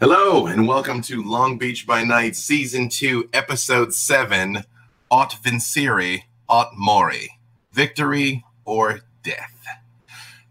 Hello, and welcome to Long Beach by Night, Season 2, Episode 7 Aut Vincere, Aut Mori Victory or Death.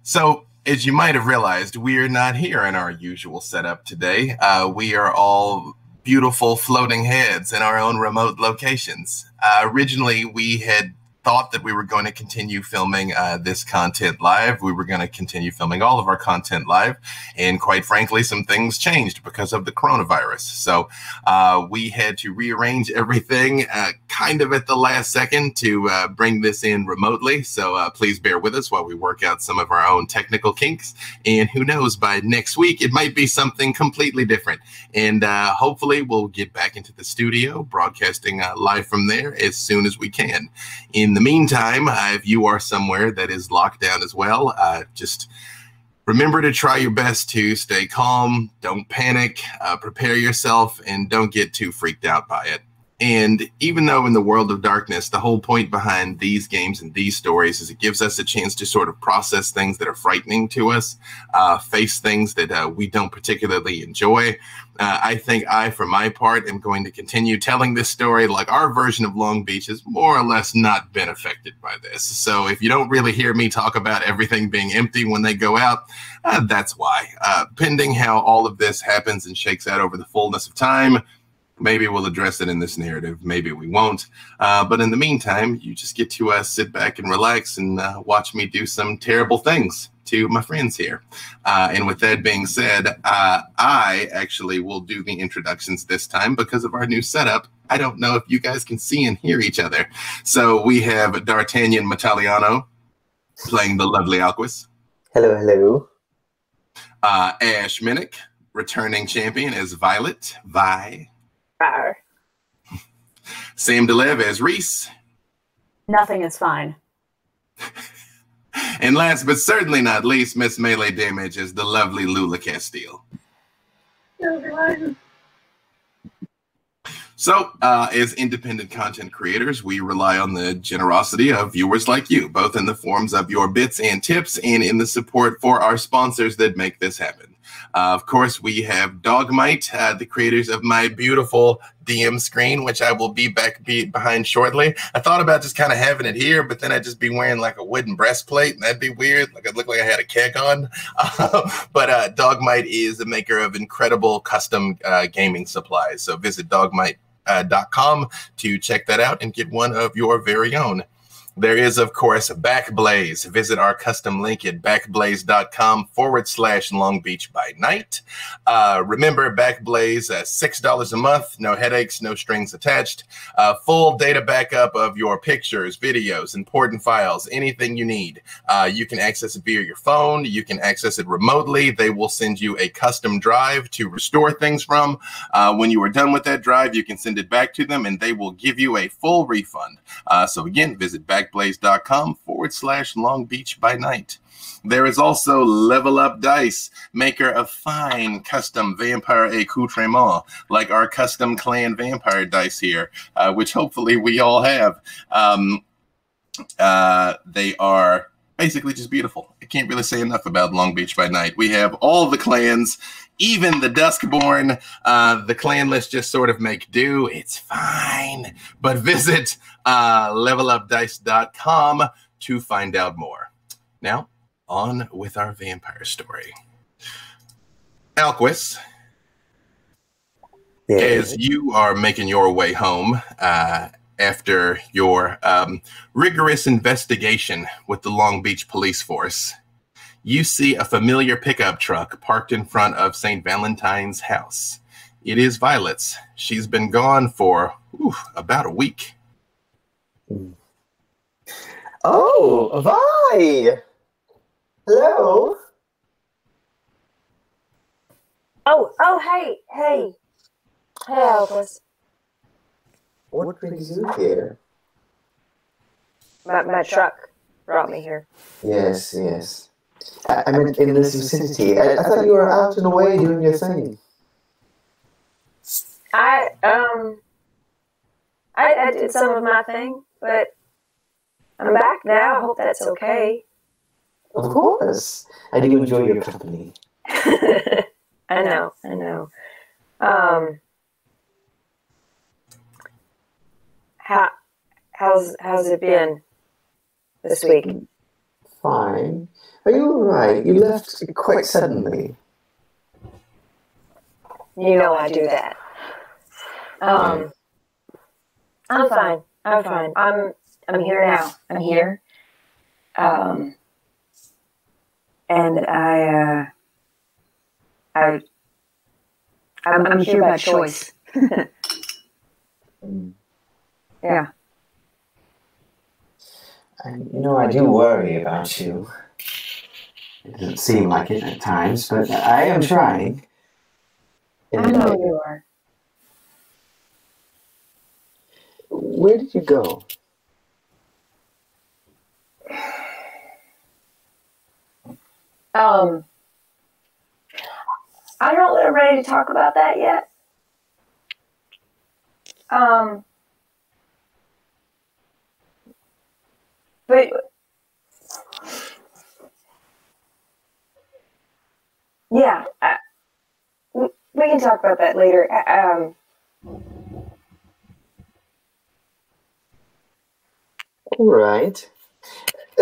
So, as you might have realized, we are not here in our usual setup today. Uh, we are all beautiful floating heads in our own remote locations. Uh, originally, we had thought that we were going to continue filming uh, this content live. We were going to continue filming all of our content live. And quite frankly, some things changed because of the coronavirus. So uh, we had to rearrange everything uh, kind of at the last second to uh, bring this in remotely. So uh, please bear with us while we work out some of our own technical kinks. And who knows, by next week, it might be something completely different. And uh, hopefully, we'll get back into the studio, broadcasting live from there as soon as we can. In in the meantime, uh, if you are somewhere that is locked down as well, uh, just remember to try your best to stay calm, don't panic, uh, prepare yourself, and don't get too freaked out by it. And even though in the world of darkness, the whole point behind these games and these stories is it gives us a chance to sort of process things that are frightening to us, uh, face things that uh, we don't particularly enjoy. Uh, I think I, for my part, am going to continue telling this story like our version of Long Beach has more or less not been affected by this. So if you don't really hear me talk about everything being empty when they go out, uh, that's why. Uh, pending how all of this happens and shakes out over the fullness of time Maybe we'll address it in this narrative. Maybe we won't. Uh, but in the meantime, you just get to uh, sit back and relax and uh, watch me do some terrible things to my friends here. Uh, and with that being said, uh, I actually will do the introductions this time because of our new setup. I don't know if you guys can see and hear each other. So we have D'Artagnan Mataliano playing the lovely Alquist. Hello, hello. Uh, Ash Minnick, returning champion, as Violet. Vi. Rawr. Sam DeLev as Reese. Nothing is fine. and last but certainly not least, Miss Melee Damage is the lovely Lula Castile. So, uh, as independent content creators, we rely on the generosity of viewers like you, both in the forms of your bits and tips and in the support for our sponsors that make this happen. Uh, of course, we have Dog Might, uh, the creators of my beautiful DM screen, which I will be back be behind shortly. I thought about just kind of having it here, but then I'd just be wearing like a wooden breastplate, and that'd be weird. Like I'd look like I had a keg on. Uh, but uh, Dog Might is a maker of incredible custom uh, gaming supplies. So visit dogmight.com uh, to check that out and get one of your very own. There is, of course, Backblaze. Visit our custom link at backblaze.com forward slash Long Beach by night. Uh, remember, Backblaze, uh, $6 a month, no headaches, no strings attached. Uh, full data backup of your pictures, videos, important files, anything you need. Uh, you can access it via your phone. You can access it remotely. They will send you a custom drive to restore things from. Uh, when you are done with that drive, you can send it back to them and they will give you a full refund. Uh, so, again, visit Backblaze backblaze.com forward slash Long Beach by night. There is also Level Up Dice, maker of fine custom vampire accoutrement, like our custom clan vampire dice here, uh, which hopefully we all have. Um, uh, they are basically just beautiful. I can't really say enough about Long Beach by night. We have all the clans, even the Duskborn. Uh, the clan list just sort of make do. It's fine. But visit uh, levelupdice.com to find out more. Now, on with our vampire story. Alquist, yeah. as you are making your way home uh, after your um, rigorous investigation with the Long Beach Police Force, you see a familiar pickup truck parked in front of St. Valentine's house. It is Violet's. She's been gone for ooh, about a week. Oh, Vi! Hello. Oh, oh, hey, hey, hey, Alquist. What brings you here? My, my truck brought me here. Yes, yes. I, mean, in this vicinity. I, I thought you were out and away doing your thing. I um, I, I did some of my thing, but I'm back now. I hope that's okay. Of course. I do enjoy your company. I know, I know. Um, how how's how's it been this week? Fine. Are you alright? You left quite suddenly. You know I do that. Um, I'm fine. I'm fine. I'm I'm here now. I'm here. Um, and I uh, I I'm, I'm here by choice. Mm. Yeah. And you know, I do worry about you. It doesn't seem like it at times, but I am trying. I know you are. Where did you go? Um, I'm not ready to talk about that yet. Um, but yeah, I, we we can talk about that later. Um, All right.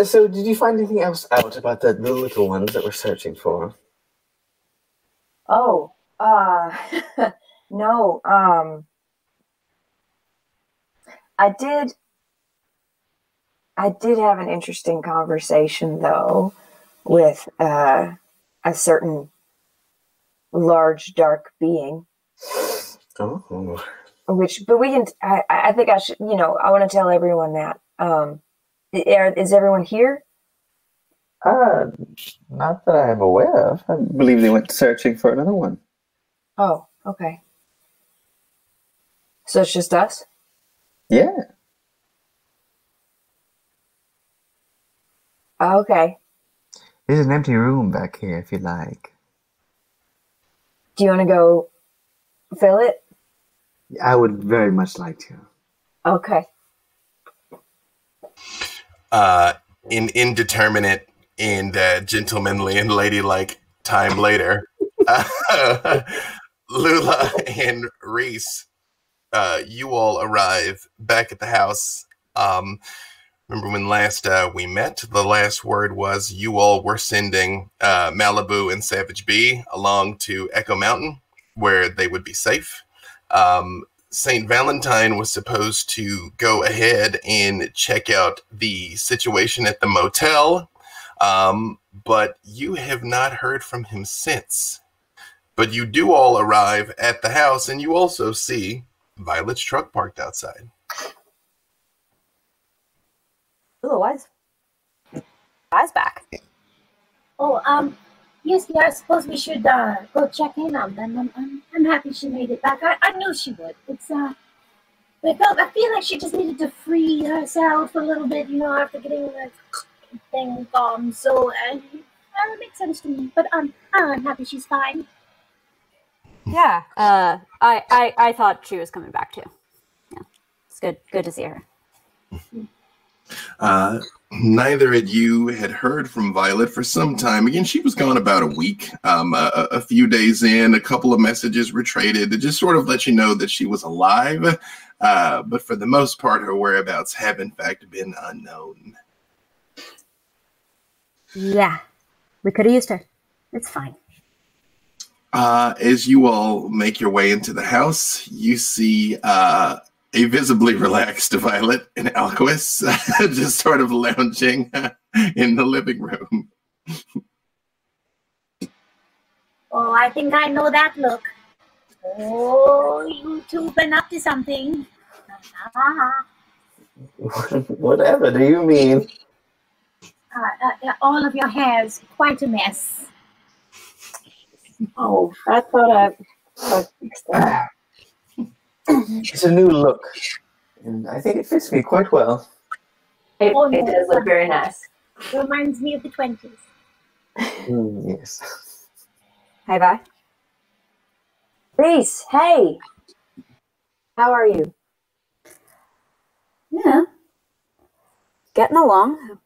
So, did you find anything else out about the, the little ones that we're searching for? oh, uh, no. Um, I did. I did have an interesting conversation though with uh, a certain large dark being. Oh. Which, but we can. I, I think I should. You know, I want to tell everyone that. Um, is everyone here? Uh, not that I'm aware of. I believe they went searching for another one. Oh, okay. So it's just us. Yeah. Okay. There's an empty room back here if you like. Do you want to go fill it? I would very much like to. Okay. Uh, in indeterminate and uh, gentlemanly and ladylike time later, uh, Lula and Reese, uh, you all arrive back at the house. Um, remember when last uh, we met? The last word was you all were sending uh, Malibu and Savage B along to Echo Mountain, where they would be safe. Um, St. Valentine was supposed to go ahead and check out the situation at the motel, um, but you have not heard from him since. But you do all arrive at the house, and you also see Violet's truck parked outside. Why's why's back? Oh, um, yes, yeah, I suppose we should uh, go check in on them. I'm, I'm, I'm happy she made it back. I, I knew she would. It's uh, I felt, I feel like she just needed to free herself a little bit, you know, after getting the thing gone. So uh, that makes sense to me. But um, I'm happy she's fine. Yeah. Uh, I, I I thought she was coming back too. Yeah, it's good. Good to see her. Uh, neither of you had heard from Violet for some time. Again, she was gone about a week. Um, a, a- a few days in, a couple of messages were traded to just sort of let you know that she was alive. Uh, but for the most part, her whereabouts have in fact been unknown. Yeah, we could have used her. It's fine. Uh, as you all make your way into the house, you see uh, a visibly relaxed Violet and Alquist just sort of lounging in the living room. Oh, I think I know that look. Oh, you two been up to something. Whatever do you mean? uh, uh, uh, all of your hair's quite a mess. Oh, I thought I. I fixed that. It's a new look, and I think it fits me quite well. It, it does look very nice. It reminds me of the 20s. Mm, yes. Hey, bye. Reese, hey. How are you? Yeah. Getting along.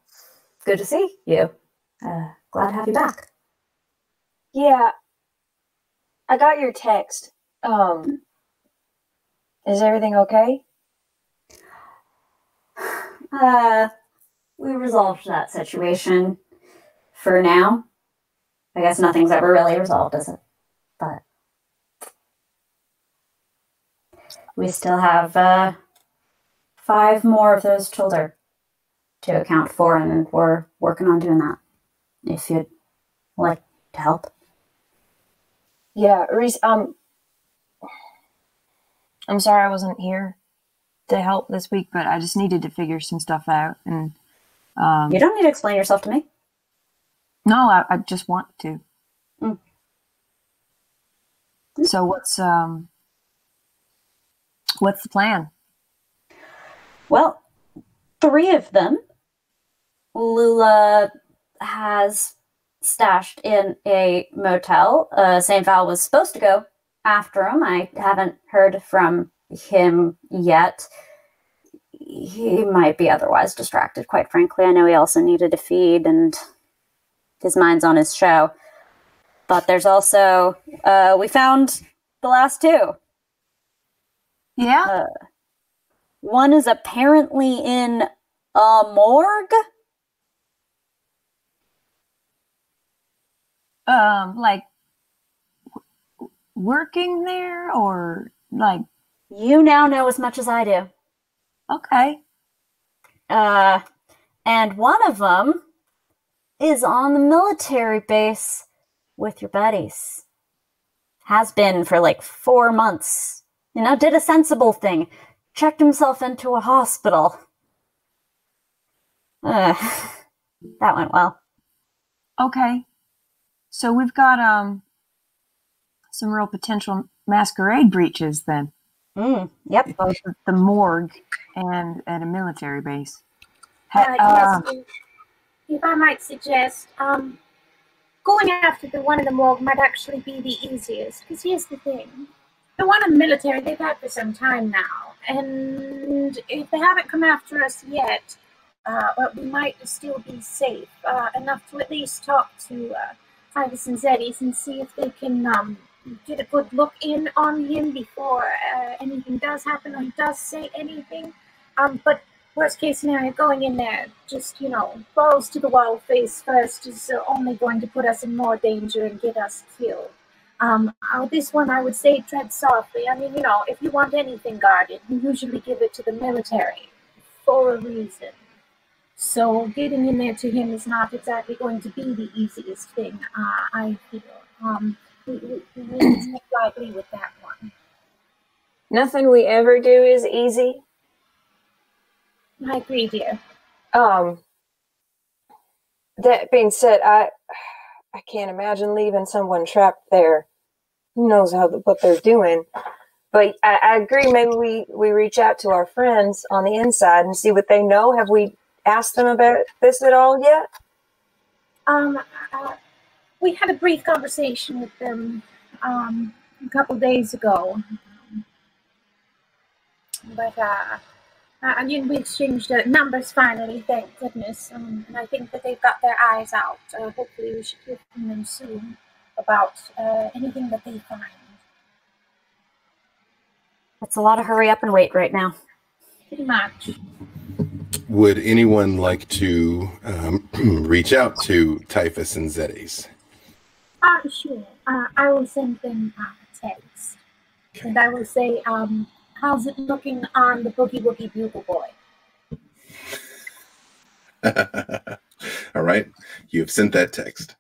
Good to see you. Uh, glad to have you back. Yeah. I got your text. Um Is everything okay? Uh, we resolved that situation for now. I guess nothing's ever really resolved, is it? But we still have uh, five more of those children to account for, and we're working on doing that. If you'd like to help. Yeah, Reese, um I'm sorry I wasn't here to help this week, but I just needed to figure some stuff out and um You don't need to explain yourself to me. no, I, I just want to. Mm. So what's um what's the plan? Well, three of them Lula has stashed in a motel. Uh, St. Val was supposed to go after him. I haven't heard from him yet. He might be otherwise distracted, quite frankly. I know he also needed to feed and his mind's on his show. But there's also, uh, we found the last two. Yeah? One is apparently in a morgue. um like working there or like You now know as much as I do. okay Uh, and one of them is on the military base with your buddies. Has been for like four months. You know, did a sensible thing. Checked himself into a hospital. Uh, that went well. okay so we've got um some real potential masquerade breaches then Mm, yep. both at the morgue and at a military base Uh, Ha- yes, if- if I might suggest, um, going after the one in the morgue might actually be the easiest. Because here's the thing: the one in the military they've had for some time now, and if they haven't come after us yet, uh, well, we might still be safe uh, enough to at least talk to uh, Titus and Zeddy's and see if they can um, get a good look in on him before uh, anything does happen or he does say anything. Um, but worst case scenario, going in there, just, you know, balls to the wall face first is only going to put us in more danger and get us killed. Um, uh, this one, I would say, tread softly. I mean, you know, if you want anything guarded, you usually give it to the military for a reason. So getting in there to him is not exactly going to be the easiest thing, uh, I feel. Um, we, we, we lightly with that one. nothing we ever do is easy. I agree, dear. um that being said i i can't imagine leaving someone trapped there. Who knows how what they're doing. But I, I agree maybe we we reach out to our friends on the inside and see what they know. Have we asked them about this at all yet? Um, uh, we had a brief conversation with them um, a couple days ago, but uh, uh, and then we exchanged uh, numbers finally, thank goodness. Um, and I think that they've got their eyes out. Uh, hopefully, we should hear from them soon about uh, anything that they find. That's a lot of hurry up and wait right now. Pretty much. Would anyone like to um, reach out to Typhus and Zetes? Uh, sure. Uh, I will send them uh, a text. And I will say, um, how's it looking on the Boogie Woogie Bugle Boy? All right. You have sent that text.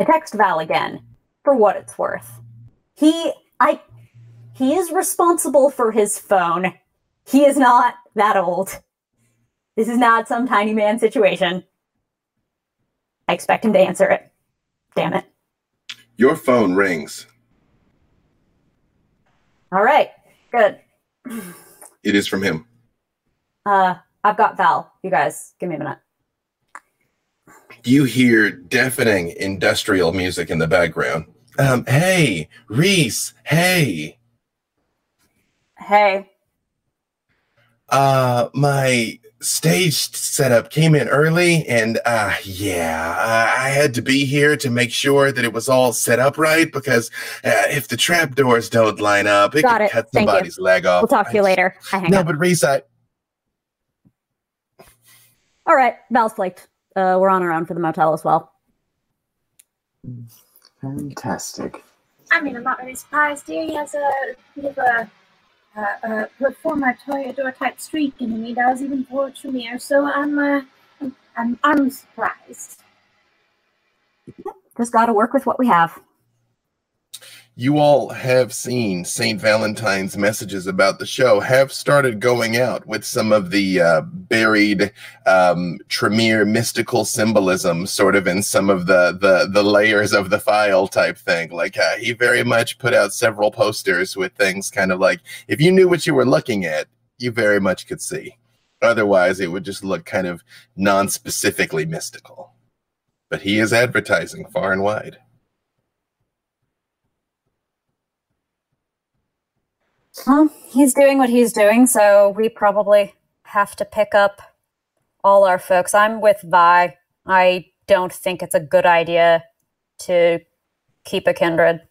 I text Val again for what it's worth. He I he is responsible for his phone. He is not that old. This is not some tiny man situation. I expect him to answer it. Damn it. Your phone rings. All right. Good. It is from him. Uh I've got Val. You guys, give me a minute. You hear deafening industrial music in the background. Um, hey, Reese, hey. Hey. Uh, my stage setup came in early, and uh, yeah, uh, I had to be here to make sure that it was all set up right because uh, if the trap doors don't line up, it Got could it. cut Thank you. somebody's leg off. We'll talk to you I- later. I hang No, up. but Reese, I, All right, Val's flaked. Uh, we're on our own for the motel as well. Fantastic. I mean, I'm not really surprised. Dear, he has a bit of a, a, a performer toreador type streak in. He does even for Tremere, so I'm, uh, I'm, I'm, I'm surprised. Just got to work with what we have. You all have seen St. Valentine's messages about the show have started going out with some of the uh, buried um, Tremere mystical symbolism, sort of in some of the the the layers of the file type thing. Like uh, he very much put out several posters with things kind of like if you knew what you were looking at, you very much could see. Otherwise, it would just look kind of non-specifically mystical. But he is advertising far and wide. Well, he's doing what he's doing, so we probably have to pick up all our folks. I'm with Vi. I don't think it's a good idea to keep a kindred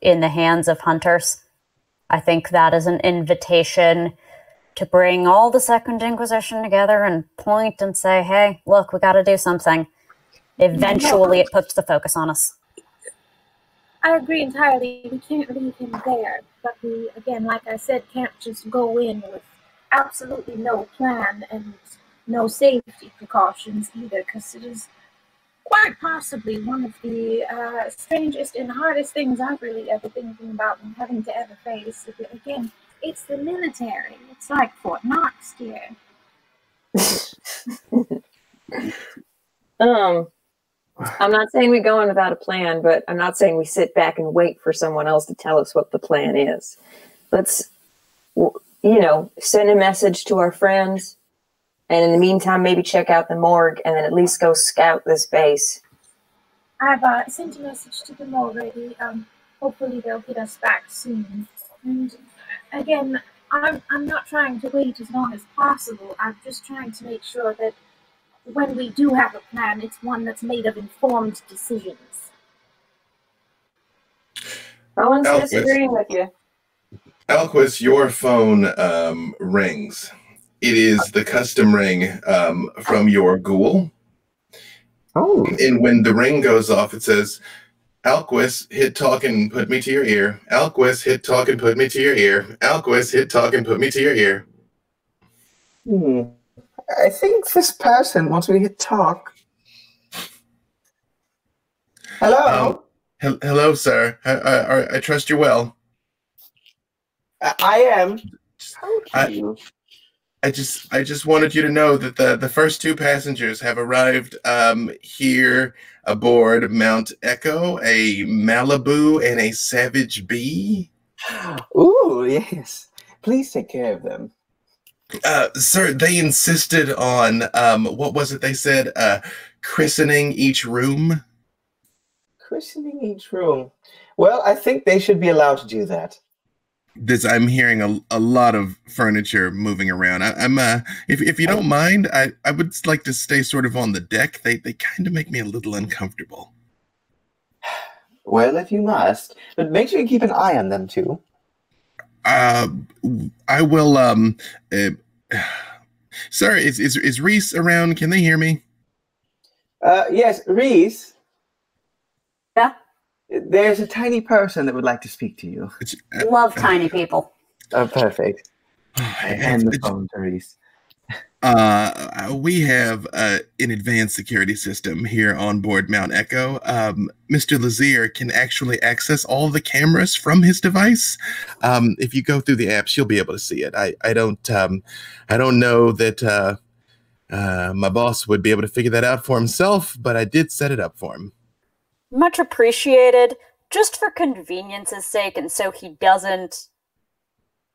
in the hands of hunters. I think that is an invitation to bring all the Second Inquisition together and point and say, hey, look, we got to do something. Eventually, it puts the focus on us. I agree entirely. We can't leave him there, but we, again, like I said, can't just go in with absolutely no plan and no safety precautions either, because it is quite possibly one of the uh, strangest and hardest things I've really ever thinking about and having to ever face. Again, it's the military. It's like Fort Knox here. Um, I'm not saying we go in without a plan, but I'm not saying we sit back and wait for someone else to tell us what the plan is. Let's, you know, send a message to our friends, and in the meantime, maybe check out the morgue, and then at least go scout this base. I've uh, sent a message to them already. Um, hopefully they'll get us back soon. And again, I'm I'm not trying to wait as long as possible. I'm just trying to make sure that when we do have a plan, it's one that's made of informed decisions. No one's Elvis. disagreeing with you. Alquist, your phone um, rings. It is the custom ring um, from your ghoul. Oh, And when the ring goes off, it says, Alquist, hit talk and put me to your ear. Alquist, hit talk and put me to your ear. Alquist, hit talk and put me to your ear. hmm. I think this person wants me to talk. Hello, Hel- Hello, sir. I, I, I- trust you're well. I, I am. How I- you? I just I just wanted you to know that the, the first two passengers have arrived um, here aboard Mount Echo, a Malibu and a Savage Bee. Ooh, yes. Please take care of them. Uh, sir, they insisted on um, what was it they said? Uh, christening each room. Christening each room. Well, I think they should be allowed to do that. This I'm hearing a, a lot of furniture moving around. I, I'm uh, if if you don't mind, I, I would like to stay sort of on the deck. They they kind of make me a little uncomfortable. Well, if you must, but make sure you keep an eye on them too. Uh, I will. Um, uh, sir, is is is Reese around? Can they hear me? Uh, yes, Reese. Yeah? There's a tiny person that would like to speak to you. It's, uh, Love tiny people. Oh, perfect. I hand the it's- phone to Reese. Uh, we have uh, an advanced security system here on board Mount Echo. Um, Mr. Lazier can actually access all the cameras from his device. Um, if you go through the apps, you'll be able to see it. I, I don't um, I don't know that uh, uh, my boss would be able to figure that out for himself, but I did set it up for him. Much appreciated. Just for convenience's sake, and so he doesn't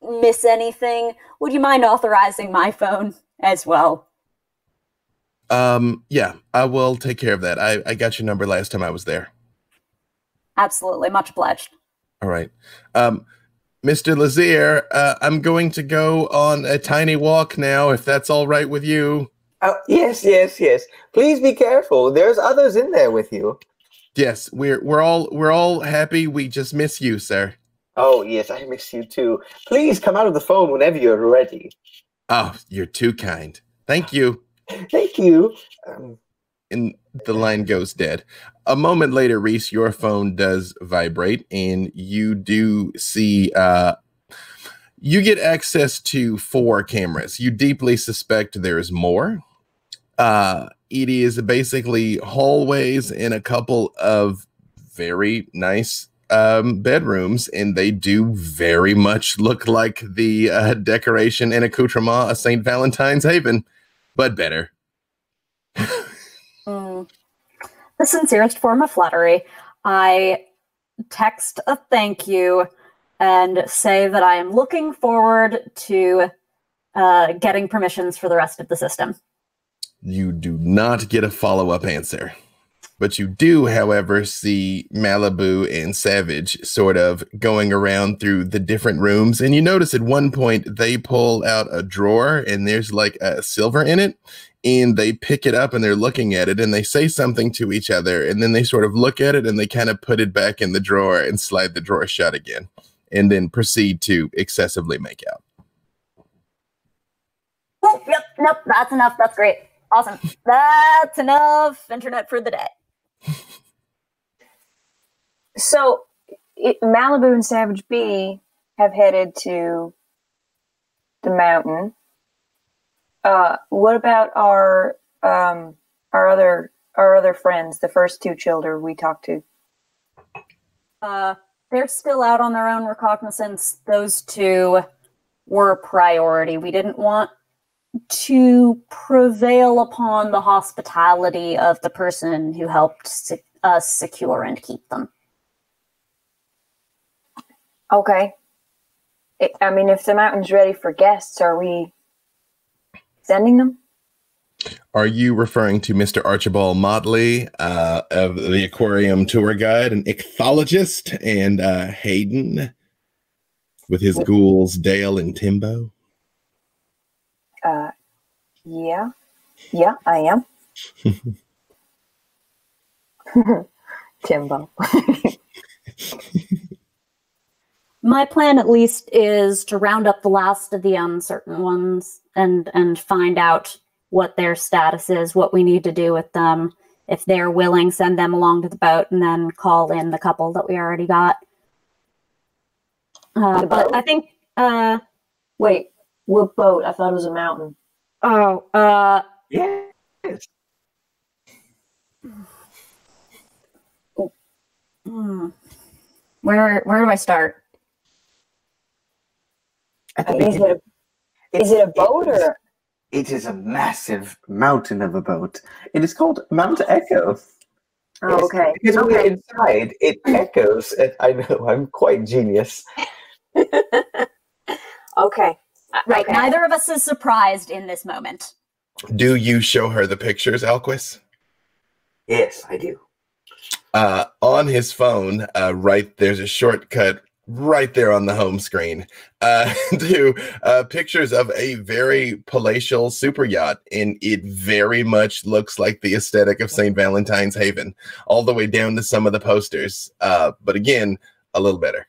miss anything, would you mind authorizing my phone as well? Um, yeah, I will take care of that. I, I got your number last time I was there. Absolutely, much obliged. All right. Um, Mr. Lazier, uh, I'm going to go on a tiny walk now, if that's all right with you. Oh, yes, yes, yes. Please be careful. There's others in there with you. Yes, we're we're all we're all happy. We just miss you, sir. Oh, yes, I miss you too. Please come out of the phone whenever you're ready. Oh, you're too kind. Thank you. Thank you. Um, And the line goes dead. A moment later, Reese, your phone does vibrate, and you do see uh you get access to four cameras. You deeply suspect there's more. Uh it is basically hallways and a couple of very nice um bedrooms and they do very much look like the uh, decoration and accoutrement of St. Valentine's Haven, but better. Mm. The sincerest form of flattery. I text a thank you and say that I am looking forward to uh, getting permissions for the rest of the system. You do not get a follow up answer. But you do, however, see Malibu and Savage sort of going around through the different rooms. And you notice at one point they pull out a drawer and there's like a silver in it. And they pick it up and they're looking at it and they say something to each other. And then they sort of look at it and they kind of put it back in the drawer and slide the drawer shut again. And then proceed to excessively make out. Oh, yep, nope, that's enough. That's great. Awesome. That's enough internet for the day. So, it, Malibu and Savage B have headed to the mountain. Uh, what about our um, our other our other friends, the first two children we talked to? Uh, they're still out on their own recognizance. Those two were a priority. We didn't want to prevail upon the hospitality of the person who helped se- us secure and keep them. Okay. I I mean, if the mountain's ready for guests, are we sending them? Are you referring to Mr. Archibald Motley uh, of the aquarium tour guide, an ichthyologist, and uh, Hayden with his ghouls, Dale and Timbo? Uh, yeah, yeah, I am. Timbo. My plan, at least, is to round up the last of the uncertain ones and and find out what their status is, what we need to do with them. If they're willing, send them along to the boat, and then call in the couple that we already got. Uh, but? I think, uh, Wait, what boat? I thought it was a mountain. oh, uh, yes. hmm. where where do I start? At the Uh, is, it a, is it a boat or? It is a massive mountain of a boat. It is called Mount Echo. Oh, Yes, okay. Because when we're inside, it echoes. I know, I'm quite genius. Okay. Uh, Right, okay. neither of us is surprised in this moment. Do you show her the pictures, Alquist? Yes, I do. Uh, on his phone, uh, right there's a shortcut right there on the home screen uh, to uh, pictures of a very palatial super yacht, and it very much looks like the aesthetic of St. Valentine's Haven, all the way down to some of the posters. Uh, but again, a little better.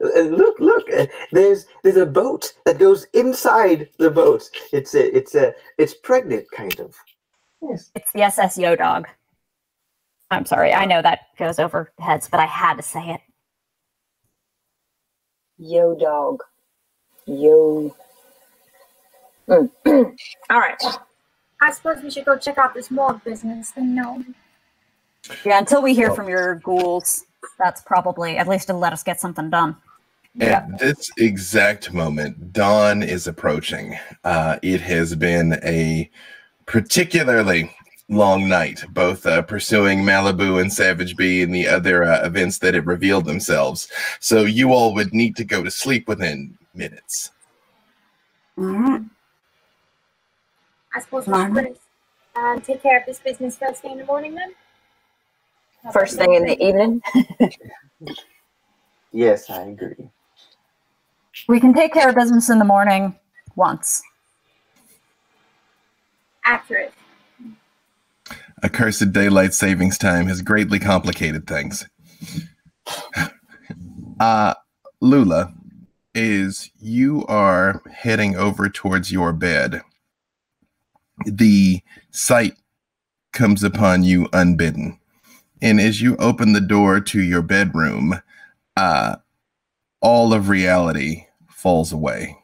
Look, look! uh, there's there's a boat that goes inside the boat. It's a, it's a, it's pregnant, kind of. Yes. It's the SS Yo Dog. I'm sorry, I know that goes over heads, but I had to say it. Yo, dog. Yo. Mm. All right. I suppose we should go check out this morgue business then no. Yeah, until we hear from your ghouls, that's probably at least it'll let us get something done. At this exact moment, dawn is approaching. Uh, it has been a particularly long night, both uh, pursuing Malibu and Savage B and the other uh, events that have revealed themselves. So you all would need to go to sleep within minutes. Mm-hmm. I suppose we should uh, take care of this business first thing in the morning then. First thing in the evening. Yes, I agree. We can take care of business in the morning once. Accurate. Accursed daylight savings time has greatly complicated things. Uh, Lula, is you are heading over towards your bed. The sight comes upon you unbidden. And as you open the door to your bedroom, uh, all of reality falls away.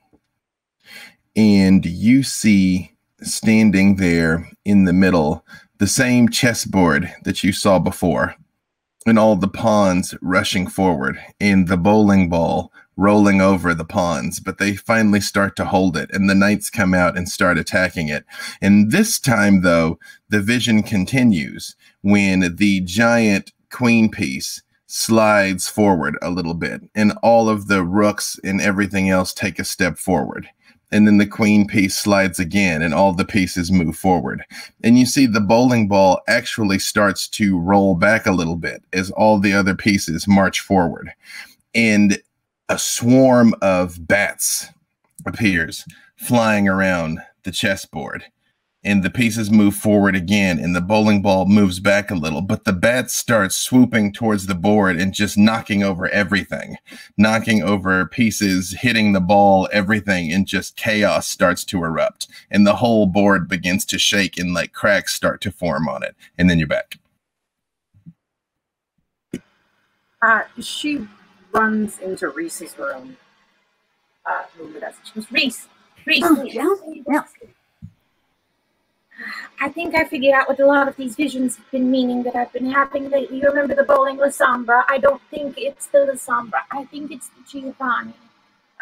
And you see standing there in the middle the same chessboard that you saw before, and all the pawns rushing forward, and the bowling ball rolling over the pawns, but they finally start to hold it, and the knights come out and start attacking it. And this time, though, the vision continues when the giant queen piece slides forward a little bit, and all of the rooks and everything else take a step forward. And then the queen piece slides again, and all the pieces move forward. And you see the bowling ball actually starts to roll back a little bit as all the other pieces march forward. And a swarm of bats appears flying around the chessboard and the pieces move forward again and the bowling ball moves back a little but the bats start swooping towards the board and just knocking over everything knocking over pieces hitting the ball everything and just chaos starts to erupt and the whole board begins to shake and like cracks start to form on it and then you're back Uh, she runs into Reese's room. Uh, Lula does. She goes, Reese, Reese, Oh, Reese, yeah, yeah. I think I figured out what a lot of these visions have been meaning that I've been having lately. You remember the bowling Lasombra? I don't think it's the Lasombra. I think it's the Giovanni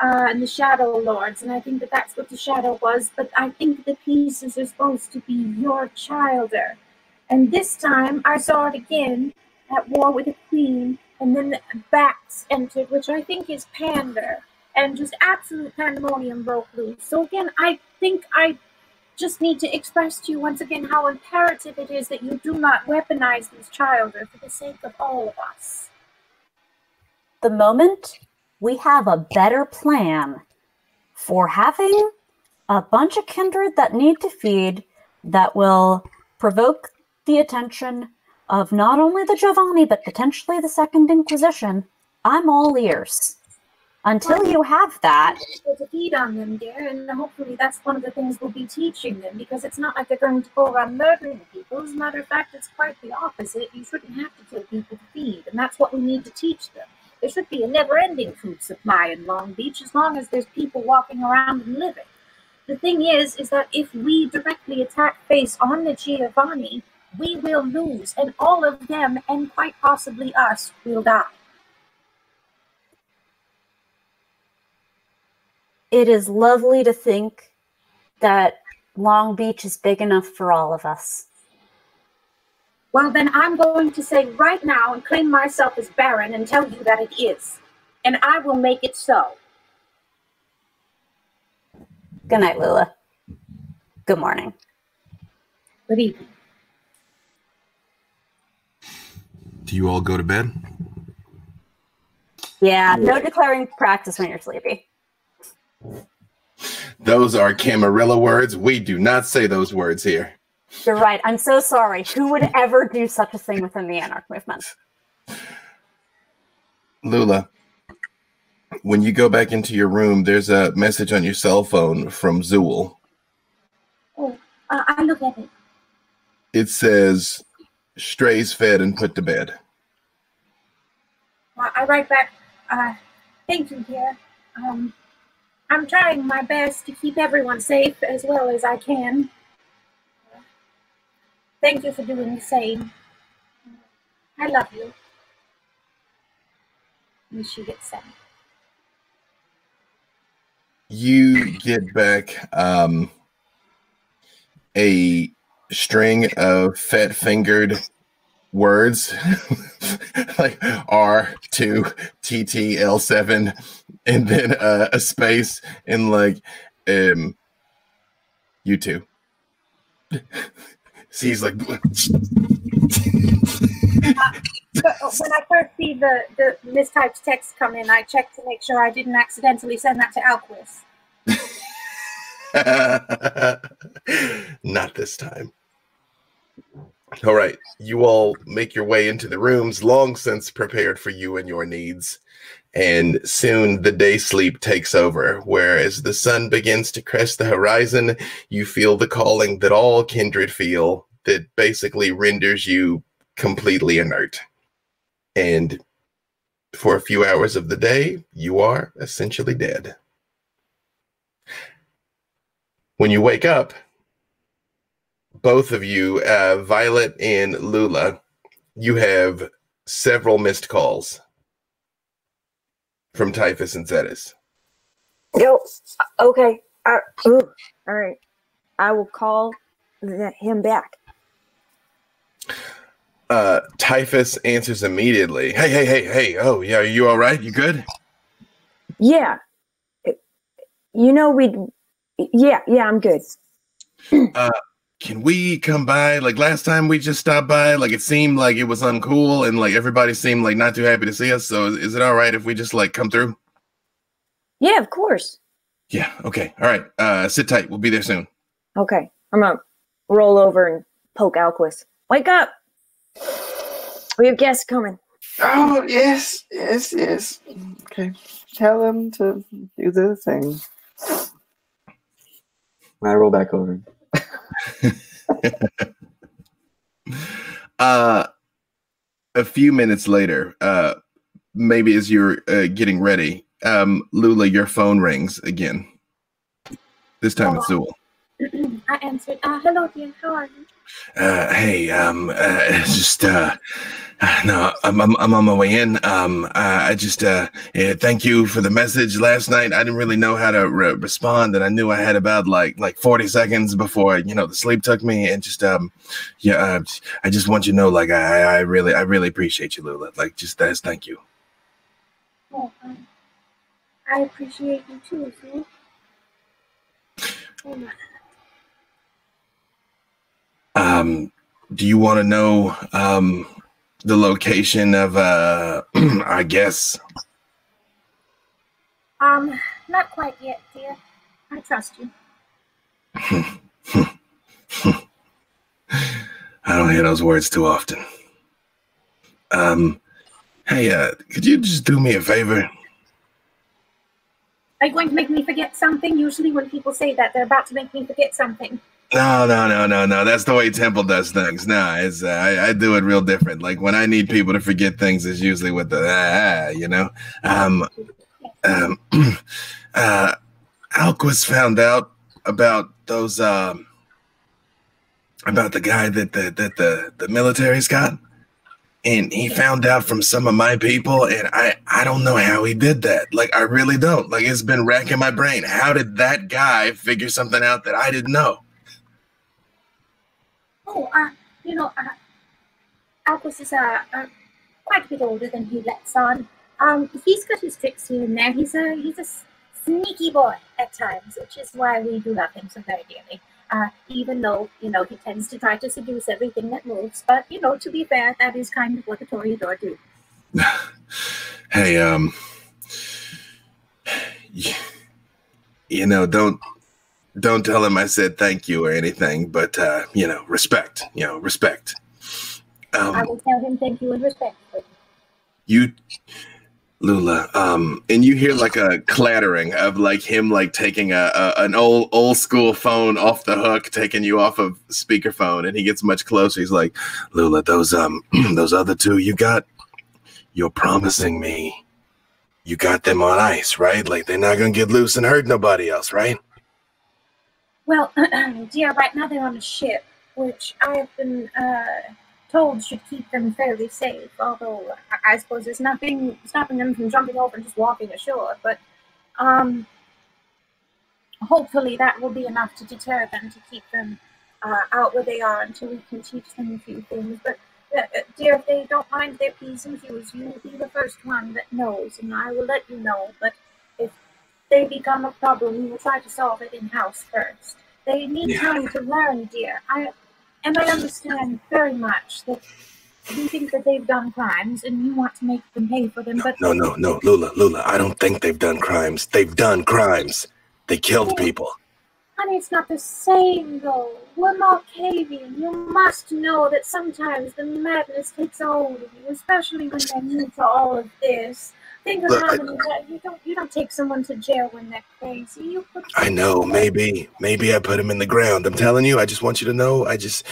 uh, and the Shadow Lords, and I think that that's what the shadow was. But I think the pieces are supposed to be your childer. And this time I saw it again at war with the Queen, and then the bats entered, which I think is pander, and just absolute pandemonium broke loose. So again, I think I just need to express to you once again how imperative it is that you do not weaponize these childer for the sake of all of us. The moment we have a better plan for having a bunch of kindred that need to feed that will provoke the attention of not only the Giovanni but potentially the Second Inquisition, I'm all ears. Until you have that, to feed on them, dear, and hopefully that's one of the things we'll be teaching them because it's not like they're going to go around murdering people. As a matter of fact, it's quite the opposite. You shouldn't have to kill people to feed, and that's what we need to teach them. There should be a never ending food supply in Long Beach as long as there's people walking around and living. The thing is, is that if we directly attack face on the Giovanni, we will lose, and all of them, and quite possibly us, will die. It is lovely to think that Long Beach is big enough for all of us. Well, then I'm going to say right now and claim myself as Baron and tell you that it is. And I will make it so. Good night, Lula. Good morning. Good evening. do you all go to bed Yeah, no declaring practice when you're sleepy. Those are camarilla words we do not say those words here You're right. I'm so sorry. Who would ever do such a thing within the Anarch movement? Lula, when you go back into your room, there's a message on your cell phone from Zool. Oh, uh, I look at it. It says, strays fed and put to bed. Uh, I write back, uh, thank you, dear. Um, I'm trying my best to keep everyone safe as well as I can. Thank you for doing the same. I love you. And she gets sent. You get back um, a string of fat fingered words like R2, TT, L7, and then uh, a space and like um, you two. So he's like, But when I first see the, the mistyped text come in, I check to make sure I didn't accidentally send that to Alquist. Not this time. All right. You all make your way into the rooms long since prepared for you and your needs. And soon the day sleep takes over, where as the sun begins to crest the horizon, you feel the calling that all kindred feel that basically renders you completely inert. And for a few hours of the day, you are essentially dead. When you wake up, both of you, uh, Violet and Lula, you have several missed calls from Typhus and Zetis. Yo, okay. Uh, ooh, all right. I will call him back. Uh, Typhus answers immediately. Hey, hey, hey, hey. Oh, yeah. Are you all right? You good? Yeah. You know, we. Yeah, yeah, I'm good. Can we come by? Like last time we just stopped by, like it seemed like it was uncool and like everybody seemed like not too happy to see us. So is, is it all right if we just like come through? Yeah, of course. Yeah. Okay. All right. Uh, sit tight. We'll be there soon. Okay. I'm gonna roll over and poke Alquist. Wake up! We have guests coming. Oh yes, yes, yes. Okay, tell them to do the thing. I roll back over. Uh, a few minutes later, uh, maybe as you're uh, getting ready, um, Lula, your phone rings again. This time it's Zool. I answered, uh, hello, dear. How are you? Uh, hey, um, uh, just uh, no, I'm, I'm I'm on my way in. Um, uh, I just uh, yeah, thank you for the message last night. I didn't really know how to re- respond, and I knew I had about like like 40 seconds before you know the sleep took me, and just um, yeah, uh, I just want you to know, like I I really I really appreciate you, Lula. Like just that's thank you. Oh, I appreciate you too, Sue. Um, do you want to know um the location of uh I guess um, not quite yet, dear. I trust you. I don't hear those words too often. Um, hey, uh, could you just do me a favor? Are you going to make me forget something? Usually, when people say that, they're about to make me forget something. No, no, no, no, no. That's the way Temple does things. No, it's uh, I, I do it real different. Like when I need people to forget things, it's usually with the ah, ah, you know. Um, um, uh, Alquist found out about those um about the guy that the that the the military's got, and he found out from some of my people, and I I don't know how he did that. Like I really don't. Like it's been racking my brain. How did that guy figure something out that I didn't know? Oh, uh, you know, uh, Albus is uh, uh, quite a bit older than he lets on. Um, he's got his tricks here and there. He's a he's a sneaky boy at times, which is why we do love him so very dearly. Uh, even though you know he tends to try to seduce everything that moves, but you know, to be fair, that is kind of what a Toreador do. hey, um, you know, don't don't tell him I said thank you or anything, but uh, you know, respect. You know, respect. I Um, will tell him thank you and respect. you, Lula, um, and you hear like a clattering of like him like taking a, a an old old school phone off the hook, taking you off of speakerphone, and he gets much closer. He's like, Lula, those um those other two you got, you're promising me. You got them on ice, right? Like they're not gonna get loose and hurt nobody else, right? Well, dear, right now they're on a ship, which I have been uh, told should keep them fairly safe. Although I, I suppose there's nothing stopping them from jumping over and just walking ashore. But um, hopefully that will be enough to deter them to keep them uh, out where they are until we can teach them a few things. But uh, uh, dear, if they don't mind their p's and q's, you will be the first one that knows, and I will let you know. But if they become a problem, we will try to solve it in house first. They need Yeah. time to learn, dear. I and I understand very much that you think that they've done crimes and you want to make them pay for them, but No, no, no, Lula, Lula. I don't think they've done crimes. They've done crimes. They killed people. honey, it's not the same though. We're Malkavian. You must know that sometimes the madness takes hold of you, especially when they're new to all of this. Look, I- you don't you don't take someone to jail when they're crazy. I know, maybe, maybe I put him in the ground. I'm telling you, I just want you to know. I just,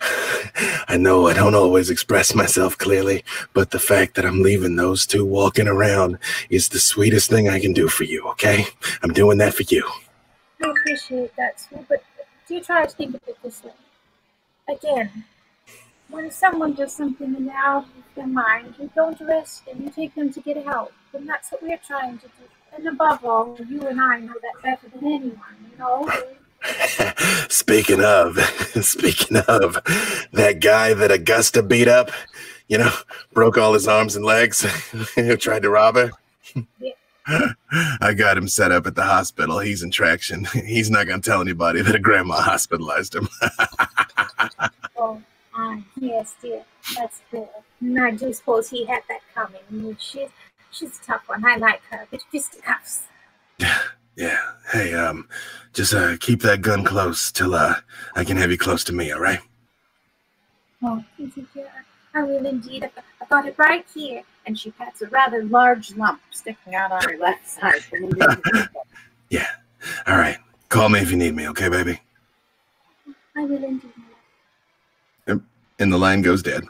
I know I don't always express myself clearly, but the fact that I'm leaving those two walking around is the sweetest thing I can do for you, okay? I'm doing that for you. I appreciate that, but do you try to think of it this way? Again, when someone does something and they're out of their mind, you don't arrest them, you take them to get help. And that's what we're trying to do. And above all, you and I know that better than anyone, you know? speaking of, speaking of, that guy that Augusta beat up, you know, broke all his arms and legs, tried to rob her. I got him set up at the hospital. He's in traction. He's not going to tell anybody that a grandma hospitalized him. Oh, yes, dear. That's good. And I do suppose he had that coming. She's, she's a tough one. I like her, but fisticuffs. yeah. Hey, um, just uh, keep that gun close till uh, I can have you close to me, all right? Oh, thank you, dear. I will indeed. I- I got it right here. And she pats a rather large lump sticking out on her left side. Yeah. All right. Call me if you need me, okay, baby? I will indeed. And the line goes dead.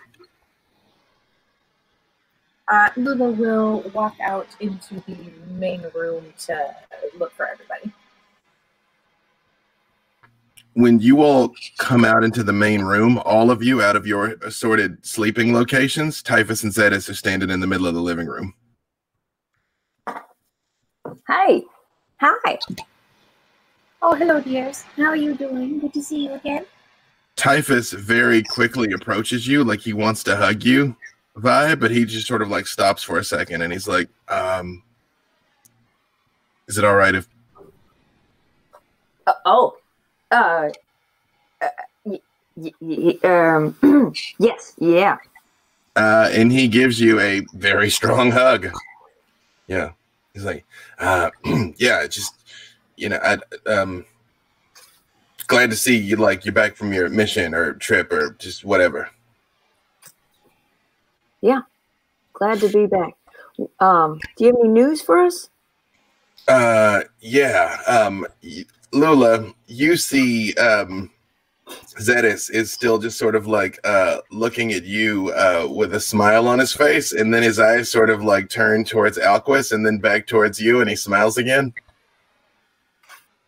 Uh, Lula will walk out into the main room to look for everybody. when you all come out into the main room, all of you out of your assorted sleeping locations, Typhus and Zedis are standing in the middle of the living room. Hi. Hi. Oh, hello, dears. How are you doing? Good to see you again. Typhus very quickly approaches you like he wants to hug you vibe, but he just sort of like stops for a second and he's like, um, is it all right if Uh, oh. Uh. uh y- y- um. yes. Yeah. uh, and he gives you a very strong hug. Yeah. He's like, uh, yeah, just, you know, I, um, glad to see you like you're back from your mission or trip or just whatever. Yeah. Glad to be back. Um. Do you have any news for us? Uh, yeah. Um, Lula, you see, um, Zedis is still just sort of like uh looking at you uh with a smile on his face, and then his eyes sort of like turn towards Alquist and then back towards you, and he smiles again.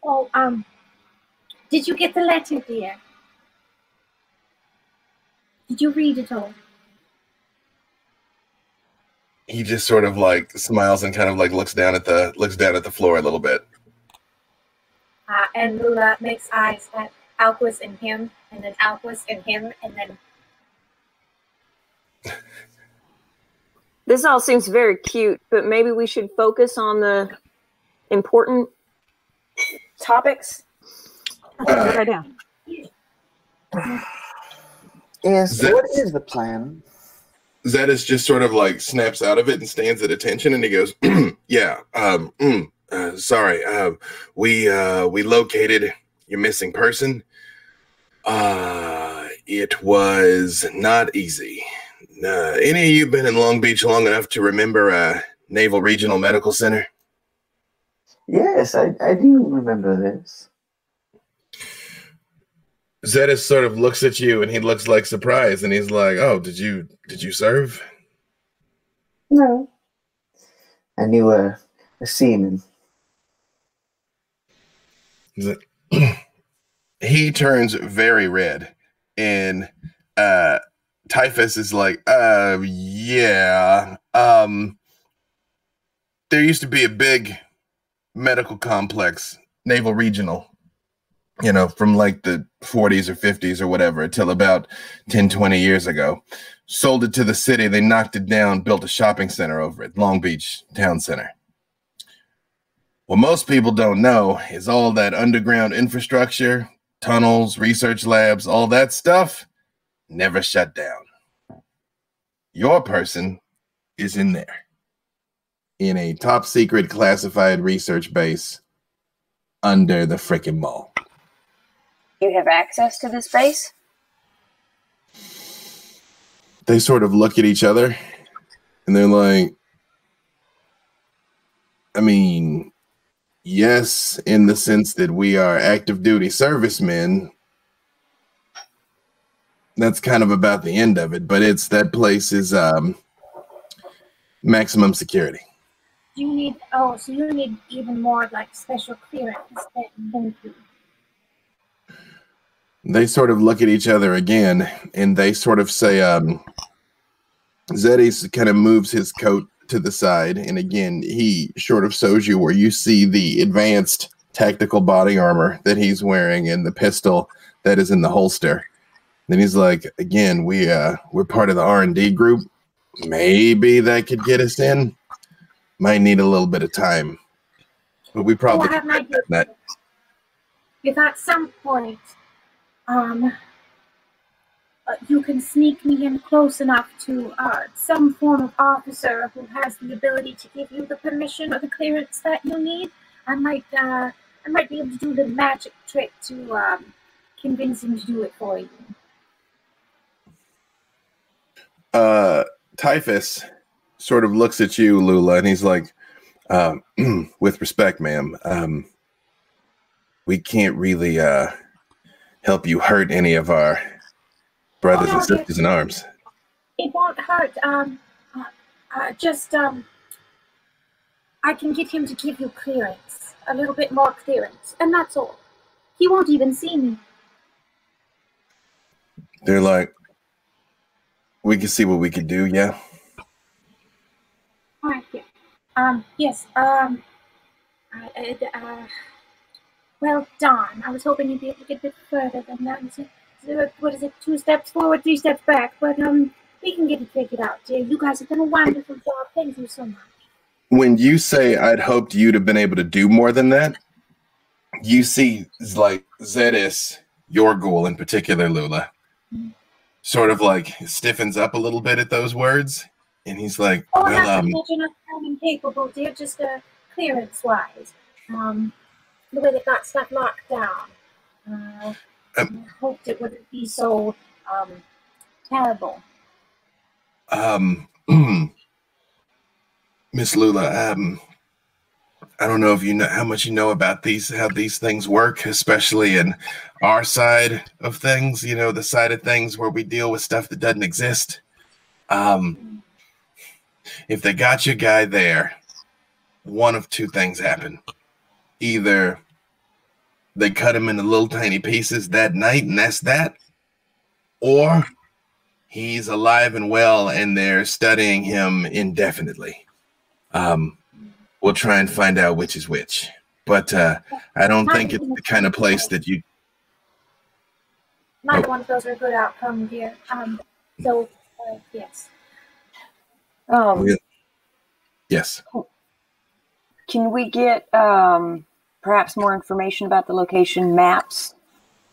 Oh, um, did you get the letter, dear? Did you read it all? He just sort of like smiles and kind of like looks down at the looks down at the floor a little bit. Uh, and Lula makes eyes at Alquist and him, and then Alquist and him, and then This all seems very cute, but maybe we should focus on the important topics. Right down. Yes, That- what is the plan? Zedis just sort of like snaps out of it and stands at attention and he goes, Yeah, um, mm, uh, sorry, uh, we uh, we located your missing person. Uh, it was not easy. Uh, any of you been in Long Beach long enough to remember uh, Naval Regional Medical Center? Yes, I, I do remember this. Zedis sort of looks at you and he looks like surprised and he's like, "Oh, did you did you serve?" No. I knew a, a seaman. He turns very red and uh typhus is like uh yeah um there used to be a big medical complex naval regional you know from like the 40s or 50s or whatever until about 10 20 years ago sold it to the city they knocked it down built a shopping center over it long beach town center what most people don't know is all that underground infrastructure, tunnels, research labs, all that stuff never shut down. your person is in there in a top secret classified research base under the frickin' mall. You have access to this base? They sort of look at each other and they're like, I mean, yes, in the sense that we are active duty servicemen. That's kind of about the end of it, but it's that place is um maximum security. You need? Oh, so you need even more like special clearance than, than you. They sort of look at each other again and they sort of say, um Zeddy kind of moves his coat to the side, and again, he sort of shows you where you see the advanced tactical body armor that he's wearing and the pistol that is in the holster. Then he's like, again, we uh we're part of the R and D group. Maybe that could get us in. Might need a little bit of time, but we probably have that. If at some point, um, uh, you can sneak me in close enough to uh, some form of officer who has the ability to give you the permission or the clearance that you need, I might, uh, I might be able to do the magic trick to um, convince him to do it for you. uh Typhus sort of looks at you, Lula, and he's like, um, with respect, ma'am, um, we can't really uh help you hurt any of our brothers Oh, no, and sisters in arms. It won't hurt. Um, uh, uh, just um, I can get him to give you clearance, a little bit more clearance, and that's all. He won't even see me. They're like, we can see what we can do, yeah. All right, yeah. Um, yes. Um, I, uh, uh, well done. I was hoping you'd be able to get a bit further than that. Is it- is it- What is it? Two steps forward, three steps back. But um, we can get it figured out. dear. You guys have done a wonderful job. Thank you so much. When you say I'd hoped you'd have been able to do more than that, you see like Zedis, your ghoul in particular, Lula, sort of like stiffens up a little bit at those words, and he's like, Oh, "Well, not to um, I'm incapable, dear, just uh, clearance-wise. Um, the way they got stuff locked down. Uh, Um, I hoped it wouldn't be so um, terrible. um, Miss Lula, um, I don't know if you know how much you know about these, how these things work, especially in our side of things. You know, the side of things where we deal with stuff that doesn't exist. Um, if they got your guy there, one of two things happen. Either they cut him into little tiny pieces that night, and that's that, or he's alive and well, and they're studying him indefinitely. Um, we'll try and find out which is which, but uh, I don't think it's the kind of place that you. Neither one of those are a good outcome, here. Um, so, uh, yes. Um, Yes. can we get um, perhaps more information about the location maps,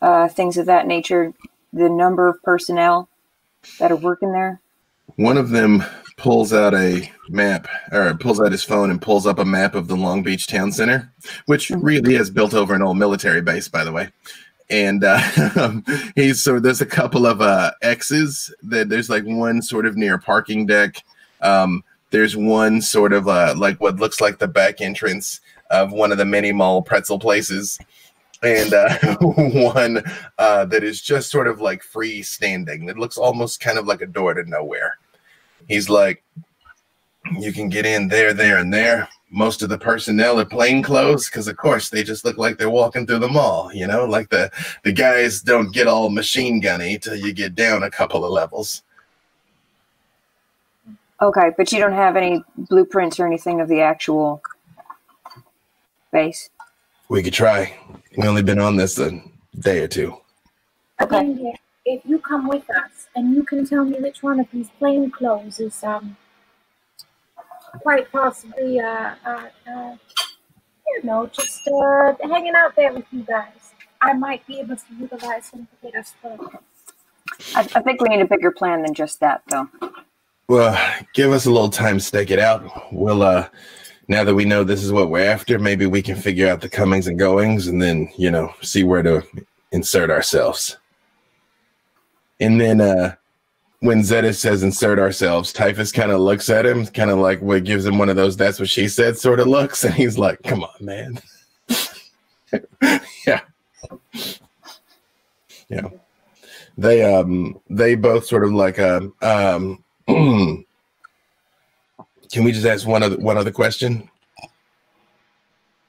uh, things of that nature, the number of personnel that are working there? One of them pulls out a map, or pulls out his phone and pulls up a map of the Long Beach Town Center, which really is built over an old military base, by the way. And uh, he's so there's a couple of uh, X's that there's like one sort of near a parking deck. Um, there's one sort of uh, like what looks like the back entrance of one of the mini mall pretzel places. And uh, one uh, that is just sort of like freestanding. It looks almost kind of like a door to nowhere. He's like, you can get in there, there, and there. Most of the personnel are plain clothes because, of course, they just look like they're walking through the mall. You know, like the the guys don't get all machine gunny till you get down a couple of levels. Okay, but you don't have any blueprints or anything of the actual base. We could try. We only been on this a day or two. Okay. Again, if you come with us and you can tell me which one of these plain clothes is um quite possibly uh uh, uh you know just uh hanging out there with you guys, I might be able to utilize him to get us further. I, I think we need a bigger plan than just that, though. Well, give us a little time to stake it out. We'll uh now that we know this is what we're after, maybe we can figure out the comings and goings and then, you know, see where to insert ourselves. And then uh when Zeta says insert ourselves, Typhus kind of looks at him, kind of like what gives him one of those that's what she said sort of looks, and he's like, Come on, man. yeah. Yeah. They um they both sort of like um um can we just ask one other one other question?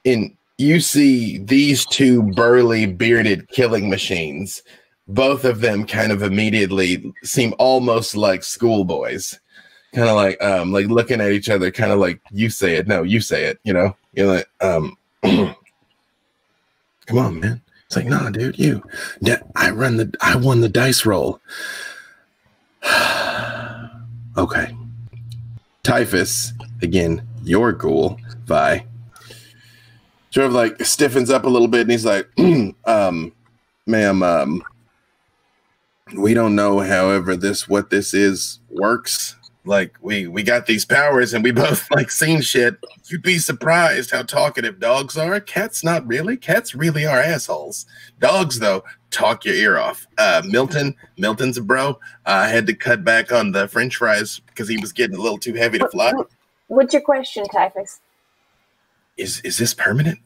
In you see these two burly bearded killing machines, both of them kind of immediately seem almost like schoolboys. Kind of like um like looking at each other, kind of like you say it, no, you say it, you know. You're like, um come on, man. It's like, nah, dude, you. I run the I won the dice roll. okay. Typhus, again, your ghoul, Vi. Sort of like stiffens up a little bit and he's like, um, ma'am, um, we don't know however this what this is works. Like we we got these powers and we both like seen shit. You'd be surprised how talkative dogs are. Cats not really. Cats really are assholes. Dogs though, talk your ear off. Uh Milton, Milton's a bro. I had to cut back on the french fries because he was getting a little too heavy to fly. What's your question, Typhus? Is is this permanent?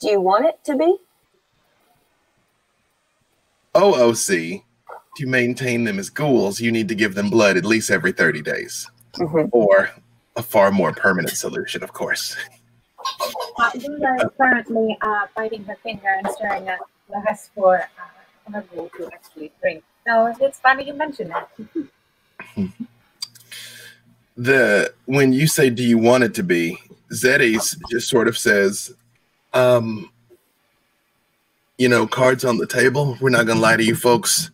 Do you want it to be? OOC, to maintain them as ghouls, you need to give them blood at least every 30 days. Mhm. Or a far more permanent solution, of course. Uh, Lula is currently uh, biting her finger and staring at glass for uh, her bowl to actually drink. So it's funny you mention that. The when you say do you want it to be, Zetes just sort of says, um, you know, cards on the table. We're not gonna lie to you folks.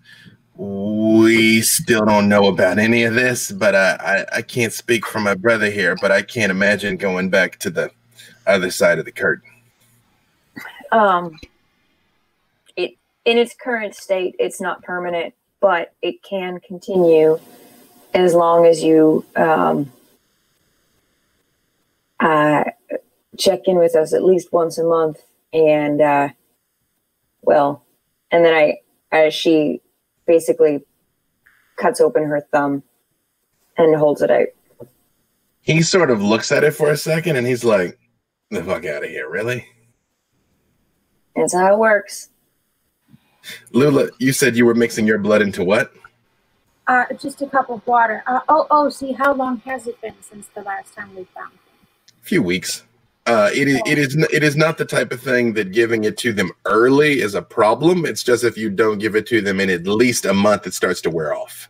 We still don't know about any of this, but I, I, I can't speak for my brother here, but I can't imagine going back to the other side of the curtain. Um, it in its current state, it's not permanent, but it can continue as long as you um, uh, check in with us at least once a month, and uh, well, and then I, as she basically cuts open her thumb and holds it out. He sort of looks at it for a second and he's like, the fuck out of here, really? That's how it works. Lula, you said you were mixing your blood into what? Uh, just a cup of water. Uh, oh, oh, see, how long has it been since the last time we found him? A few weeks. Uh, it is it is it is not the type of thing that giving it to them early is a problem. It's just if you don't give it to them in at least a month, it starts to wear off.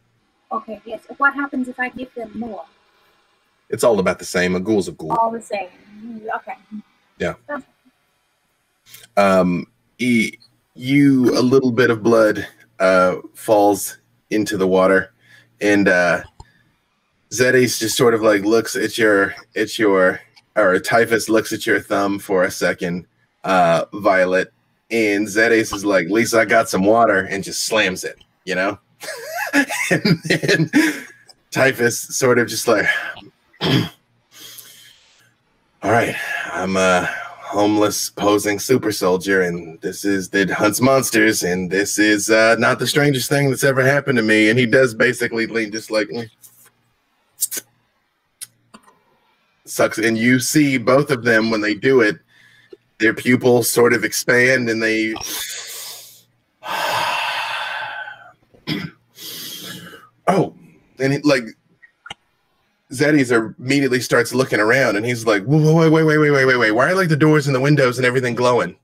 Okay, yes. What happens if I give them more? It's all about the same. A ghoul's a ghoul. All the same. Mm, Okay. um e- you a little bit of blood uh falls into the water and uh Zetes just sort of like looks at your at your or Typhus looks at your thumb for a second uh Violet and Zetes is like Lisa I got some water and just slams it you know and then Typhus sort of just like all right I'm a homeless posing super soldier and this is that hunts monsters and this is uh not the strangest thing that's ever happened to me and he does basically lean just like mm. Sucks and you see both of them when they do it their pupils sort of expand and they oh and it, like are immediately starts looking around and he's like, whoa, wait, wait, wait, wait, wait, wait, wait. Why are like the doors and the windows and everything glowing?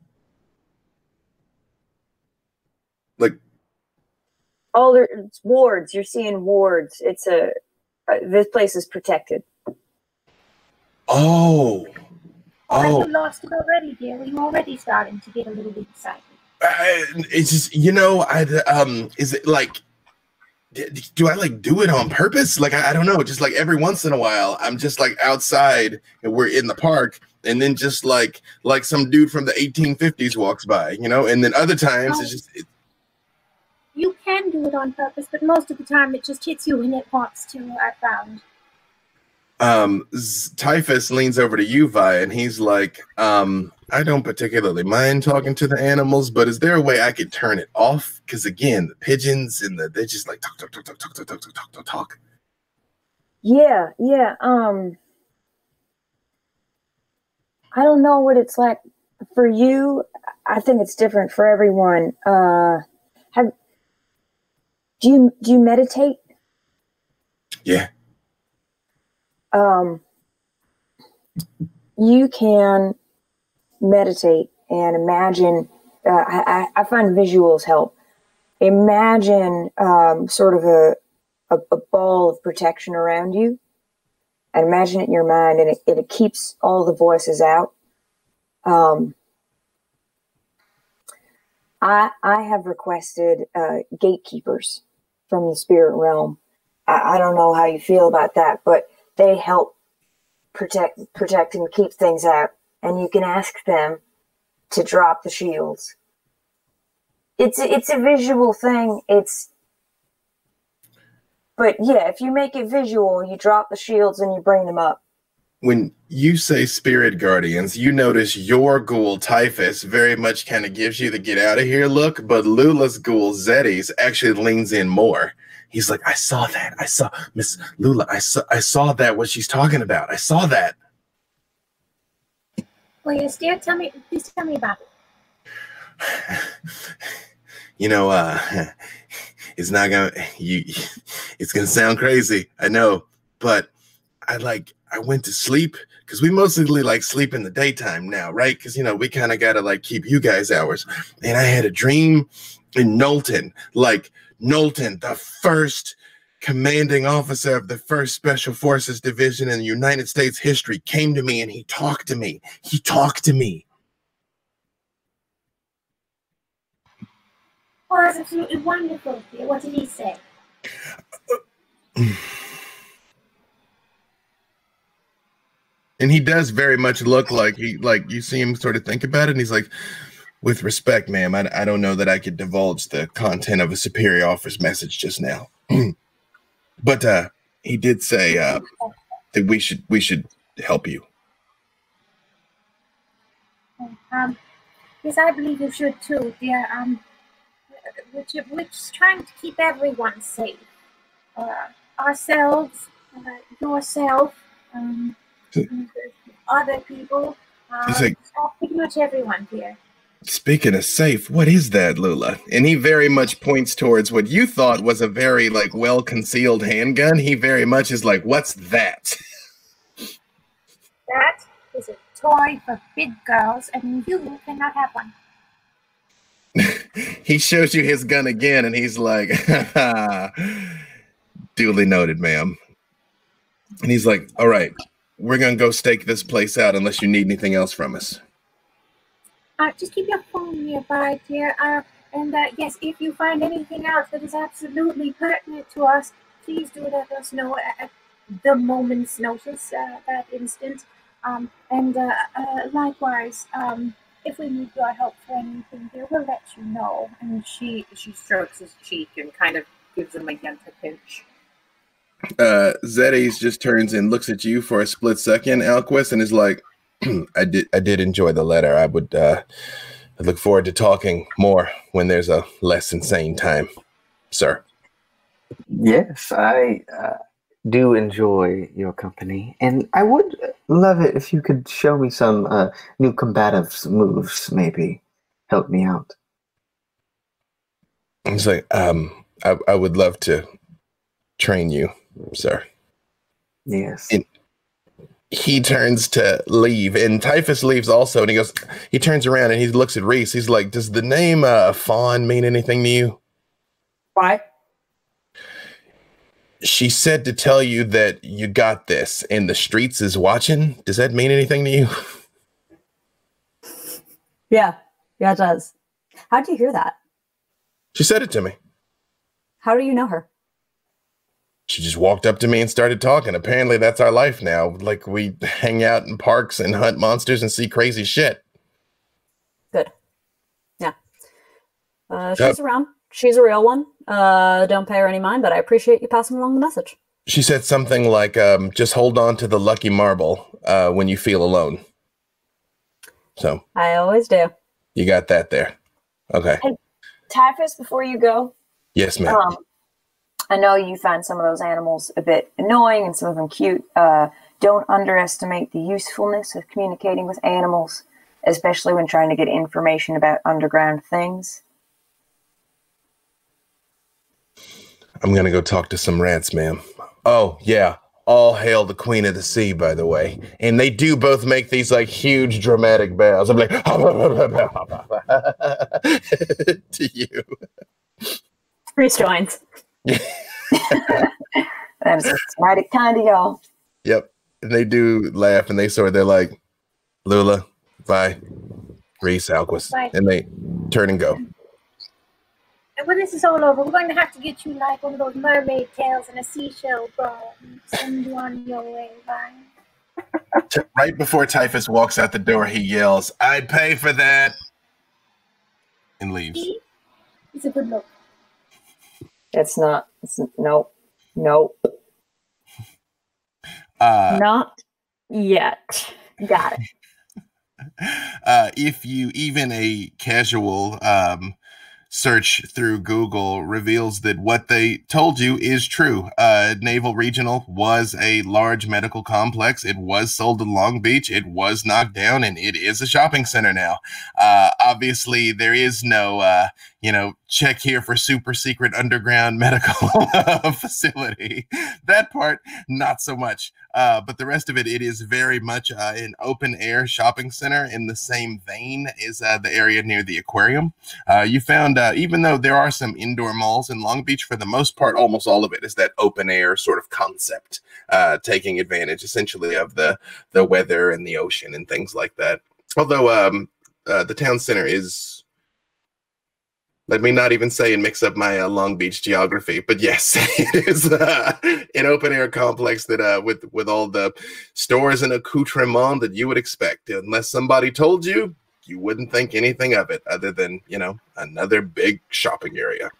Like, Oh, there, it's wards. You're seeing wards. It's a uh, this place is protected. Oh, Oh. you lost it already, dear. We're already starting to get a little bit excited. uh, it's just, you know, I, um, is it like, do I like do it on purpose? Like, I, I don't know. Just like every once in a while, I'm just like outside and we're in the park. And then just like, like some dude from the 1850s walks by, you know, and then other times it's just, it, You can do it on purpose, but most of the time it just hits you when it wants to. I found. Um, Typhus leans over to you, Vi, and he's like, um, I don't particularly mind talking to the animals, but is there a way I could turn it off? Because again, the pigeons and the they're just like talk, talk, talk, talk, talk, talk, talk, talk, talk, talk, talk. Yeah, yeah. Um, I don't know what it's like for you. I think it's different for everyone. Uh, have do you do you meditate? Yeah. Um, you can meditate and imagine. Uh, I, I find visuals help. Imagine um, sort of a, a a ball of protection around you, and imagine it in your mind, and it, it keeps all the voices out. Um, I I have requested uh, gatekeepers from the spirit realm. I, I don't know how you feel about that, but they help protect protect and keep things out. And you can ask them to drop the shields. It's it's a visual thing. It's but yeah, if you make it visual, you drop the shields and you bring them up. When you say spirit guardians, you notice your ghoul Typhus very much kind of gives you the get out of here look, but Lula's ghoul Zetes actually leans in more. He's like, I saw that. I saw Miss Lula. I saw I saw that what she's talking about. I saw that. Well, yes, dear. Tell me, please tell me about it. you know, uh it's not gonna you it's gonna sound crazy, I know, but I like I went to sleep because we mostly like sleep in the daytime now, right? Because you know, we kind of gotta like keep you guys hours. And I had a dream in Knowlton, like Knowlton, the first commanding officer of the first special forces division in United States history came to me and he talked to me. He talked to me. Oh, that's absolutely wonderful. What did he say? and he does very much look like he like you see him sort of think about it and he's like with respect ma'am I, I don't know that i could divulge the content of a superior officer's message just now but uh he did say uh that we should we should help you Um, yes, I believe you should too, dear. Um, which which trying to keep everyone safe. Uh, ourselves, uh, yourself, um, other people. Pretty much everyone here. Speaking of safe what is that lula? And he very much points towards what you thought was a very like well concealed handgun. He very much is like what's that? That is a toy for big girls, and you cannot have one. he shows you his gun again and he's like duly noted ma'am. And he's like all right we're gonna go stake this place out unless you need anything else from us Uh, just keep your phone nearby, dear. Uh, and uh, yes, if you find anything else that is absolutely pertinent to us, please do let us know at, the moment's notice, uh, that instant. Um, and uh, uh, likewise, um, if we need your help for anything, dear, we'll let you know. And she she strokes his cheek and kind of gives him a gentle pinch. uh Zetes just turns and looks at you for a split second alquist and is like i did i did enjoy the letter i would uh I look forward to talking more when there's a less insane time sir Yes, I uh, do enjoy your company, and I would love it if you could show me some uh, new combative moves. Maybe help me out. he's like um i, I would love to train you sir Yes. In- he turns to leave and typhus leaves also and he goes he turns around and he looks at reese he's like does the name uh fawn mean anything to you Why? she said to tell you that you got this and the streets is watching does that mean anything to you Yeah, yeah, it does. How do you hear that? she said it to me How do you know her? She just walked up to me and started talking apparently that's our life now like we hang out in parks and hunt monsters and see crazy shit Good. Yeah. Uh, Yep. she's around. she's a real one. Uh, don't pay her any mind, but I appreciate you passing along the message. She said something like, um, "Just hold on to the lucky marble uh, when you feel alone." So I always do. you got that there. Okay. Typhus, before you go, Yes, ma'am. um, I know you find some of those animals a bit annoying and some of them cute. Uh, don't underestimate the usefulness of communicating with animals, especially when trying to get information about underground things. I'm gonna go talk to some rats, ma'am. Oh yeah. All hail the queen of the sea, by the way. And they do both make these like huge dramatic bows. I'm like to you. Reese joins. That's mighty kind of y'all. Yep. And they do laugh and they sort of they're like, Lula, bye. Reese, Alquist. Bye. And they turn and go. And when this is all over, we're going to have to get you like one of those mermaid tails and a seashell bra and send you on your way, right? T- Right before Typhus walks out the door, he yells, I'd pay for that. And leaves. It's a good look. It's not. It's no, no. Uh, Not yet. Got it. uh, if you even a casual um, search through Google reveals that what they told you is true. Uh, Naval Regional was a large medical complex. It was sold in Long Beach. It was knocked down, and it is a shopping center now. Uh, obviously, there is no, uh, you know, check here for super secret underground medical facility. That part, not so much. Uh, but the rest of it, it is very much uh, an open air shopping center in the same vein as uh, the area near the aquarium. Uh, you found, uh, even though there are some indoor malls in Long Beach, for the most part, almost all of it is that open air sort of concept, uh, taking advantage essentially of the the weather and the ocean and things like that. Although um, the town center is let me not even say and mix up my uh, Long Beach geography, but yes, it is uh, an open air complex that uh, with with all the stores and accoutrement that you would expect. Unless somebody told you, you wouldn't think anything of it other than you know another big shopping area.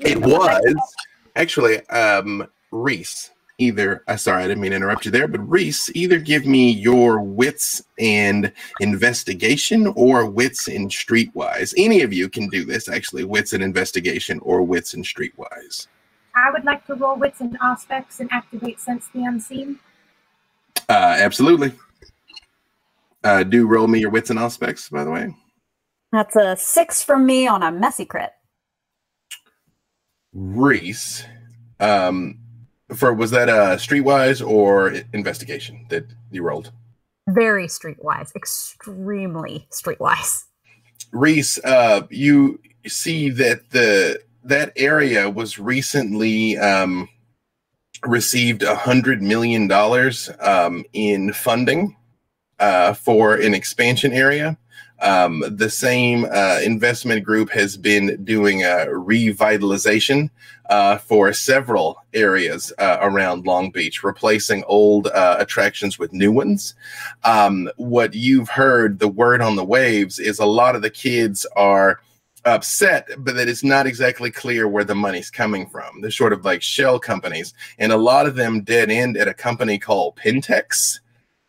It was actually um, Reese. Either, uh, sorry, I didn't mean to interrupt you there, but Reese, either give me your wits and investigation or wits and streetwise. Any of you can do this, actually, wits and investigation or wits and streetwise. I would like to roll wits and aspects and activate sense the unseen. Uh, absolutely. Uh, do roll me your wits and aspects, by the way. That's a six from me on a messy crit. Reese, um, for was that uh streetwise or investigation that you rolled? Very streetwise, extremely streetwise. Reese, uh, you see that the that area was recently um, received a hundred million dollars um, in funding uh, for an expansion area. Um, the same uh, investment group has been doing a revitalization uh, for several areas uh, around Long Beach, replacing old uh, attractions with new ones. Um, what you've heard, the word on the waves, is a lot of the kids are upset, but that it's not exactly clear where the money's coming from. They're sort of like shell companies, and a lot of them dead end at a company called Pentex.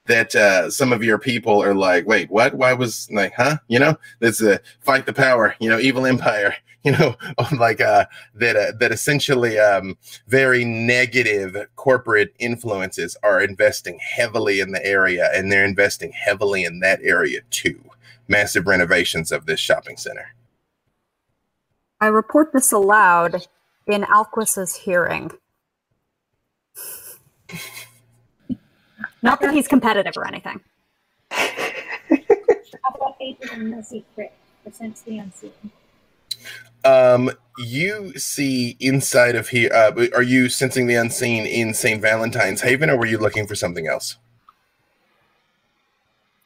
That uh, some of your people are like, wait, what? Why was like, huh? You know, that's a fight the power. You know, evil empire. You know, like uh, that. Uh, that essentially, um, very negative corporate influences are investing heavily in the area, and they're investing heavily in that area too. Massive renovations of this shopping center. I report this aloud in Alquist's hearing. Not that he's competitive or anything. About eight and a secret for the unseen? Um, you see inside of here. Uh, are you sensing the unseen in St. Valentine's Haven, or were you looking for something else?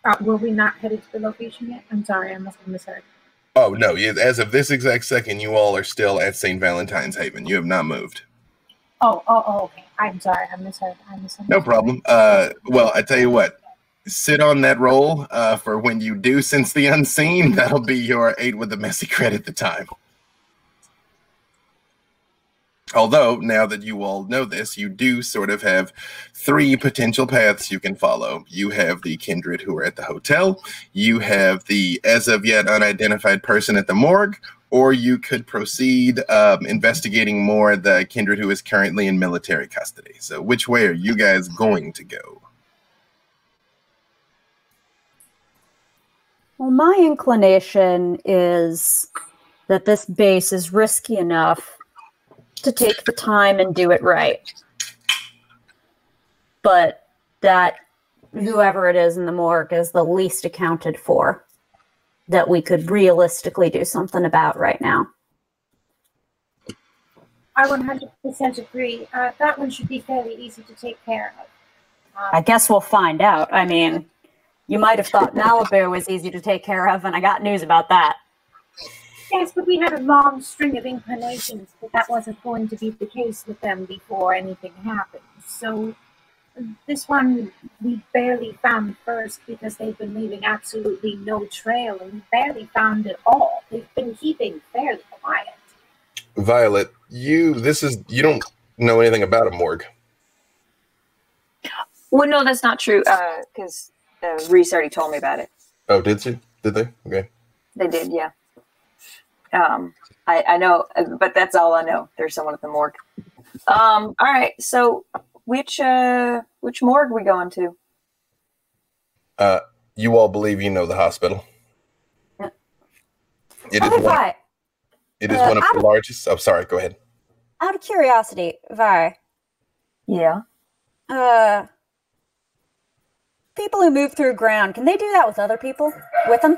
Uh, were we not headed to the location yet? I'm sorry, I must have misheard. Oh no! As of this exact second, you all are still at St. Valentine's Haven. You have not moved. Oh, oh, oh, okay. I'm sorry, I misheard. I misheard. No problem. Uh, well, I tell you what. Sit on that roll uh, for when you do sense the unseen. That'll be your eight with the messy credit at the time. Although, now that you all know this, you do sort of have three potential paths you can follow. You have the kindred who are at the hotel, you have the as of yet unidentified person at the morgue, or you could proceed um, investigating more the kindred who is currently in military custody. So, which way are you guys going to go? Well, my inclination is that this base is risky enough to take the time and do it right. But that whoever it is in the morgue is the least accounted for that we could realistically do something about right now. I 100% agree. Uh, that one should be fairly easy to take care of. I guess we'll find out. I mean, you might have thought Malibu was easy to take care of, and I got news about that. Yes, but we had a long string of inclinations that that wasn't going to be the case with them before anything happened. So this one we barely found first because they've been leaving absolutely no trail, and we barely found it all. They've been keeping fairly quiet. Violet, you this is you don't know anything about a morgue. Well, no, that's not true. Because uh, Reese already told me about it. Oh, did she? Did they? Okay. They did, yeah. Um, I, I know, uh, but that's all I know. There's someone at the morgue. Um, all right. So, which uh, which morgue we going to? Uh, you all believe you know the hospital. Yeah. It is one, Vi, it is Uh, one of the largest. Oh, sorry. Go ahead. out of curiosity, Vi, Yeah. uh, people who move through ground, can they do that with other people? With them?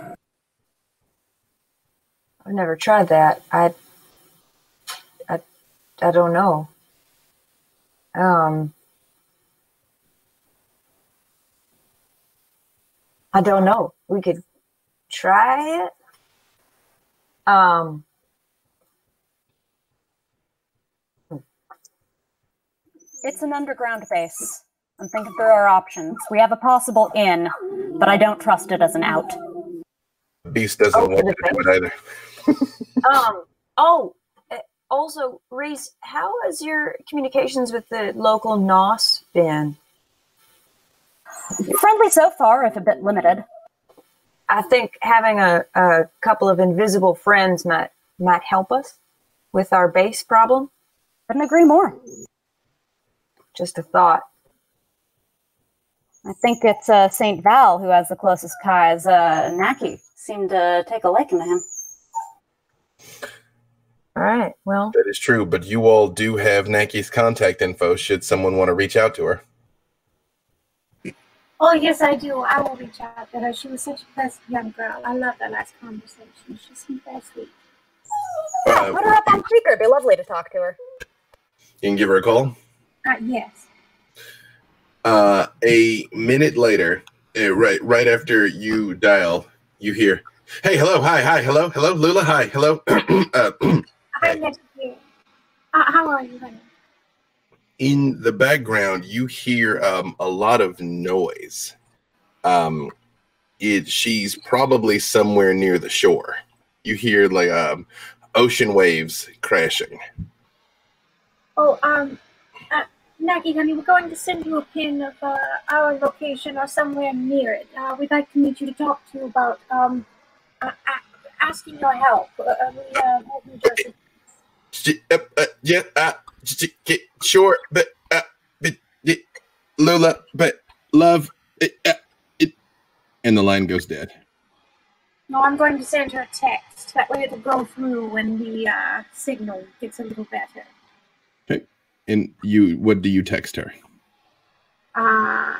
I've never tried that. I, I, I don't know. Um, I don't know. We could try it. Um, It's an underground base. I'm thinking through our options. We have a possible in, but I don't trust it as an out. Beast doesn't Oh, want for you the to do it either. um. Oh, also, Reese, how has your communications with the local NOS been? Friendly so far, if a bit limited. I think having a, a couple of invisible friends might might help us with our base problem. Couldn't agree more. Just a thought. I think it's uh, Saint Val who has the closest ties. Uh, Naki seemed to take a liking to him. All right. Well, That is true, but you all do have Naki's contact info should someone want to reach out to her. Oh, yes, I do. I will reach out to her. She was such a pleasant young girl. I love that last conversation. She seemed very sweet. Yeah, Uh, put her up on speaker. It'd be lovely to talk to her. You can give her a call. Uh, yes. Uh, a minute later, uh, right right after you dial, you hear, "Hey, hello, hi, hi, hello, hello, Lula, hi, hello." uh, Hi. Uh, how are you, honey? in the background, you hear um, a lot of noise. Um, it she's probably somewhere near the shore. You hear like um, ocean waves crashing. Oh, um, uh, Naki, honey, we're going to send you a pin of uh, our location or somewhere near it. Uh, we'd like to meet you to talk to you about um, uh, asking your help. Uh, uh, we uh, yeah, uh, sh- sh- get- sure, but uh, but it, Lula, but love, it, uh, it, and the line goes dead. No, I'm going to send her a text. That way it'll go through when the uh, signal gets a little better. Okay, and you, what do you text her? Uh,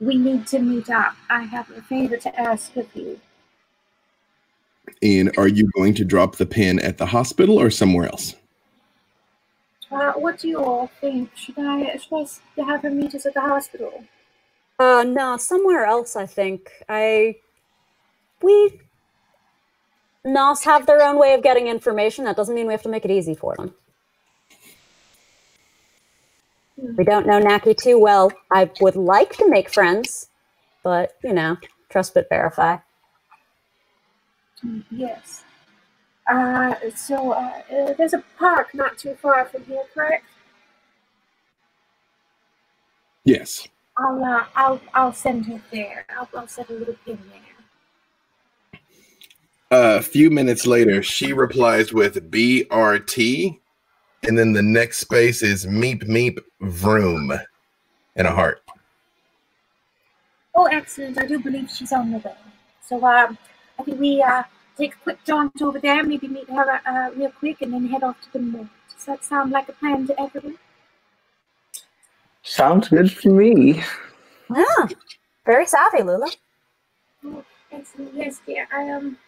we need to meet up. I have a favor to ask of you. And are you going to drop the pin at the hospital or somewhere else? Uh, what do you all think? Should I should I s- have her meet us at the hospital? Uh, no, somewhere else. I think I. We. Nos have their own way of getting information. That doesn't mean we have to make it easy for them. We don't know Naki too well. I would like to make friends, but you know, trust but verify. Yes. Uh, so uh, uh, there's a park not too far from here, correct? Yes. I'll uh, I'll I'll send her there. I'll, I'll set a little pin there. a few minutes later, she replies with BRT, and then the next space is meep meep vroom and a heart. Oh, excellent! I do believe she's on the way. So um, I think we uh take a quick jaunt over there, maybe meet her uh, real quick, and then head off to the mall. Does that sound like a plan to everyone? Sounds good to me. Yeah. Very savvy, Lula. Oh, excellent. Yes, dear. I am um,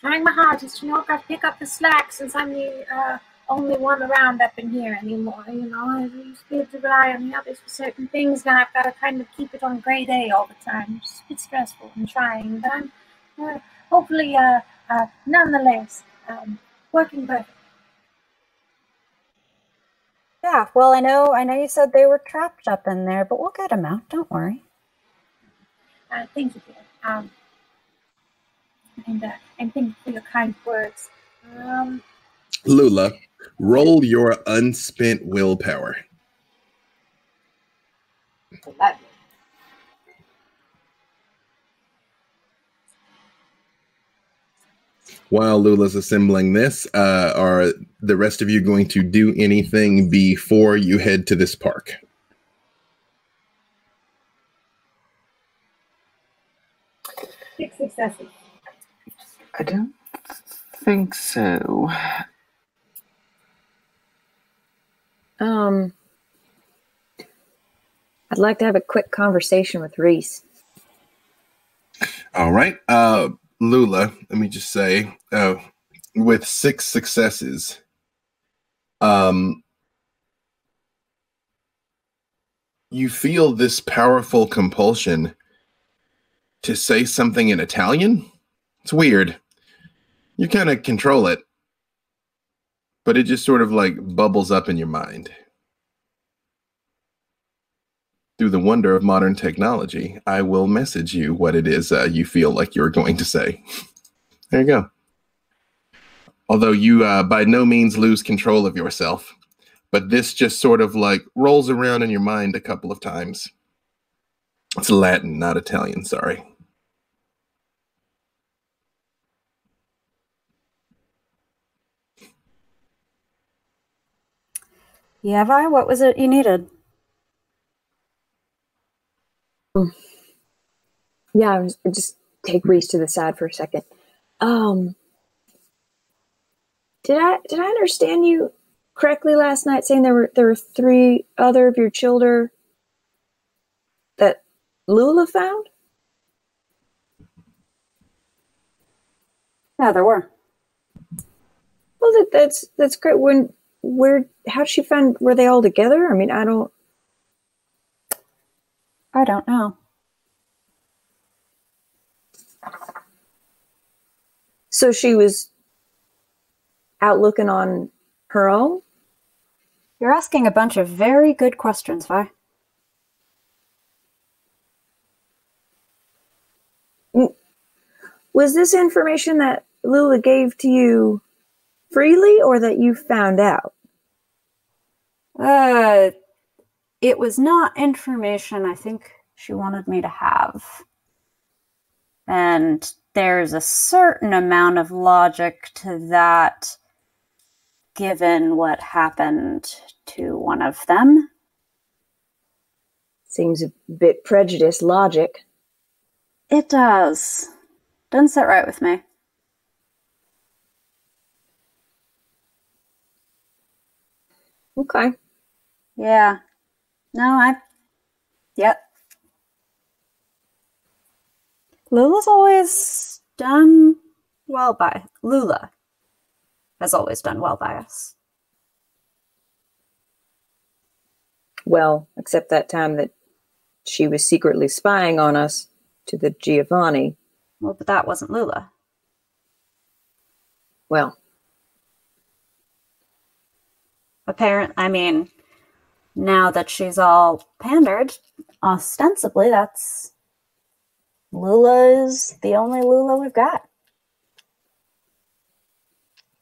trying my hardest. You know, got to pick up the slack since I'm the uh, only one around up in here anymore. You know, I used to to rely on the others for certain things. Now I've got to kind of keep it on grade A all the time. It's a bit stressful and trying, but I'm uh, hopefully, uh, uh, nonetheless, um, working perfect. Yeah, well, I know, I know you said they were trapped up in there, but we'll get them out. Don't worry. Uh, thank you, dear. Um, and, uh, and thank you for your kind words. Um, Lula, roll your unspent willpower. lovely. While Lula's assembling this, uh, are the rest of you going to do anything before you head to this park? Six successes. I don't think so. Um, I'd like to have a quick conversation with Reese. All right. Uh, Lula, let me just say, uh, with six successes, um, you feel this powerful compulsion to say something in Italian. It's weird. You kind of control it, but it just sort of like bubbles up in your mind. Through the wonder of modern technology, I will message you what it is uh, you feel like you're going to say. There you go. Although you uh, by no means lose control of yourself, but this just sort of like rolls around in your mind a couple of times. It's Latin, not Italian, sorry. Yeah, Vi, what was it you needed? Yeah, I was just take Reese to the side for a second. Um, did I did I understand you correctly last night saying there were there were three other of your children that Lula found? Yeah, there were. Well, that, that's that's great. When where how did she find were they all together? I mean, I don't. I don't know. So she was out looking on her own. You're asking a bunch of very good questions, Vi. Was this information that Lula gave to you freely, or that you found out? Uh, it was not information I think she wanted me to have. And there's a certain amount of logic to that given what happened to one of them. Seems a bit prejudiced logic. It does. Doesn't sit right with me. Okay. Yeah. No, I. Yep. Lula's always done well by. Lula has always done well by us. Well, except that time that she was secretly spying on us to the Giovanni. Well, but that wasn't Lula. Well, Apparent. I mean, now that she's all pandered, ostensibly that's Lula is the only Lula we've got.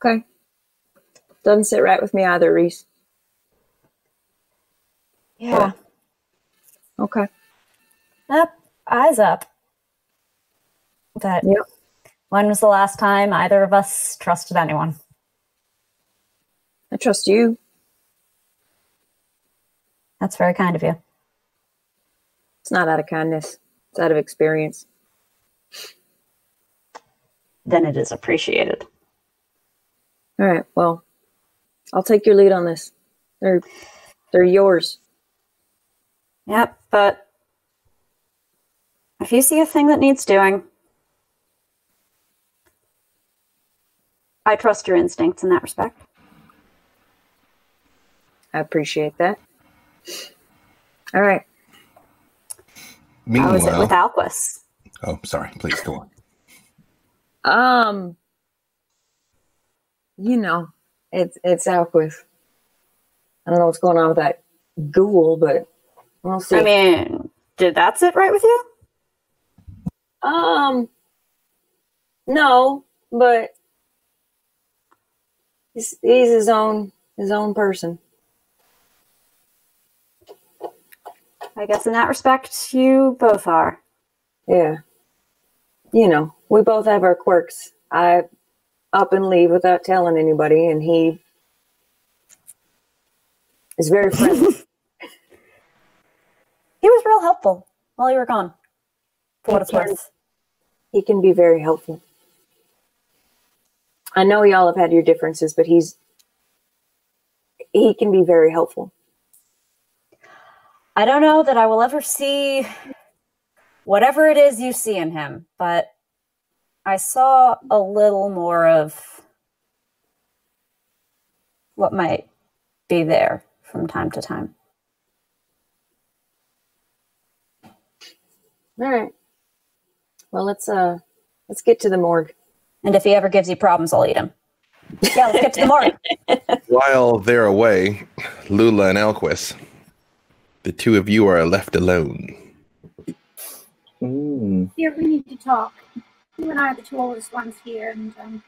Okay. Doesn't sit right with me either, Reese. Yeah. Okay. Up, eyes up. That Yep. when was the last time either of us trusted anyone? I trust you. That's very kind of you. It's not out of kindness. It's out of experience. Then it is appreciated. All right. Well, I'll take your lead on this. They're they're yours. Yep, but if you see a thing that needs doing, I trust your instincts in that respect. I appreciate that. All right. How is it with Meanwhile, Alquist? oh, sorry. Please go on. Um, you know, it's it's Alquist. I don't know what's going on with that ghoul, but we'll see. I mean, did that sit right with you? um, no, but he's he's his own his own person. I guess in that respect, you both are. Yeah. You know, we both have our quirks. I up and leave without telling anybody, and he is very friendly. He was real helpful while you were gone, for what it's worth. he can be very helpful. I know y'all have had your differences, but he's he can be very helpful. I don't know that I will ever see whatever it is you see in him, but I saw a little more of what might be there from time to time. All right. Well, let's uh let's get to the morgue. And if he ever gives you problems, I'll eat him. Yeah, let's get to the morgue. While they're away, Lula and Alquist, the two of you are left alone. Mm. Here, we need to talk. You and I are the two oldest ones here, and um,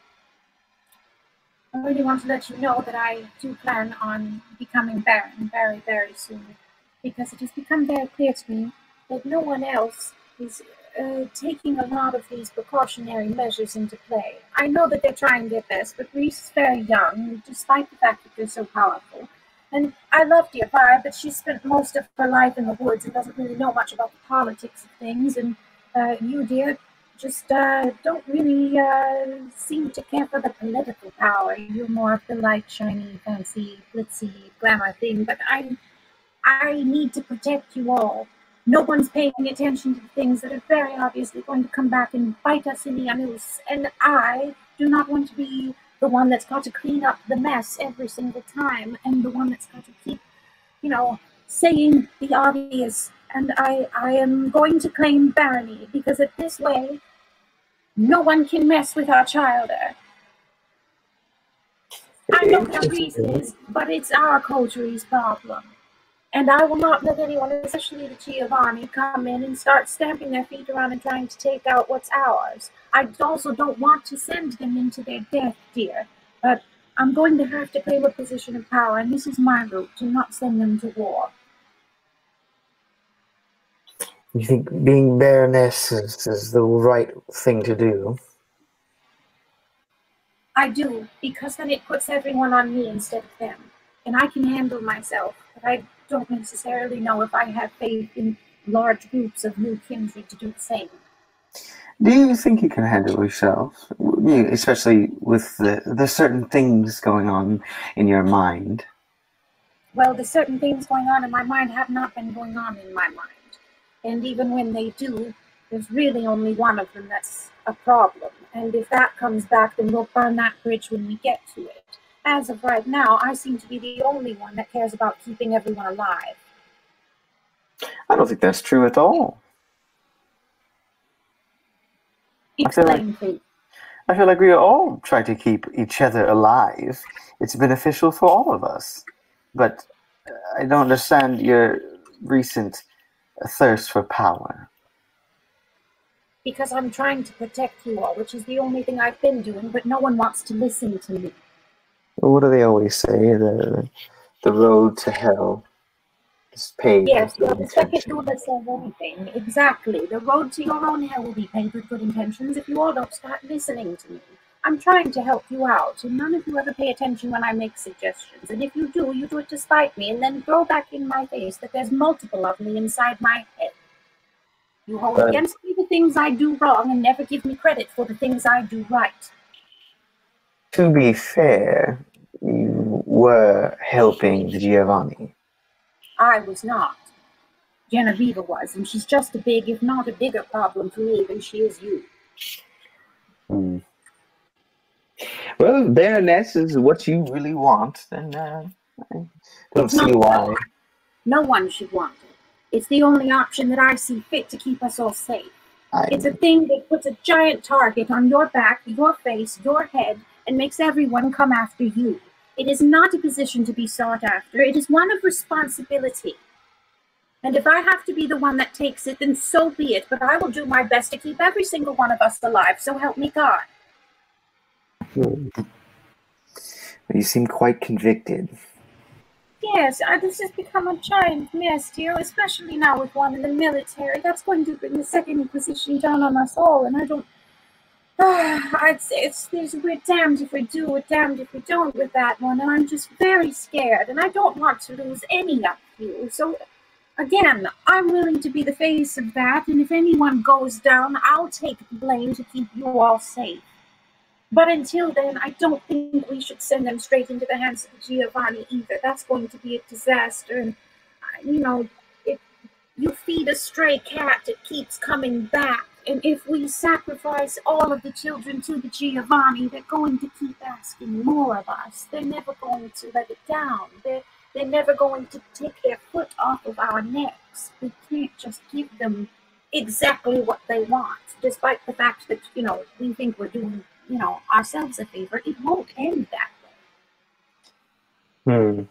I really want to let you know that I do plan on becoming Baron very, very soon. Because it has become very clear to me that no one else is uh, taking a lot of these precautionary measures into play. I know that they're trying their best, but Reese is very young, despite the fact that they're so powerful. And I love Dear Fire, but she spent most of her life in the woods and doesn't really know much about the politics of things. And uh, you, dear, just uh, don't really uh, seem to care for the political power. You're more of the light, shiny, fancy, glitzy, glamour thing. But I, I need to protect you all. No one's paying attention to the things that are very obviously going to come back and bite us in the anus. And I do not want to be the one that's got to clean up the mess every single time and the one that's got to keep, you know, saying the obvious. And I, I am going to claim barony because at this way, no one can mess with our childer. I know what reason is, but it's our coteries problem. And I will not let anyone, especially the Giovanni, come in and start stamping their feet around and trying to take out what's ours. I also don't want to send them into their death, dear. But I'm going to have to claim a position of power, and this is my route to not send them to war. You think being Baroness is, is the right thing to do? I do, because then it puts everyone on me instead of them. And I can handle myself, but I don't necessarily know if I have faith in large groups of new kindred to do the same. Do you think you can handle yourself, You- especially with the, the certain things going on in your mind? Well, the certain things going on in my mind have not been going on in my mind. And even when they do, there's really only one of them that's a problem. And if that comes back, then we'll burn that bridge when we get to it. As of right now, I seem to be the only one that cares about keeping everyone alive. I don't think that's true at all. I feel like- please. I feel like we all try to keep each other alive. It's beneficial for all of us. But uh, I don't understand your recent thirst for power. because I'm trying to protect you all, which is the only thing I've been doing, but no one wants to listen to me. What do they always say? The the road to hell is paved Yes, with well, good the second intention. ruler says anything. Exactly. The road to your own hell will be paved with good intentions if you all don't start listening to me. I'm trying to help you out, and none of you ever pay attention when I make suggestions. And if you do, you do it to spite me, and then throw back in my face that there's multiple of me inside my head. You hold against me the things I do wrong and never give me credit for the things I do right. To be fair, you were helping Giovanni. I was not. Genevieve was, and she's just a big, if not a bigger problem for me than she is you. Hmm. Well, baroness is what you really want, then uh, I don't see why. No one should want it. It's the only option that I see fit to keep us all safe. I, It's a thing that puts a giant target on your back, your face, your head, and makes everyone come after you. It is not a position to be sought after, it is one of responsibility. And if I have to be the one that takes it, then so be it, but I will do my best to keep every single one of us alive, so help me God. you seem quite convicted. Yes, I, this has become a giant mess, dear, especially now with one in the military. That's going to bring the Second Inquisition down on us all, and I don't. Say it's there's we're damned if we do, we're damned if we don't with that one, and I'm just very scared, and I don't want to lose any of you. So, again, I'm willing to be the face of that, and if anyone goes down, I'll take the blame to keep you all safe. But until then, I don't think we should send them straight into the hands of Giovanni either. That's going to be a disaster. And, uh, you know, if you feed a stray cat, it keeps coming back. And if we sacrifice all of the children to the Giovanni, they're going to keep asking more of us. They're never going to let it down. They're, they're never going to take their foot off of our necks. We can't just give them exactly what they want, despite the fact that, you know, we think we're doing you know, ourselves a favor, it won't end that way. Hmm.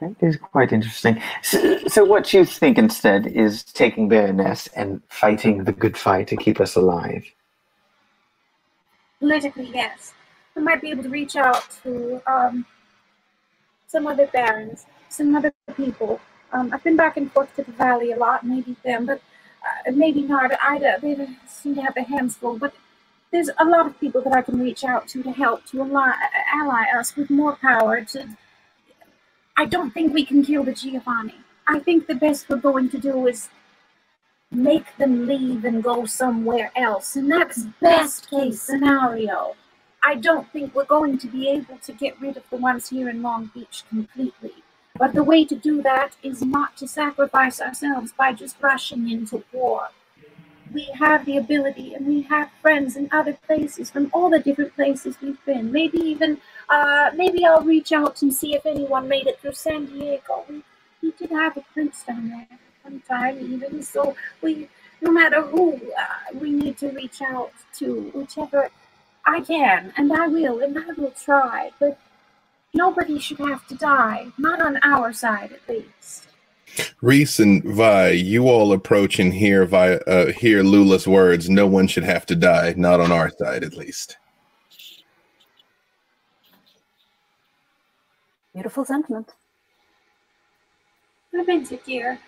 That is quite interesting. So, so what you think instead is taking Baroness and fighting the good fight to keep us alive. Politically, yes. We might be able to reach out to um, some other barons, some other people. Um, I've been back and forth to the valley a lot, maybe them, but uh, maybe not. I, they seem to have their hands full, but there's a lot of people that I can reach out to to help, to ally, ally us with more power. To, I don't think we can kill the Giovanni. I think the best we're going to do is make them leave and go somewhere else, and that's best case scenario. I don't think we're going to be able to get rid of the ones here in Long Beach completely. But the way to do that is not to sacrifice ourselves by just rushing into war we have the ability and we have friends in other places from all the different places we've been. Maybe even, uh, maybe I'll reach out and see if anyone made it through San Diego. We, we did have a prince down there one time even, so we, no matter who, uh, we need to reach out to, whichever I can, and I will, and I will try, but nobody should have to die, not on our side at least. Reese and Vi, you all approach and hear Vi, uh, hear Lula's words. No one should have to die, not on our side, at least. Beautiful sentiment. I meant it, dear.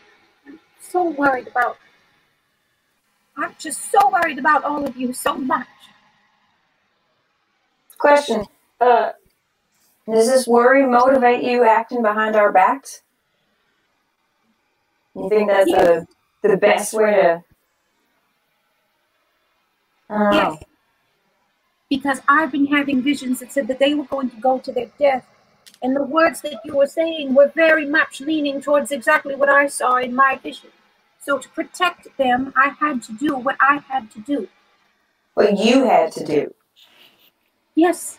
I'm so worried about. I'm just so worried about all of you so much. Question. Uh, does this worry motivate you acting behind our backs? You think that's the the best way to? I don't know. Yes. Oh. Because I've been having visions that said that they were going to go to their death. And the words that you were saying were very much leaning towards exactly what I saw in my vision. So to protect them, I had to do what I had to do. What you had to do. Yes,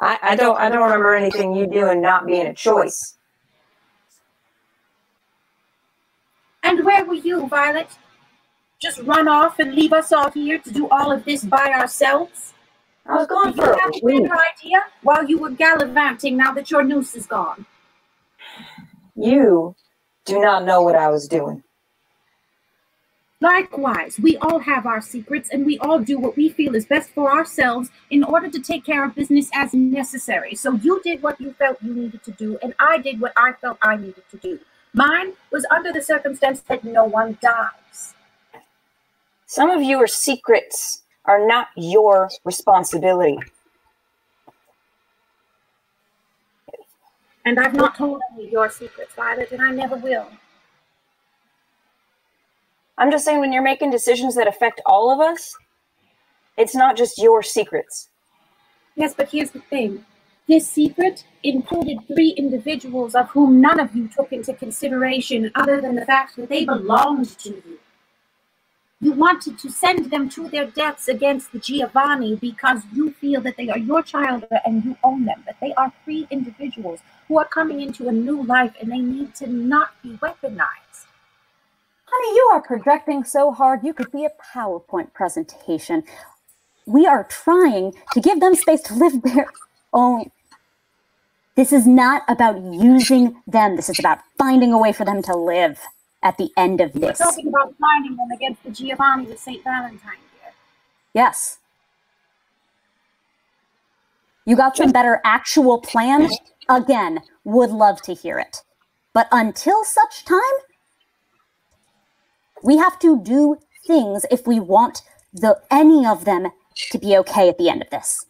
I, I don't. I don't remember anything you doing not being a choice. And where were you, Violet? Just run off and leave us all here to do all of this by ourselves? I was you for a week. better idea while you were gallivanting now that your noose is gone? You do not know what I was doing. Likewise, we all have our secrets and we all do what we feel is best for ourselves in order to take care of business as necessary. So you did what you felt you needed to do, and I did what I felt I needed to do. Mine was under the circumstance that no one dies. Some of your secrets are not your responsibility. And I've not told any of your secrets, Violet, and I never will. I'm just saying, when you're making decisions that affect all of us, it's not just your secrets. Yes, but here's the thing. This secret included three individuals of whom none of you took into consideration other than the fact that they belonged to you. You wanted to send them to their deaths against the Giovanni because you feel that they are your child and you own them, but they are free individuals who are coming into a new life and they need to not be weaponized. Honey, you are projecting so hard you could be a PowerPoint presentation. We are trying to give them space to live their own. This is not about using them. This is about finding a way for them to live at the end of We're this. talking about finding them against the Giovanni of St. Valentine here. Yes. You got some better actual plan? Again, would love to hear it. But until such time, we have to do things if we want the any of them to be okay at the end of this.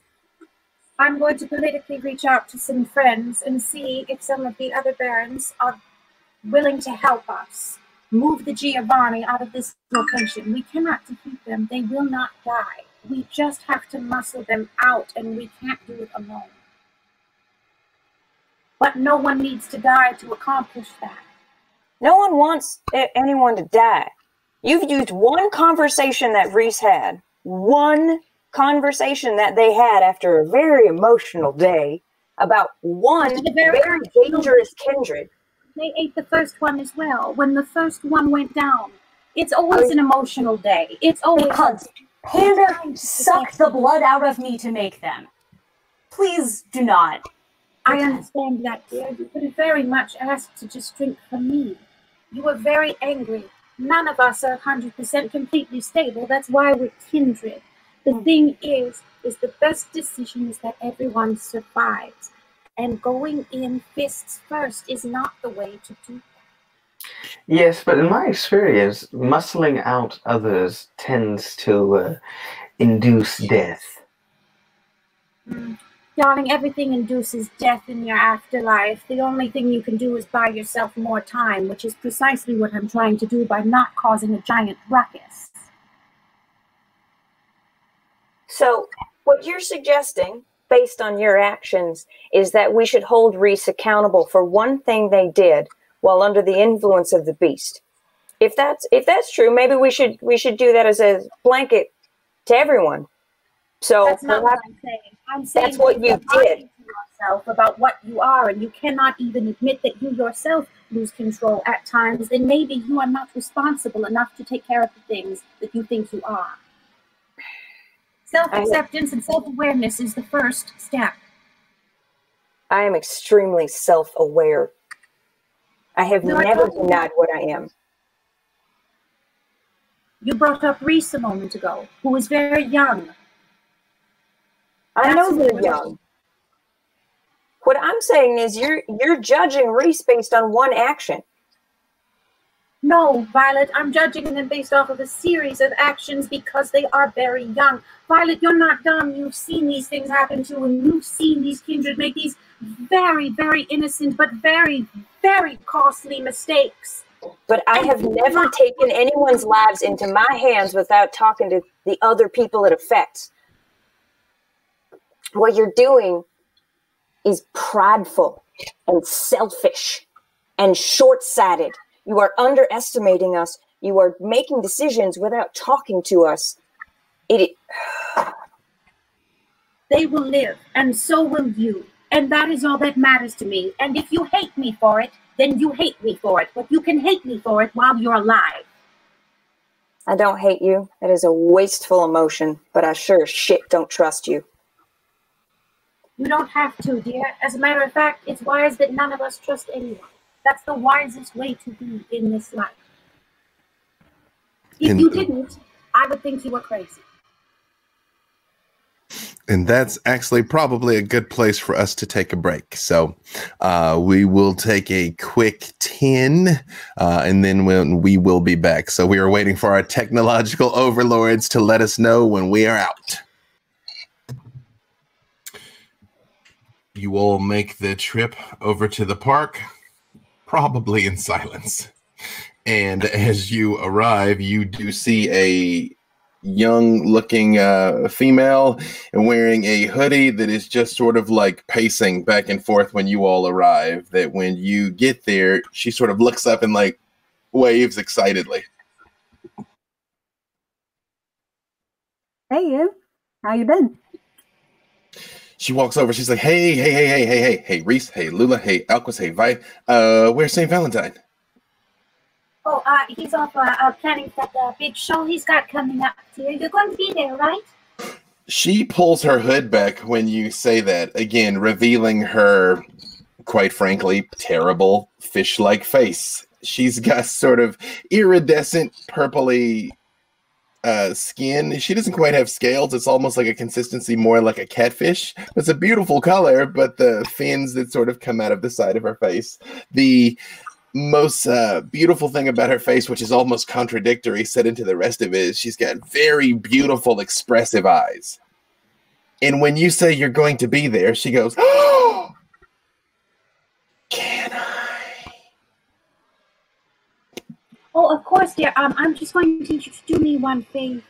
I'm going to politically reach out to some friends and see if some of the other barons are willing to help us move the Giovanni out of this location. We cannot defeat them. They will not die. We just have to muscle them out, and we can't do it alone. But no one needs to die to accomplish that. No one wants anyone to die. You've used one conversation that Reese had, one conversation that they had after a very emotional day about one very- very dangerous kindred. They ate the first one as well. When the first one went down, it's always an emotional day. It's always Because Panda sucked the blood out of me to make them. Please do not. I understand that, dear. You could have very much asked to just drink from me. You were very angry. None of us are 100% completely stable. That's why we're kindred. The thing is, is the best decision is that everyone survives. And going in fists first is not the way to do that. Yes, but in my experience, muscling out others tends to uh, induce death. Darling, everything induces death in your afterlife. The only thing you can do is buy yourself more time, which is precisely what I'm trying to do by not causing a giant ruckus. So, what you're suggesting, based on your actions, is that we should hold Reese accountable for one thing they did while under the influence of the beast. If that's if that's true, maybe we should we should do that as a blanket to everyone. So That's not what I'm saying. I'm saying That's what you did. to yourself about what you are, and you cannot even admit that you yourself lose control at times. and maybe you are not responsible enough to take care of the things that you think you are. Self acceptance and self awareness is the first step. I am extremely self-aware. I have No, never don't- denied what I am. You brought up Reese a moment ago, who was very young. I know That's they're young. What I'm saying is you're you're judging Reese based on one action. No, Violet, I'm judging them based off of a series of actions because they are very young. Violet, you're not dumb. You've seen these things happen to and you've seen these kindred make these very, very innocent but very, very costly mistakes. But I have never taken anyone's lives into my hands without talking to the other people it affects. What you're doing is prideful and selfish and short sighted. You are underestimating us. You are making decisions without talking to us. It, They will live, and so will you. And that is all that matters to me. And if you hate me for it, then you hate me for it. But you can hate me for it while you're alive. I don't hate you. It is a wasteful emotion, but I sure as shit don't trust you. You don't have to, dear. As a matter of fact, it's wise that none of us trust anyone. That's the wisest way to be in this life. If And- you didn't, I would think you were crazy. And that's actually probably a good place for us to take a break. So uh, we will take a quick 10 uh, and then when we will be back. So we are waiting for our technological overlords to let us know when we are out. You all make the trip over to the park, probably in silence. And as you arrive, you do see a young looking uh, female wearing a hoodie that is just sort of like pacing back and forth when you all arrive. That when you get there, she sort of looks up and like waves excitedly. Hey, you. How you been? She walks over. She's like, "Hey, hey, hey, hey, hey, hey, hey, Reese, hey, Lula, hey, Alquist, hey, Vi. Uh, where's Saint Valentine?" Oh, uh, he's off uh, uh, planning for the big show he's got coming up here. You're going to be there, right? She pulls her hood back when you say that again, revealing her, quite frankly, terrible fish-like face. She's got sort of iridescent, purpley uh, skin. She doesn't quite have scales. It's almost like a consistency more like a catfish. It's a beautiful color, but the fins that sort of come out of the side of her face, the most uh, beautiful thing about her face, which is almost contradictory, set into the rest of it, is she's got very beautiful, expressive eyes. And when you say you're going to be there, she goes, Oh, of course, dear. Um, I'm just going to you do me one favor.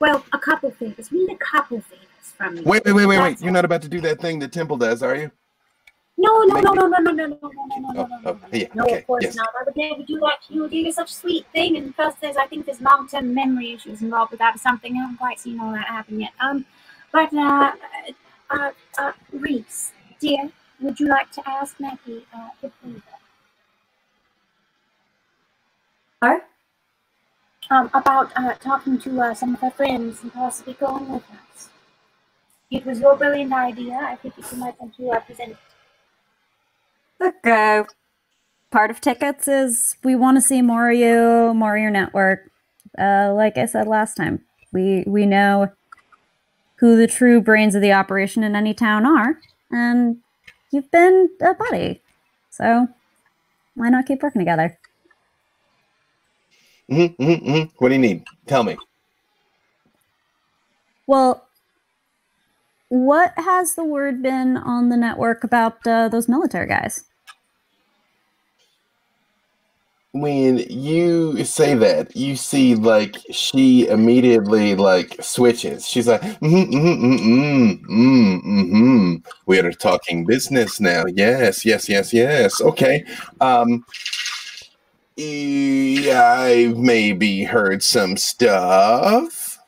Well, a couple favors. We need a couple favors from you. Wait, wait, wait, wait, wait! You're not about to do that thing that Temple does, are you? No, no, no, no, no, no, no, no, no, no, no, no, Oh, no, oh, no. yeah, No, okay, of course not. I would never do that to you. dear. You're such a sweet thing, and plus, there's I think there's long-term memory issues involved with that or something. I haven't quite seen all that happen yet. Um, but uh, uh, uh, Reese, dear, would you like to ask Maggie uh, a favor? Um, about uh, talking to uh, some of her friends and possibly going with us. It was your brilliant idea. I think you might want to uh, present it. Look, uh, part of tickets is we want to see more of you, more of your network. Uh, like I said last time, we we know who the true brains of the operation in any town are, and you've been a buddy, so why not keep working together? Mm-hmm, mm-hmm, mm-hmm. What do you need? Tell me. Well, what has the word been on the network about uh, those military guys? when you say that, you see like she immediately like switches. She's like, mm-hmm, mm-hmm, mm-hmm, mm-hmm, mm-hmm. We're talking business now. Yes, yes, yes, yes. Okay. Um yeah, I've maybe heard some stuff.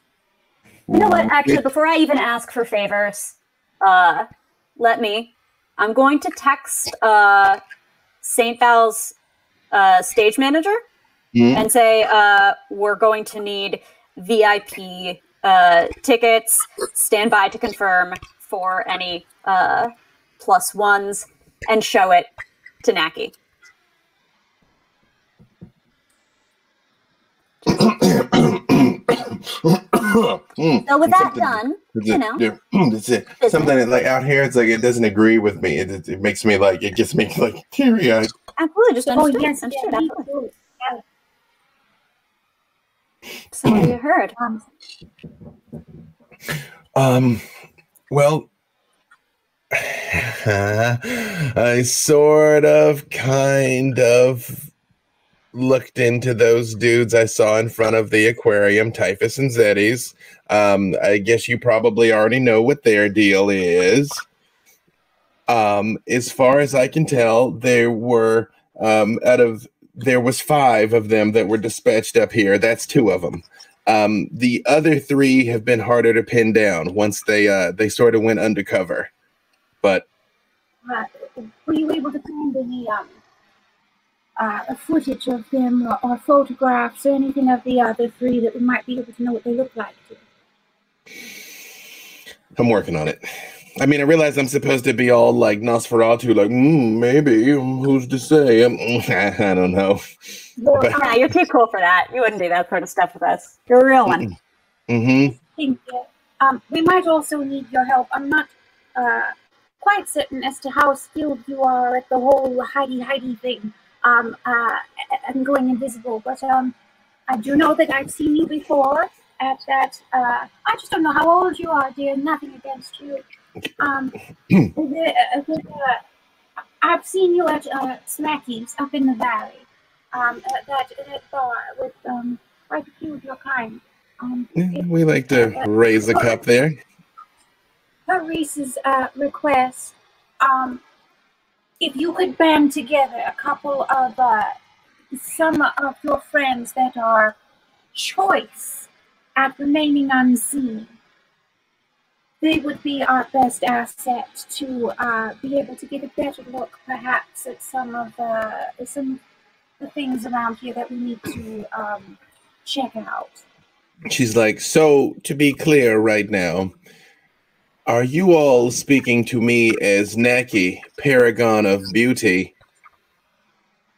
You know what? Actually, before I even ask for favors, uh, let me. I'm going to text uh, St. Val's uh, stage manager Mhm. and say uh, we're going to need VIP uh, tickets. Stand by to confirm for any uh, plus ones and show it to Naki. So with that done, you know. it's a- something that, like out here, it's like it doesn't agree with me. It, it, it makes me like it gets me like teary eyed. absolutely just Oh, understood. yes, understood, yeah, me absolutely. So what you heard? Um, Um, well, I sort of, kind of looked into those dudes I saw in front of the aquarium, Typhus and Zetes. Um, I guess you probably already know what their deal is. Um, as far as I can tell, there were um, out of there was five of them that were dispatched up here. That's two of them. Um, the other three have been harder to pin down once they uh, they sort of went undercover. But uh, were you able to find any um, uh, footage of them or, or photographs or anything of the other three that we might be able to know what they look like? I'm working on it. I mean, I realize I'm supposed to be all like Nosferatu, like mm, maybe. um, Who's to say? I don't know. Well, But- Yeah, you're too cool for that. You wouldn't do that sort of stuff with us. You're a real one. Mm-hmm. thank you. Um, we might also need your help. I'm not uh, quite certain as to how skilled you are at the whole hidey hidey thing um, uh, and going invisible, but um, I do know that I've seen you before at that. Uh, I just don't know how old you are, dear. Nothing against you. Um, the, uh, uh, I've seen you at uh, Smacky's up in the valley. Um, at that, that bar with um, quite a few of your kind. Um, We like to raise a cup there. per Reese's uh, request, um, if you could band together a couple of uh, some of your friends that are choice at remaining unseen, they would be our best asset to uh, be able to get a better look, perhaps, at some of the some the things around here that we need to um, check out. She's like, so to be clear right now, are you all speaking to me as Naki, paragon of beauty,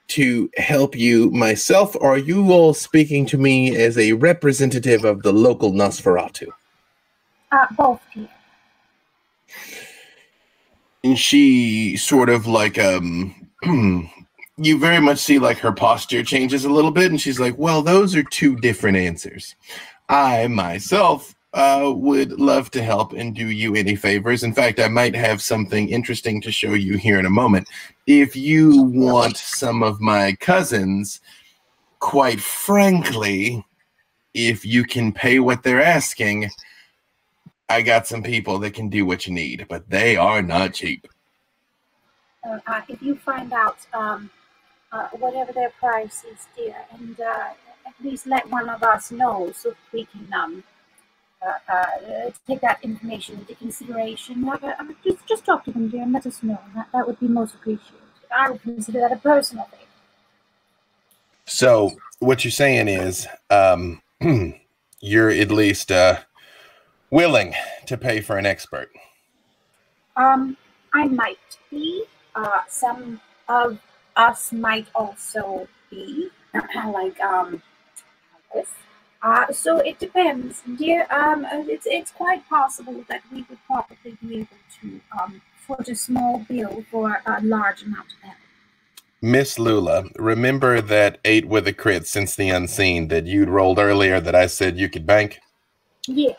to help you myself, or are you all speaking to me as a representative of the local Nosferatu? Uh, both here. And she sort of like um you very much see like her posture changes a little bit and she's like well those are two different answers i myself uh, would love to help and do you any favors in fact i might have something interesting to show you here in a moment if you want some of my cousins quite frankly if you can pay what they're asking I got some people that can do what you need, but they are not cheap. uh, if you find out um, uh, whatever their price is, dear, and uh, at least let one of us know so we can um, uh, uh, take that information into consideration. Uh, just, just talk to them, dear, and let us know. That, that would be most appreciated. I would consider that a personal favor. So what you're saying is, um, you're at least uh, willing to pay for an expert. Um, I might be. Uh, some of us might also be, like um, this. Uh, so it depends, dear. Um, uh, it's it's quite possible that we would probably be able to um foot a small bill for a large amount of help. Miss Lula, remember that eight with a crit Sense the Unseen that you'd rolled earlier that I said you could bank? Yeah.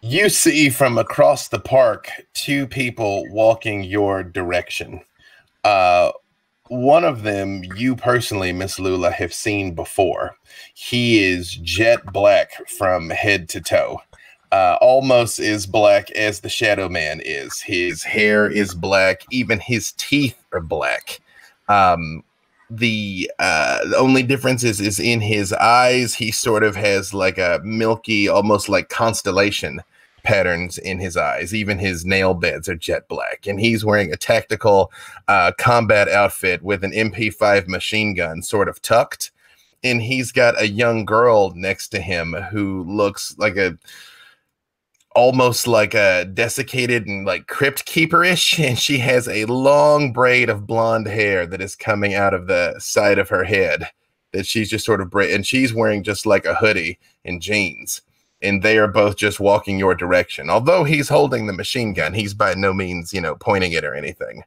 You see from across the park two people walking your direction. Uh, one of them, you personally, Miss Lula, have seen before. He is jet black from head to toe. Uh, almost as black as the Shadow Man is. His hair is black. Even his teeth are black. Um, the uh, the only difference is is in his eyes. He sort of has like a milky, almost like constellation patterns in his eyes. Even his nail beds are jet black, and he's wearing a tactical uh, combat outfit with an MP5 machine gun, sort of tucked. And he's got a young girl next to him who looks like a almost like a desiccated and like crypt keeper-ish and she has a long braid of blonde hair that is coming out of the side of her head that she's just sort of bra- and she's wearing just like a hoodie and jeans and they are both just walking your direction. Although he's holding the machine gun he's by no means you know pointing it or anything.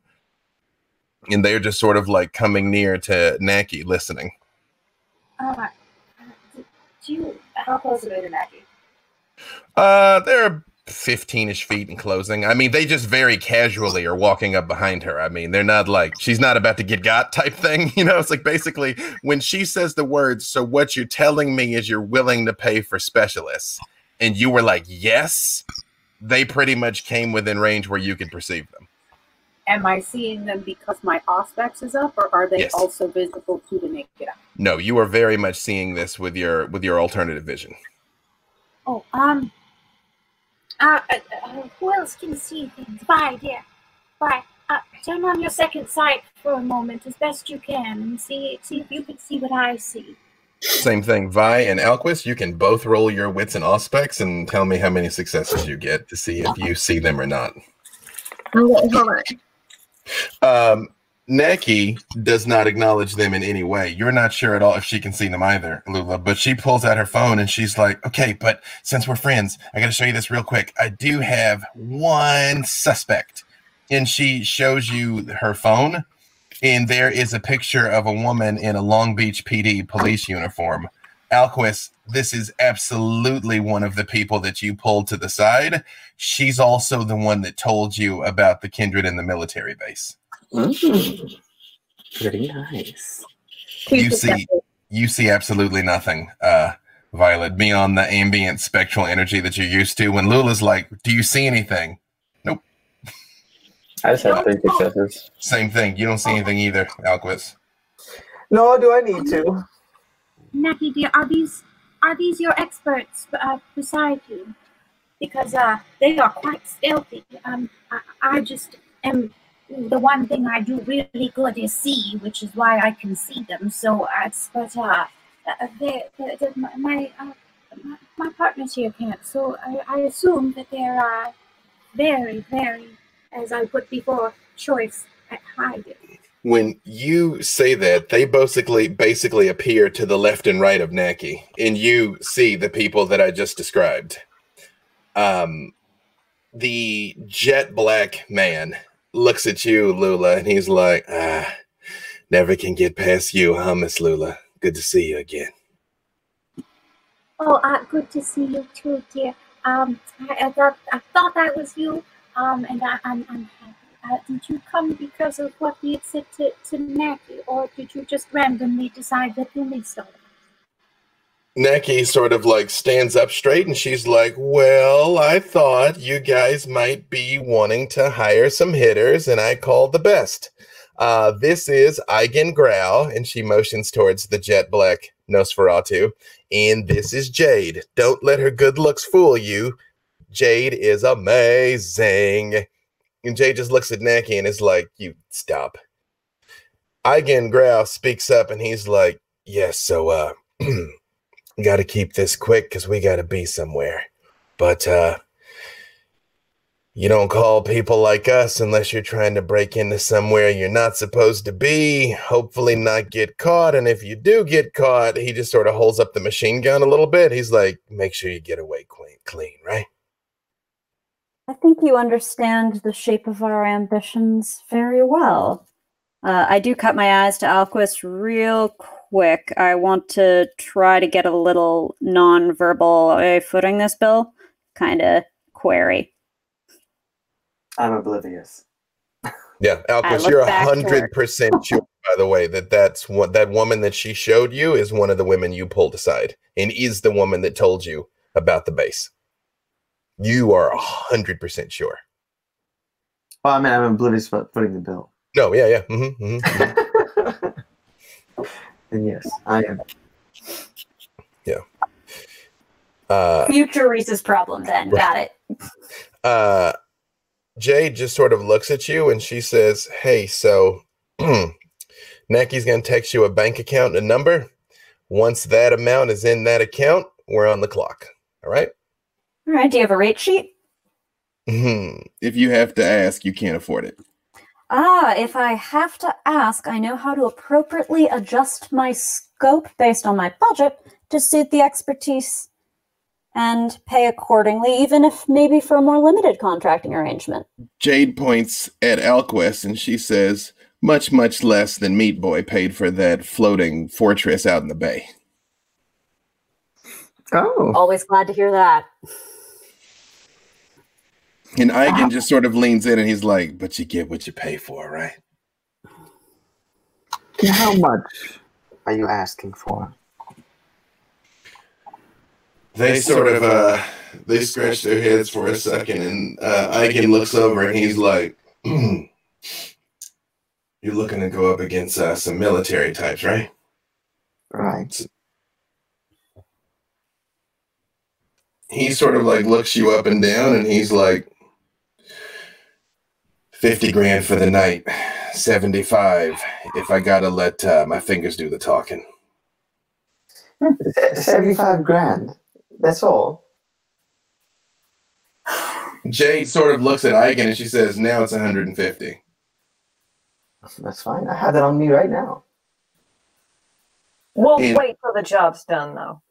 And they're just sort of like coming near to Naki listening. Uh, do you how close are they to Maggie? Uh, they're 15-ish feet in closing. I mean, they just very casually are walking up behind her. I mean, they're not like she's not about to get got type thing. You know, it's like basically when she says the words, so what you're telling me is you're willing to pay for specialists. And you were like, yes. They pretty much came within range where you could perceive them. Am I seeing them because my auspex is up, or are they Yes. also visible to the naked eye? No, you are very much seeing this with your with your alternative vision. Oh, um, uh, uh, uh, who else can see things? Bye, dear. Bye. Uh, turn on your second sight for a moment as best you can and see see if you can see what I see. Same thing, Vi and Alquist. You can both roll your wits and Auspex and tell me how many successes you get to see if you see them or not. Okay, hold on. Um, Naki does not acknowledge them in any way. You're not sure at all if she can see them either, Lula. But she pulls out her phone and she's like, "Okay, but since we're friends, I got to show you this real quick. I do have one suspect." And she shows you her phone, and there is a picture of a woman in a Long Beach PD police uniform. Alquist, this is absolutely one of the people that you pulled to the side. She's also the one that told you about the kindred in the military base. Mm, pretty nice. you see you see absolutely nothing uh violet beyond the ambient spectral energy that you're used to when lula's like do you see anything Nope. I just had three successes. same thing you don't see anything either alquist No, do I need to? Naki, dear, are these are these your experts uh, beside you? Because uh, they are quite stealthy. Um, I, I just am the one thing I do really good is see, which is why I can see them. So, uh, but uh, uh, they, they, they, my my, uh, my partners here can't. So I, I assume that they're uh, very, very, as I put before, choice at hiding. when you say that they basically basically appear to the left and right of naki and you see the people that i just described um the jet black man looks at you lula and he's like ah never can get past you huh miss lula good to see you again Oh, uh, good to see you too, dear. Um, I, I thought I thought that was you. Um, and I, I'm I'm happy. Uh, did you come because of what we had said to to Naki, or did you just randomly decide that you missed all? Naki sort of like stands up straight and she's like, Well, I thought you guys might be wanting to hire some hitters, and I called the best. Uh, this is Eigen Grau, and she motions towards the jet black Nosferatu. And this is Jade. Don't let her good looks fool you. Jade is amazing. And Jade just looks at Naki and is like, You stop. Eigen Grau speaks up and he's like, Yes, so, uh, got to keep this quick because we got to be somewhere. But uh, you don't call people like us unless you're trying to break into somewhere you're not supposed to be. Hopefully, not get caught. And if you do get caught, he just sort of holds up the machine gun a little bit. He's like, "Make sure you get away clean, clean, right?" I think you understand the shape of our ambitions very well. Uh, I do cut my eyes to Alquist real quick. I want to try to get a little non-verbal footing this, Bill?" kind of query. I'm oblivious. Yeah, Alquist, look you're a back to her. hundred percent sure. By the way, that that's what that woman that she showed you is one of the women you pulled aside, and is the woman that told you about the base. You are a hundred percent sure. Well, I mean, I'm oblivious about footing the bill. No, yeah, yeah. hmm hmm and yes, I am. Yeah. Uh, Future Reese's problem. Then got it. uh, Jade just sort of looks at you and she says, Hey, so Naki's going to text you a bank account and a number. Once that amount is in that account, we're on the clock. All right. All right. Do you have a rate sheet? Mhm. If you have to ask, you can't afford it. Ah, if I have to ask, I know how to appropriately adjust my scope based on my budget to suit the expertise and pay accordingly, even if maybe for a more limited contracting arrangement. Jade points at Alquist and she says, Much, much less than Meat Boy paid for that floating fortress out in the bay. Oh, Always glad to hear that. And Eigen just sort of leans in and he's like, But you get what you pay for, right? how much are you asking for? they sort of uh they scratch their heads for a second and uh Eigen looks over and he's like you're looking to go up against uh, some military types right Right. he sort of like looks you up and down and he's like 50 grand for the night 75 if i gotta let uh, my fingers do the talking Seventy-five grand. That's all. Jade sort of looks at Eigen and she says, "Now it's 150." That's fine. I have that on me right now. We'll And- wait till the job's done, though.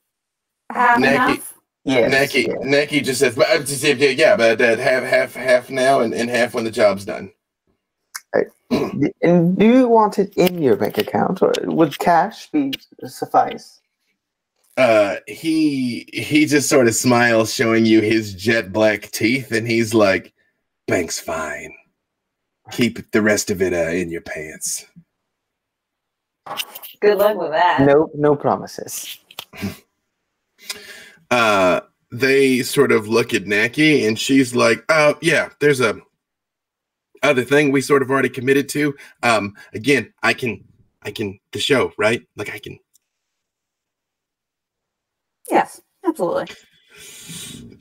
Have Nikki. enough? Yes. Naki, yes. Naki just says, but, just, yeah, yeah, but uh, half, half, half now and, and half when the job's done. And do you want it in your bank account, or would cash be suffice? Uh, he he just sort of smiles, showing you his jet black teeth, and he's like, "Bank's fine. Keep the rest of it uh, in your pants." Good luck with that. No, no promises. uh they sort of look at Naki and she's like, uh yeah, there's a other thing we sort of already committed to. Um again, I can I can the show, right? Like I can Yes, absolutely.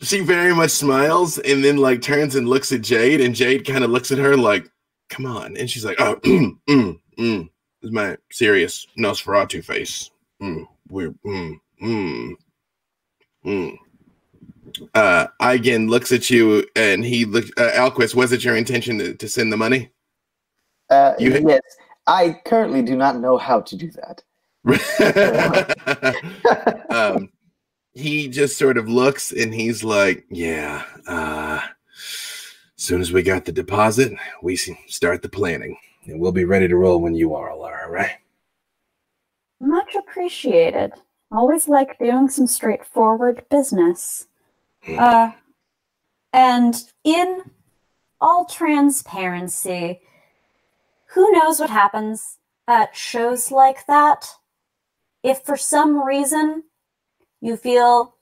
she very much smiles and then like turns and looks at Jade and Jade kind of looks at her like, come on. And she's like, oh mm, mm, mm. This is my serious Nosferatu face. Mm, we're mm, mm, mm. Uh, Eigen looks at you and he looks. Uh, Alquist, was it your intention to, to send the money? Uh, You- yes, I currently do not know how to do that. um, he just sort of looks and he's like, "Yeah, uh, as soon as we got the deposit, we start the planning, and we'll be ready to roll when you are, Laura. Right?" Much appreciated. Always like doing some straightforward business. Uh, and in all transparency, who knows what happens at shows like that? If for some reason you feel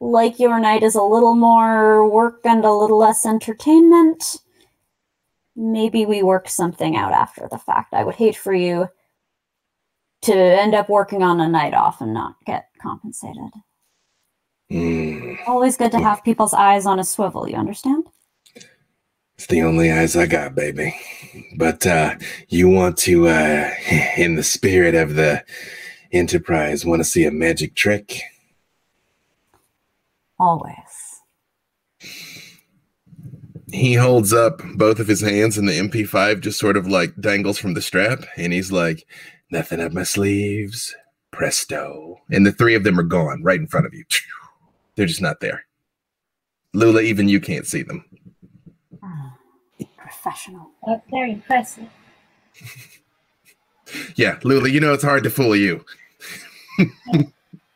like your night is a little more work and a little less entertainment, maybe we work something out after the fact. I would hate for you to end up working on a night off and not get compensated. Mm, Always good to have people's eyes on a swivel, you understand? it's the only eyes I got, baby. But uh, you want to, uh, in the spirit of the Enterprise, want to see a magic trick? Always. he holds up both of his hands and the MP5 just sort of like dangles from the strap and he's like, nothing up my sleeves. Presto. And the three of them are gone right in front of you. They're just not there. Lula, even you can't see them. Ah, professional. That's very impressive. Yeah, Lula, you know it's hard to fool you.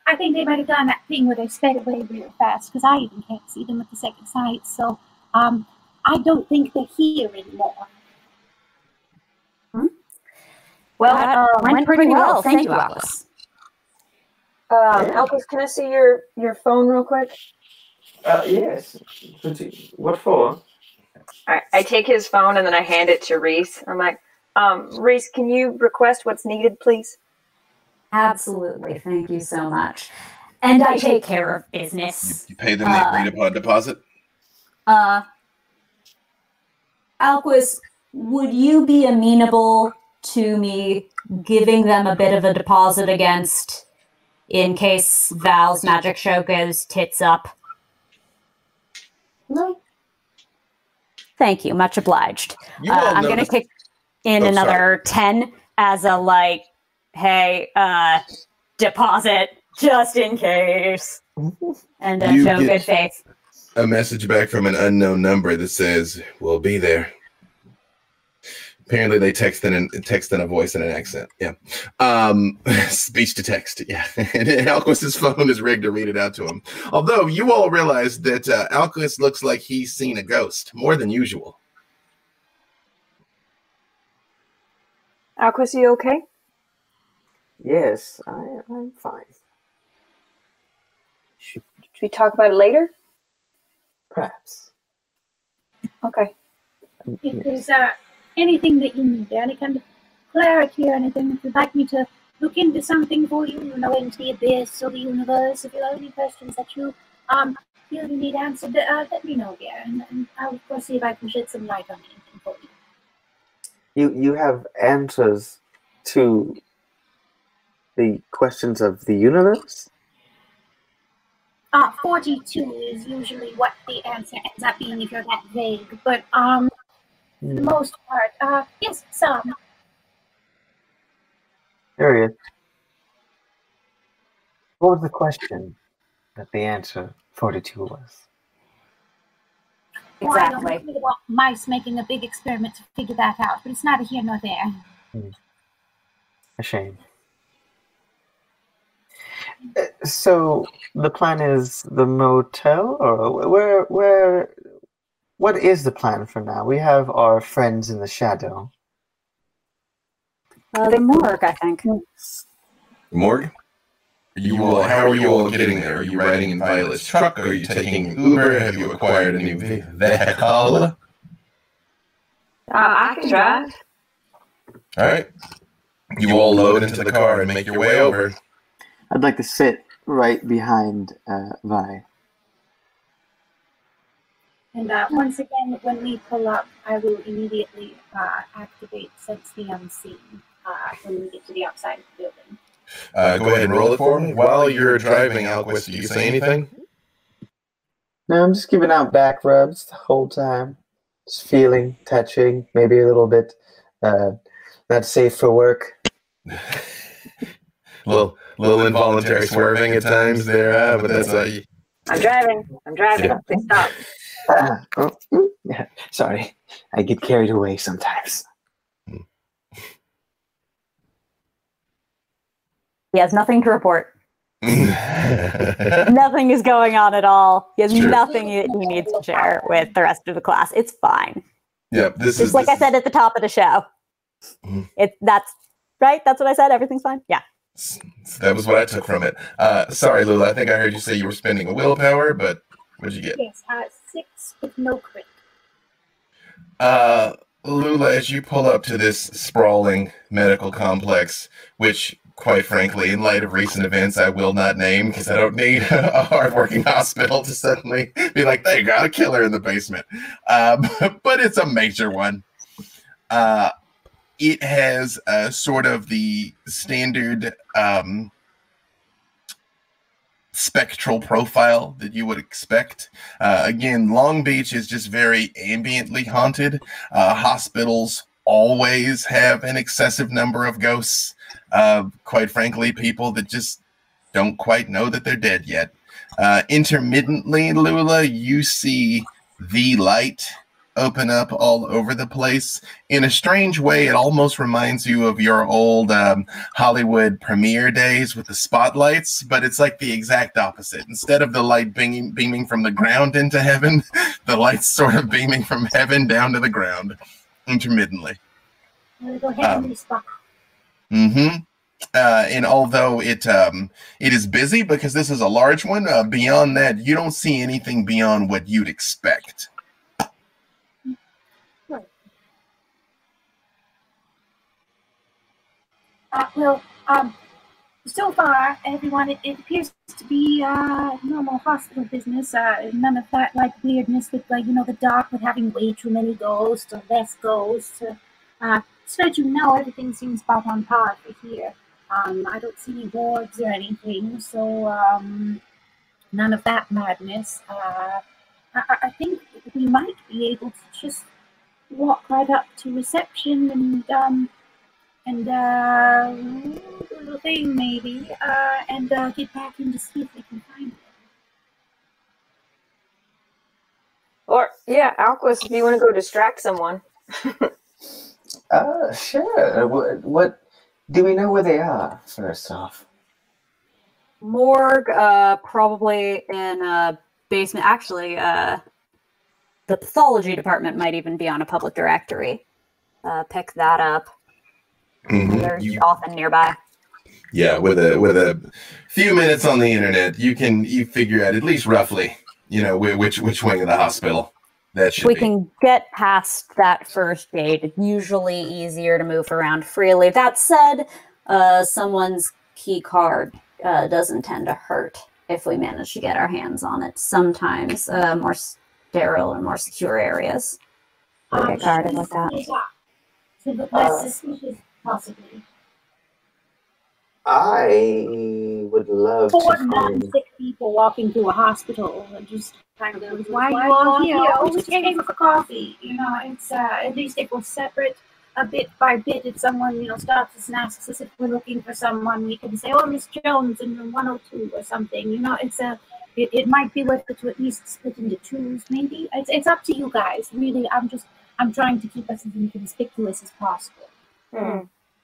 I think they might have done that thing where they sped away real fast because I even can't see them with the second sight. So um, I don't think they're here anymore. Well, That um, went pretty well. Thank you, Alice. um, Elvis, can I see your your phone real quick? Uh, yes. What for? I, I take his phone and then I hand it to Reese. I'm like, um, Reese, can you request what's needed, please? Absolutely. Thank you so much. And I take care of business. You pay them the the agreed upon deposit? Uh, Alquist, would you be amenable to me giving them a bit of a deposit against in case Val's magic show goes tits up? No. Thank you. Much obliged. You Uh, I'm gonna kick in Oh, another 10 as a like, hey, uh, deposit just in case. And uh, show good faith. a message back from an unknown number that says, We'll be there. Apparently they text in an text in a voice and an accent. Yeah. Um speech to text. Yeah. and Alquist's phone is rigged to read it out to him. Although you all realize that uh, Alquist looks like he's seen a ghost more than usual. Alquist, you okay? Yes, I, I'm fine. Should we talk about it later? Perhaps. Okay. If there's uh, anything that you need, there, any kind of clarity or anything, if you'd like me to look into something for you, you know, into the abyss or the universe, if you have any questions that you um feel you need answered, uh, let me know here, and, and I'll of course see if I can shed some light on anything for you. You you have answers to the questions of the universe. uh, 42 is usually what the answer ends up being if you're that vague. But um, the Hmm, most part, uh, yes, some. Curious. What was the question that the answer 42 was? Well, I don't Exactly. know about mice making a big experiment to figure that out, but it's neither here nor there. A shame. Uh, So the plan is the motel, or where? Where? What is the plan for now? We have our friends in the shadow. Uh, the morgue, I think. Morgue? Are you all, how are you all getting there? Are you riding in Violet's truck? Are you taking Uber? Have you acquired a new vehicle? Uh, I can drive. All right. You all load into the car and make your way over. I'd like to sit right behind uh, Vi. And uh, once again, when we pull up, I will immediately uh, activate Sense the Unseen uh, when we get to the outside of the building. Uh, go ahead and roll it for me. While you're driving, Alquist, do you say anything? No, I'm just giving out back rubs the whole time. Just feeling, touching, maybe a little bit uh, not safe for work. little, little involuntary swerving at times there, uh, but that's uh, I'm driving. I'm driving. Yeah. Please stop. Oh, mm, sorry, I get carried away sometimes. He has nothing to report. Nothing is going on at all. He has Sure. nothing he he needs to share with the rest of the class. It's fine. Yeah, this Just is like I this said at the top of the show. Mhm. It that's right. That's what I said. Everything's fine. Yeah. is- that was what I took from it. Uh, sorry, Lula. I think I heard you say you were spending a willpower, but what'd you get? Yes, uh, six with no crit. Uh, Lula, as you pull up to this sprawling medical complex, which, quite frankly, in light of recent events, I will not name because I don't need a hardworking hospital to suddenly be like, they got a killer in the basement. Um, but it's a major one. Uh, it has uh, sort of the standard um, spectral profile that you would expect. Uh, again, Long Beach is just very ambiently haunted. Uh, hospitals always have an excessive number of ghosts. Uh, quite frankly, people that just don't quite know that they're dead yet. Uh, intermittently, Lula, you see the light open up all over the place. In a strange way, it almost reminds you of your old um, Hollywood premiere days with the spotlights, but it's like the exact opposite. Instead of the light beaming, beaming from the ground into heaven, the light's sort of beaming from heaven down to the ground intermittently. I'm gonna go ahead Um. Mm-hmm. Uh, and although it um, it is busy because this is a large one, uh, beyond that, you don't see anything beyond what you'd expect. Uh, well, um, so far, everyone, it, it appears to be uh, normal hospital business. Uh, none of that like weirdness with, like, you know, the doc with having way too many ghosts or less ghosts. Uh, so that you know, everything seems about on par for here. Um, I don't see any wards or anything, so um, none of that madness. Uh, I, I- I think we might be able to just walk right up to reception and um, and uh, a little thing maybe, uh, and uh, get back in to see if we can find it. Or yeah, Alquist, if you want to go distract someone. Uh, sure. What, what do we know where they are? First off, Morgue, uh, probably in a basement. Actually, uh, the pathology department might even be on a public directory. Uh, pick that up. They're You- often nearby. yeah, with a with a few minutes on the internet, you can you figure out at least roughly, you know, which which wing of the hospital that should we be. can get past that first gate. It's usually easier to move around freely. That said, uh, someone's key card uh, doesn't tend to hurt if we manage to get our hands on it. Sometimes uh, more sterile and more secure areas. Get guarded with that. To look less suspicious, possibly. I would love Four to non find. sick people walking through a hospital and just kind of why are you all here? Oh, we just came for coffee. You know, it's uh, at least if we're separate a bit by bit, if someone you know stops us and asks us if we're looking for someone, we can say, "Oh, Miss Jones in room 102" or something. You know, it's a it, it might be worth it to at least split into twos, maybe. It's it's up to you guys. Really, I'm just I'm trying to keep us as inconspicuous as possible.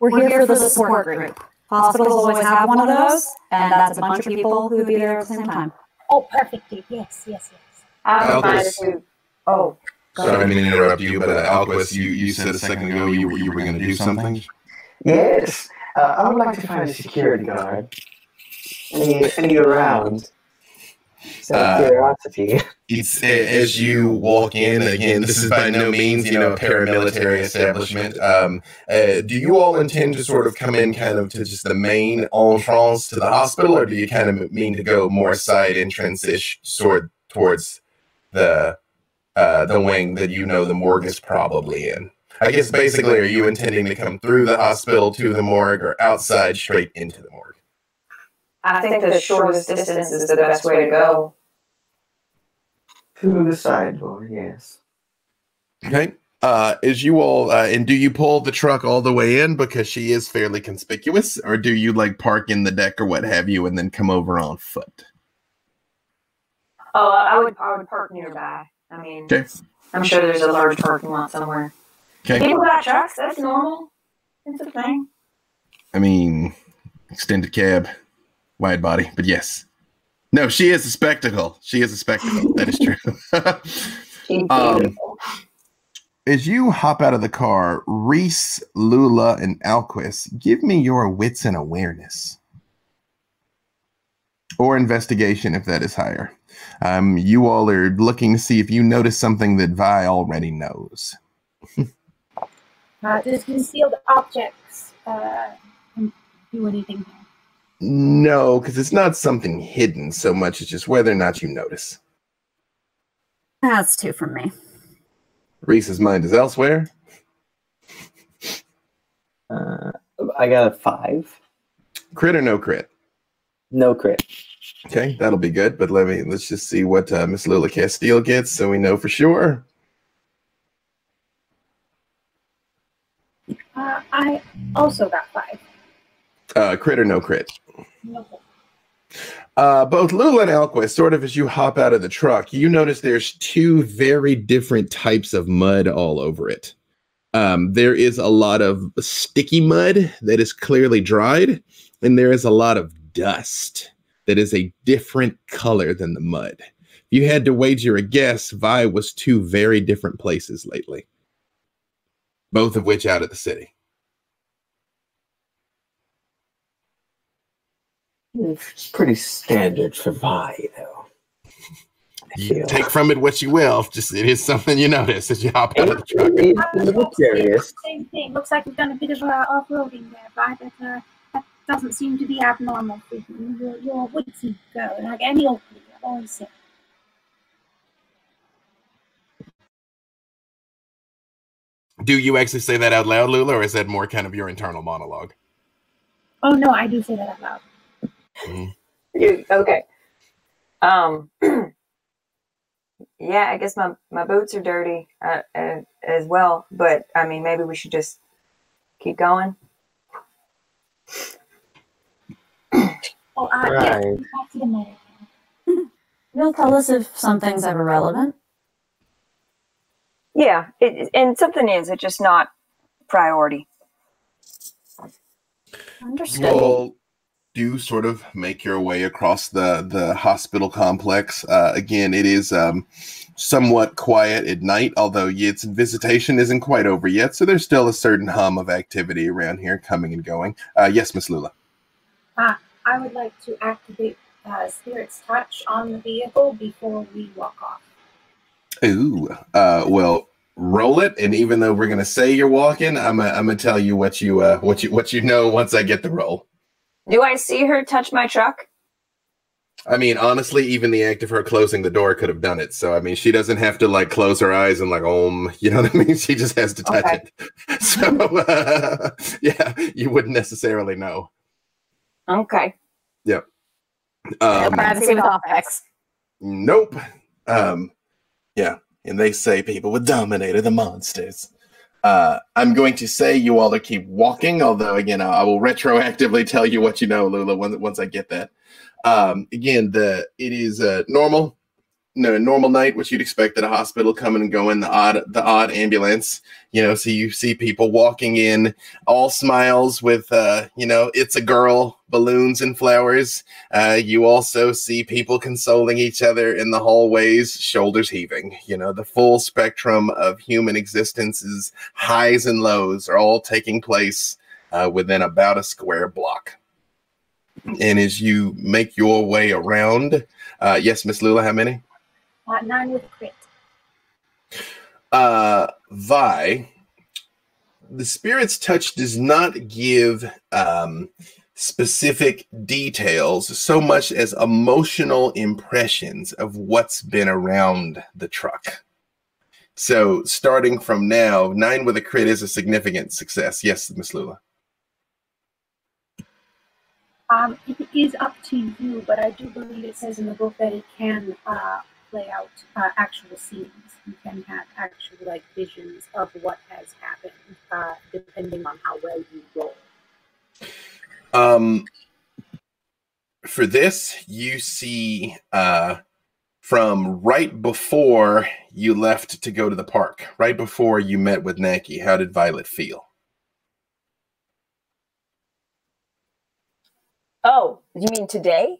We're, here, for the support group. Hospitals always have one of those, and that's a bunch of people who would be there at the same time. Oh, perfect. Dave. Yes, yes, yes. I'm fine Albus. Oh, go Sorry, I ahead. mean to interrupt you, but uh, Alquist, you, you said a second ago you, were- you were going to do something. Yes, uh, I would like to find a security guard. Any, any around? Of Uh, curiosity. It's as you walk in. Again, this is by no means, you know, a paramilitary establishment. Um, uh, do you all intend to sort of come in, kind of, to just the main entrance to the hospital, or do you kind of mean to go more side entrance-ish, sort towards the uh, the wing that you know the morgue is probably in? I guess basically, are you intending to come through the hospital to the morgue, or outside straight into the morgue? I think the shortest distance is the best way to go. To the side door, yes. Okay. Uh, is you all, uh, and do you pull the truck all the way in because she is fairly conspicuous, or do you like park in the deck or what have you, and then come over on foot? Oh, I would. I would park nearby. I mean, Okay. I'm sure there's a large parking lot somewhere. Okay. People got trucks. That's normal. It's a thing. I mean, extended cab, wide body, but yes. No, she is a spectacle. She is a spectacle. that is true. Um. As you hop out of the car, Reese, Lula, and Alquist, give me your wits and awareness. Or investigation if that is higher. Um, you all are looking to see if you notice something that Vi already knows. Uh, does concealed objects uh, do anything here? No, because it's not something hidden so much as just whether or not you notice. That's two from me. Reese's mind is elsewhere. Uh, I got a five. Crit or no crit? No crit. Okay, that'll be good. But let me let's just see what uh, Miss Lila Castile gets, so we know for sure. Uh, I also got five. Uh, crit or no crit? Uh, both Lula and Alquist, sort of as you hop out of the truck, you notice there's two very different types of mud all over it. Um, there is a lot of sticky mud that is clearly dried, and there is a lot of dust that is a different color than the mud. If you had to wager a guess, Vi was two very different places lately, both of which out of the city. It's pretty standard for Vi, though. You take from it what you will. Just it is something you notice as you hop out of the truck. It's a little curious. Same thing. Looks like we've done a bit of uh, off-roading there, but that, uh, that doesn't seem to be abnormal for you. You're, you're a woodsy girl, like Annie Oakley, I've always said. Do you actually say that out loud, Lula, or is that more kind of your internal monologue? Oh no, I do say that out loud. You, okay. Um. yeah, I guess my my boots are dirty uh, uh, as well, but I mean, maybe we should just keep going. Oh, uh, yes, Right. back to the matter. You'll tell us if something's ever relevant. Yeah, it, and something is it's just not priority. Understood. You all do sort of make your way across the the hospital complex. Uh, again, it is um, somewhat quiet at night, although its visitation isn't quite over yet. So there's still a certain hum of activity around here, coming and going. Uh, yes, Miss Lula. I would like to activate uh, Spirit's Touch on the vehicle before we walk off. Ooh, uh, well, roll it. And even though we're gonna say you're walking, I'm gonna, I'm gonna tell you what you uh, what you what you know once I get the roll. Do I see her touch my truck? I mean, honestly, even the act of her closing the door could have done it. So, I mean, she doesn't have to like close her eyes and like, um, you know what I mean? She just has to touch Okay. it. So, uh, yeah, you wouldn't necessarily know. Okay. Yep. Um, Privacy with OPEX. Nope. Um, yeah, and they say people with Dominator the monsters. Uh, I'm going to say you all to keep walking, although again, I, will retroactively tell you what you know, Lula, once, once I get that. Um, again, the it is uh, normal, no normal night, which you'd expect at a hospital, coming and going. The odd, the odd ambulance, you know. So you see people walking in, all smiles with, uh, you know, it's a girl, balloons and flowers. Uh, you also see people consoling each other in the hallways, shoulders heaving. You know, the full spectrum of human existence's highs and lows are all taking place uh, within about a square block. And as you make your way around, uh, yes, Miss Lula, how many? Nine with a crit. Uh, Vi, the spirit's touch does not give um, specific details so much as emotional impressions of what's been around the truck. So, starting from now, nine with a crit is a significant success. Yes, Miss Lula. Um, it is up to you, but I do believe it says in the book that it can uh, play out uh, actual scenes. You can have actual like visions of what has happened, uh, depending on how well you roll. Um, for this, you see uh, from right before you left to go to the park, right before you met with Naki. How did Violet feel? Oh, you mean today?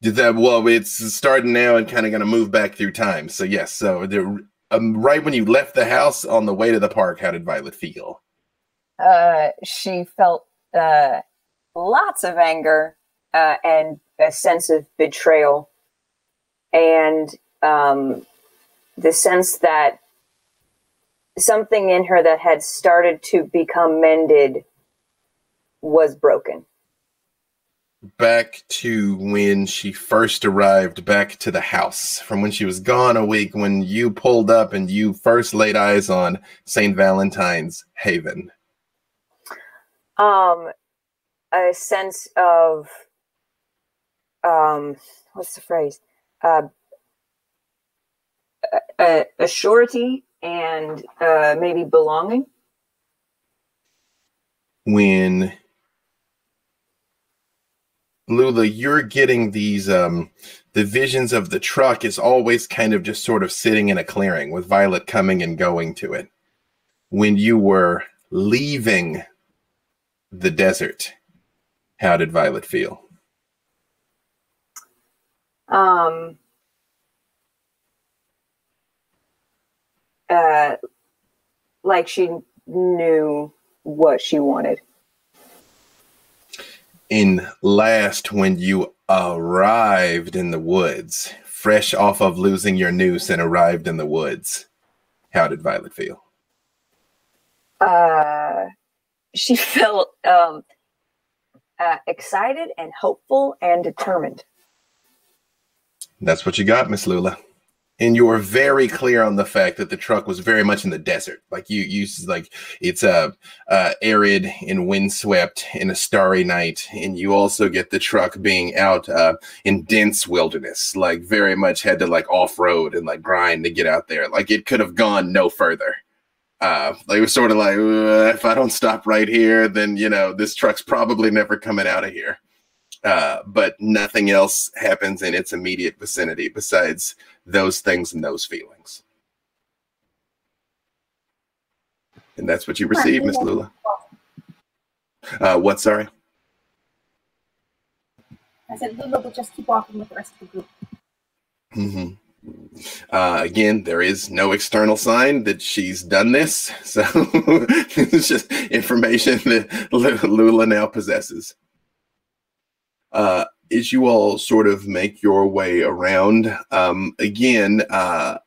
That? Well, it's starting now and kind of going to move back through time. So yes, so the um, right when you left the house on the way to the park, how did Violet feel? Uh, she felt uh, lots of anger uh, and a sense of betrayal, and um, the sense that something in her that had started to become mended was broken. Back to when she first arrived back to the house from when she was gone a week when you pulled up and you first laid eyes on St. Valentine's Haven. um a sense of um what's the phrase uh a, a, a surety and uh maybe belonging When Lula, you're getting these um the visions of the truck is always kind of just sort of sitting in a clearing with Violet coming and going to it. When you were leaving the desert, how did Violet feel? um uh like she knew what she wanted in last when you arrived in the woods, fresh off of losing your noose and arrived in the woods. How did Violet feel? uh she felt um uh, excited and hopeful and determined That's what you got, Miss Lula. And you were very clear on the fact that the truck was very much in the desert. Like you, you like it's a uh, uh, arid and windswept in a starry night, and you also get the truck being out uh, in dense wilderness. Like very much had to like off road and like grind to get out there. Like it could have gone no further. Uh, like it was sort of like "Uh, if I don't stop right here, then you know this truck's probably never coming out of here. Uh, but nothing else happens in its immediate vicinity besides those things and those feelings. And that's what you receive, Miss Lula. Uh, what? Sorry. I said Lula will just keep walking with the rest of the group. Mm-hmm. Uh, again, there is no external sign that she's done this, so it's just information that Lula now possesses. Uh, as you all sort of make your way around, um, again, uh,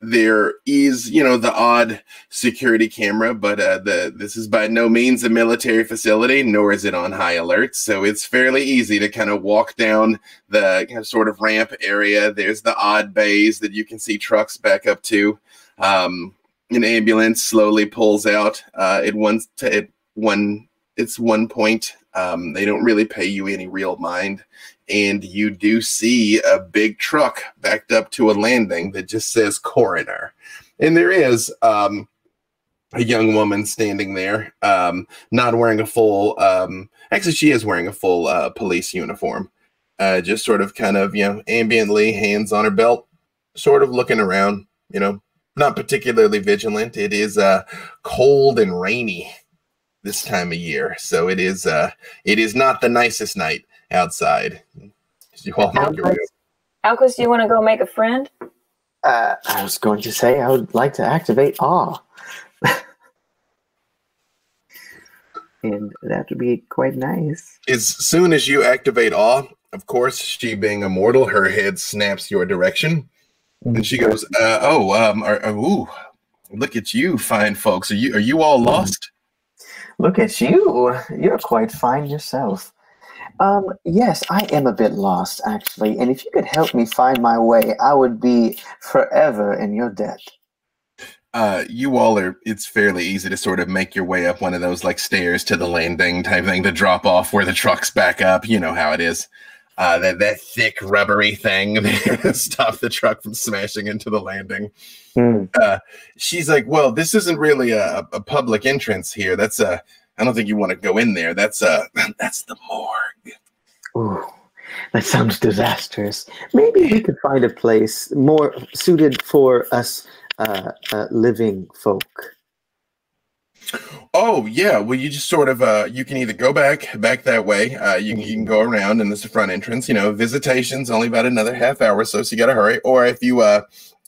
there is, you know, the odd security camera, but uh, the this is by no means a military facility, nor is it on high alert. So it's fairly easy to kind of walk down the kind of sort of ramp area. There's the odd bays that you can see trucks back up to. Um, an ambulance slowly pulls out uh, at one t- at one it's one point. Um, they don't really pay you any real mind, and you do see a big truck backed up to a landing that just says coroner, and there is um, a young woman standing there, um, not wearing a full. Um, actually, she is wearing a full uh, police uniform, uh, just sort of kind of you know ambiently, hands on her belt, sort of looking around. You know, not particularly vigilant. It is uh, cold and rainy this time of year, so it is uh, it is not the nicest night outside. As you all know, your way- Alquist, do you want to go make a friend? Uh, I was going to say I would like to activate awe. and that would be quite nice. as soon as you activate awe, of course, she being immortal, her head snaps your direction, and she goes, uh, "Oh, um, are, are- ooh, look at you, fine folks. Are you are you all lost?" Look at you. You're quite fine yourself. Um, yes, I am a bit lost, actually. And if you could help me find my way, I would be forever in your debt. Uh, you all are. It's fairly easy to sort of make your way up one of those like stairs to the landing type thing to drop off where the trucks back up. You know how it is. Uh, that that thick rubbery thing to stop the truck from smashing into the landing. Hmm. uh, she's like, "Well, this isn't really a, a public entrance here. That's a. I don't think you want to go in there. That's a. That's the morgue. Ooh, that sounds disastrous. Maybe we could find a place more suited for us uh, uh, living folk. Oh yeah. Well, you just sort of. Uh, you can either go back back that way. Uh, you can you can go around, and this is the front entrance. You know, visitation's only about another half hour, or so so you got to hurry. Or if you uh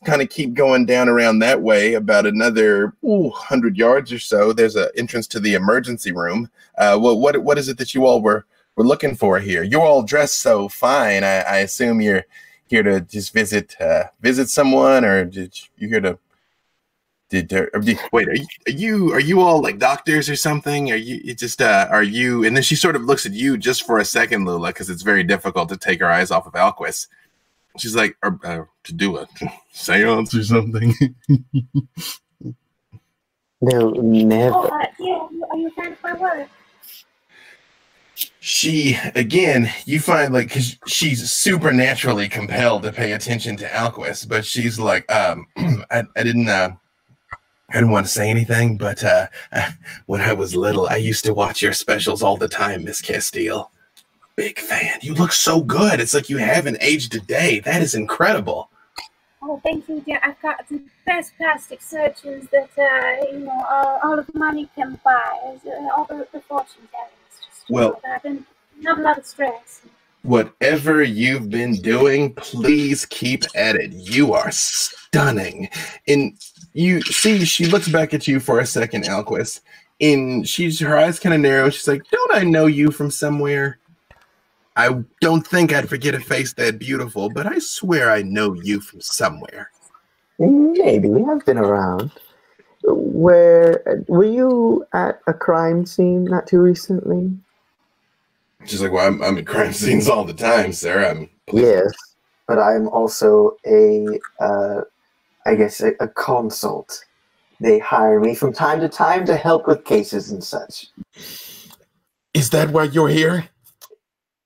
kind of keep going down around that way about another ooh, 100 yards or so there's an entrance to the emergency room uh what what what is it that you all were were looking for here you're all dressed so fine i, I assume you're here to just visit uh visit someone or did you here to did, or did wait are you, are you are you all like doctors or something are you you just uh are you and then she sort of looks at you just for a second lula because it's very difficult to take her eyes off of alquist she's like uh, uh, to do a seance or something No, Oh, never. uh, yeah, are you- are you a fan of my work? she again you find like because she's supernaturally compelled to pay attention to alquist but she's like um i, I didn't uh I didn't want to say anything, but uh, when I was little, I used to watch your specials all the time, Miss Castile. Big fan. You look so good. It's like you haven't aged a day. That is incredible. Oh, thank you, dear. I've got the best plastic surgeons that, uh, you know, all, all of money can buy. All the, the fortune telling. It's just, you Well- I've been, not a lot of stress. Whatever you've been doing, please keep at it. You are stunning. And you see, she looks back at you for a second, Alquist, and she's her eyes kind of narrow. She's like, Don't I know you from somewhere? I don't think I'd forget a face that beautiful, but I swear I know you from somewhere. Maybe I've been around. Where were you at a crime scene not too recently? She's like, Well, I'm, I'm at crime scenes all the time, sir. I'm Yes, but I'm also a, uh, I guess, a, a consult. They hire me from time to time to help with cases and such. Is that why you're here?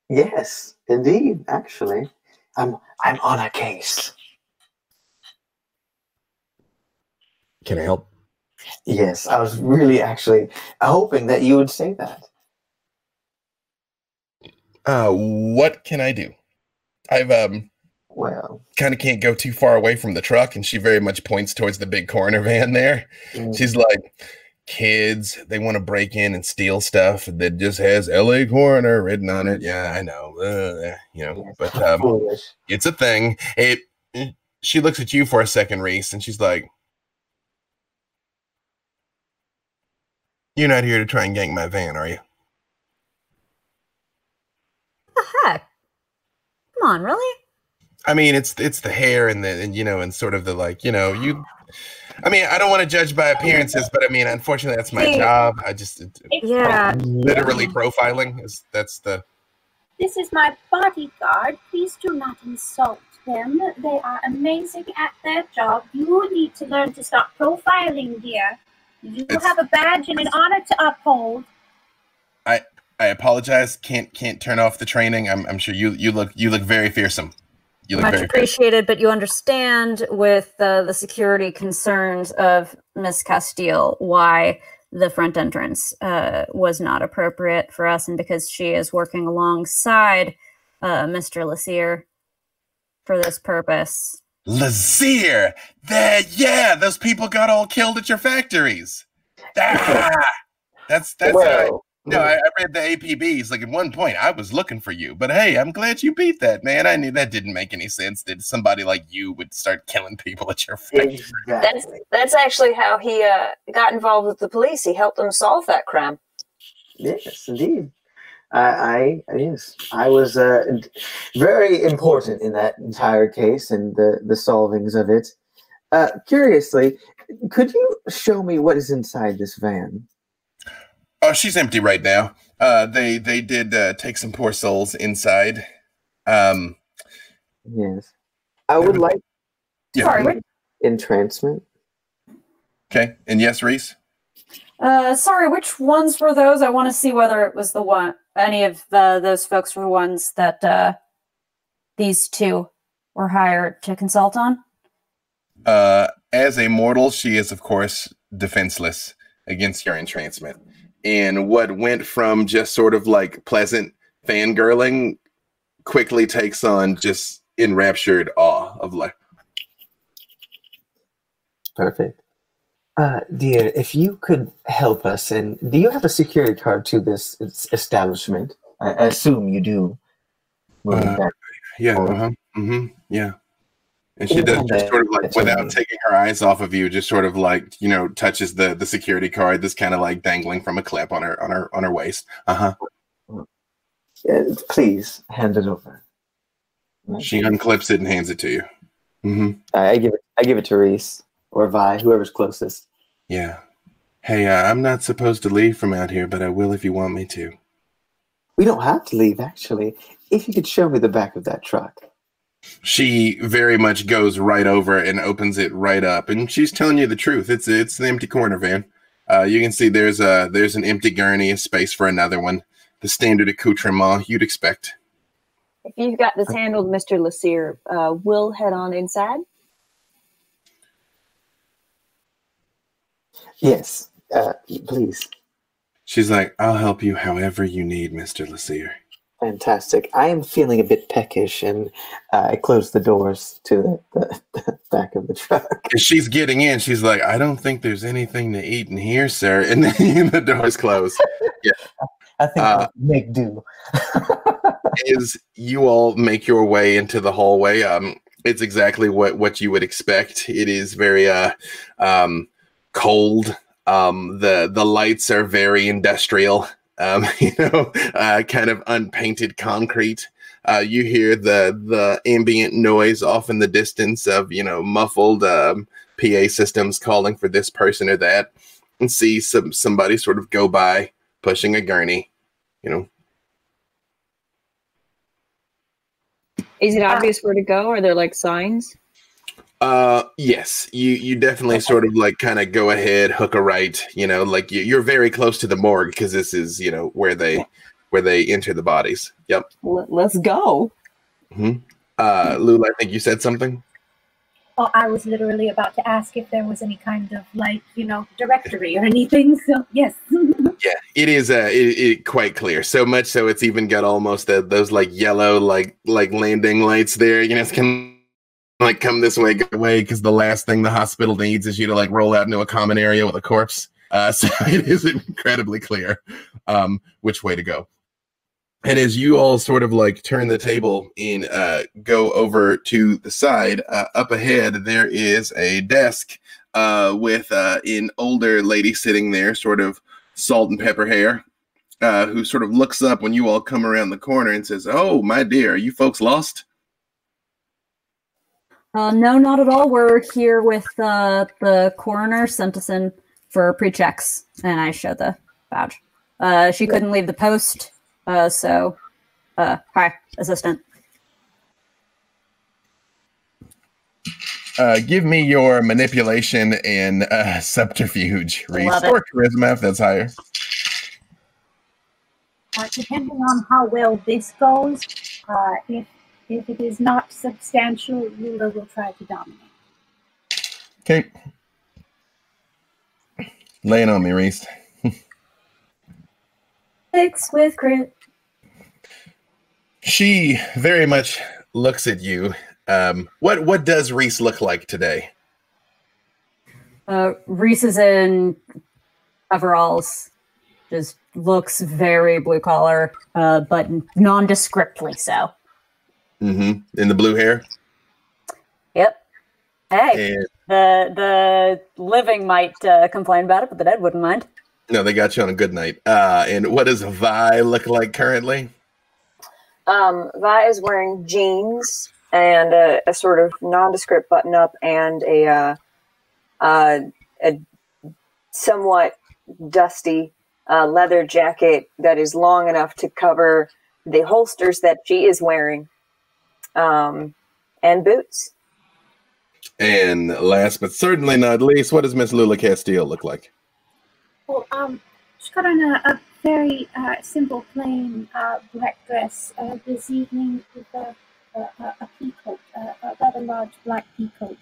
Yes, indeed. Actually, I'm I'm on a case. Can I help? Yes, I was really actually hoping that you would say that. Uh, what can I do? I've um Well, kind of can't go too far away from the truck, and she very much points towards the big coroner van there. mm, She's like, kids, they want to break in and steal stuff that just has LA coroner written on it. Yeah, I know. Uh, you know, yes, but um, it's a thing. It. She looks at you for a second, Reese, and she's like, "You're not here to try and gank my van, are you?" the heck? Come on, really? I mean, it's it's the hair and the and you know and sort of the like you know you. I mean, I don't want to judge by appearances, but I mean, unfortunately, that's my job. I just Yeah. literally profiling is that's the This is my bodyguard. Please do not insult them. They are amazing at their job. You need to learn to stop profiling, dear. You It's- have a badge and an honor to uphold. I I apologize. Can't can't turn off the training. I'm, I'm sure you you look you look very fearsome. You look Much very appreciated, but you understand with uh, the security concerns of Miss Castile why the front entrance uh, was not appropriate for us, and because she is working alongside uh, Mr. Lassier for this purpose. Lazier. There, yeah, those people got all killed at your factories. Ah, that's that's. how Well, no, I, I read the APBs. Like at one point, I was looking for you, but hey, I'm glad you beat that, man. I knew that didn't make any sense. That somebody like you would start killing people at your factory. That's that's actually how he uh, got involved with the police. He helped them solve that crime. Yes, indeed. I, I yes, I was uh, very important in that entire case and the the solvings of it. Uh, curiously, could you show me what is inside this van? Oh, she's empty right now. Uh, they they did uh, take some poor souls inside. Um, Yes, I would like yeah. Sorry, entrancement. Okay, and yes, Reese. Uh, sorry, which ones were those? I want to see whether it was the one, any of the, those folks were the ones that uh, these two were hired to consult on. Uh, as a mortal, she is of course defenseless against your entrancement. And what went from just sort of like pleasant fangirling quickly takes on just enraptured awe of life. Perfect. Uh, dear, if you could help us, and do you have a security card to this establishment? I, I assume you do. Uh, yeah, Oh. uh-huh, hmm yeah. And she Yeah, does just sort of like that's what I without taking her eyes off of you, just sort of like you know touches the the security card that's kind of like dangling from a clip on her on her on her waist. Uh huh. Uh, please hand it over. She unclips it and hands it to you. mm-hmm. I, I give it. I give it to Reese or Vi, whoever's closest. Yeah. Hey, uh, I'm not supposed to leave from out here, but I will if you want me to. We don't have to leave, actually. If you could show me the back of that truck. She very much goes right over and opens it right up, and she's telling you the truth. It's it's the empty coroner van. Uh, you can see there's a there's an empty gurney, a space for another one. The standard accoutrement you'd expect. If you've got this handled, Mr. Lassier, uh, we'll head on inside. Yes, uh, please. She's like, "I'll help you however you need, Mister Lassier." Fantastic. I am feeling a bit peckish, and uh, I close the doors to the, the, the back of the truck. As she's getting in, she's like, "I don't think there's anything to eat in here, sir." And then the doors close. I think Uh, I'll make do. as you all make your way into the hallway, um, it's exactly what what you would expect. It is very uh, um, cold. Um, the the lights are very industrial. Um, you know, uh, kind of unpainted concrete. Uh, you hear the the ambient noise off in the distance of you know muffled um, PA systems calling for this person or that, and see some somebody sort of go by pushing a gurney. You know, Is it obvious where to go? Are there like signs? Uh, yes, you you definitely sort of like kind of go ahead, hook a right. You know, like you, you're very close to the morgue because this is you know where they where they enter the bodies. Yep. L- let's go. Uh, Lula, I think you said something. Oh, I was literally about to ask if there was any kind of like, you know, directory or anything. So yes. Yeah, it is uh, it, it quite clear. So much so it's even got almost the, those like yellow like like landing lights there. You know, it's kind of like come this way, go away, because the last thing the hospital needs is you to like roll out into a common area with a corpse. Uh, so it is incredibly clear um, which way to go. And as you all sort of like turn the table and uh, go over to the side, uh, up ahead there is a desk uh, with uh, an older lady sitting there, sort of salt and pepper hair, uh, who sort of looks up when you all come around the corner and says, "Oh, my dear, you folks lost?" Uh, no, not at all. We're here with uh, the coroner sent us in for pre-checks, and I show the badge. Uh, she couldn't leave the post, uh, so uh, hi, assistant. Uh, give me your manipulation and uh, subterfuge, Reese, or charisma if that's higher. uh, depending on how well this goes, uh, if if it is not substantial, Lula will try to dominate. Okay. Lay it on me, Reese. Six with crit. She very much looks at you. Um, what what does Reese look like today? Uh, Reese is in overalls. Just looks very blue collar, uh, but nondescriptly so. Mm-hmm. In the blue hair. Yep. Hey, And the the living might uh, complain about it, but the dead wouldn't mind. no, they got you on a good night. Uh, and what does Vi look like currently? Um, Vi is wearing jeans and a, a sort of nondescript button up and a uh, uh, a somewhat dusty uh, leather jacket that is long enough to cover the holsters that she is wearing, um, and boots. And last but certainly not least, what does Miss Lula Castile look like? Well, um, she's got on a, a very uh, simple, plain uh, black dress uh, this evening with a, a, a, a peacoat, uh, a rather large black peacoat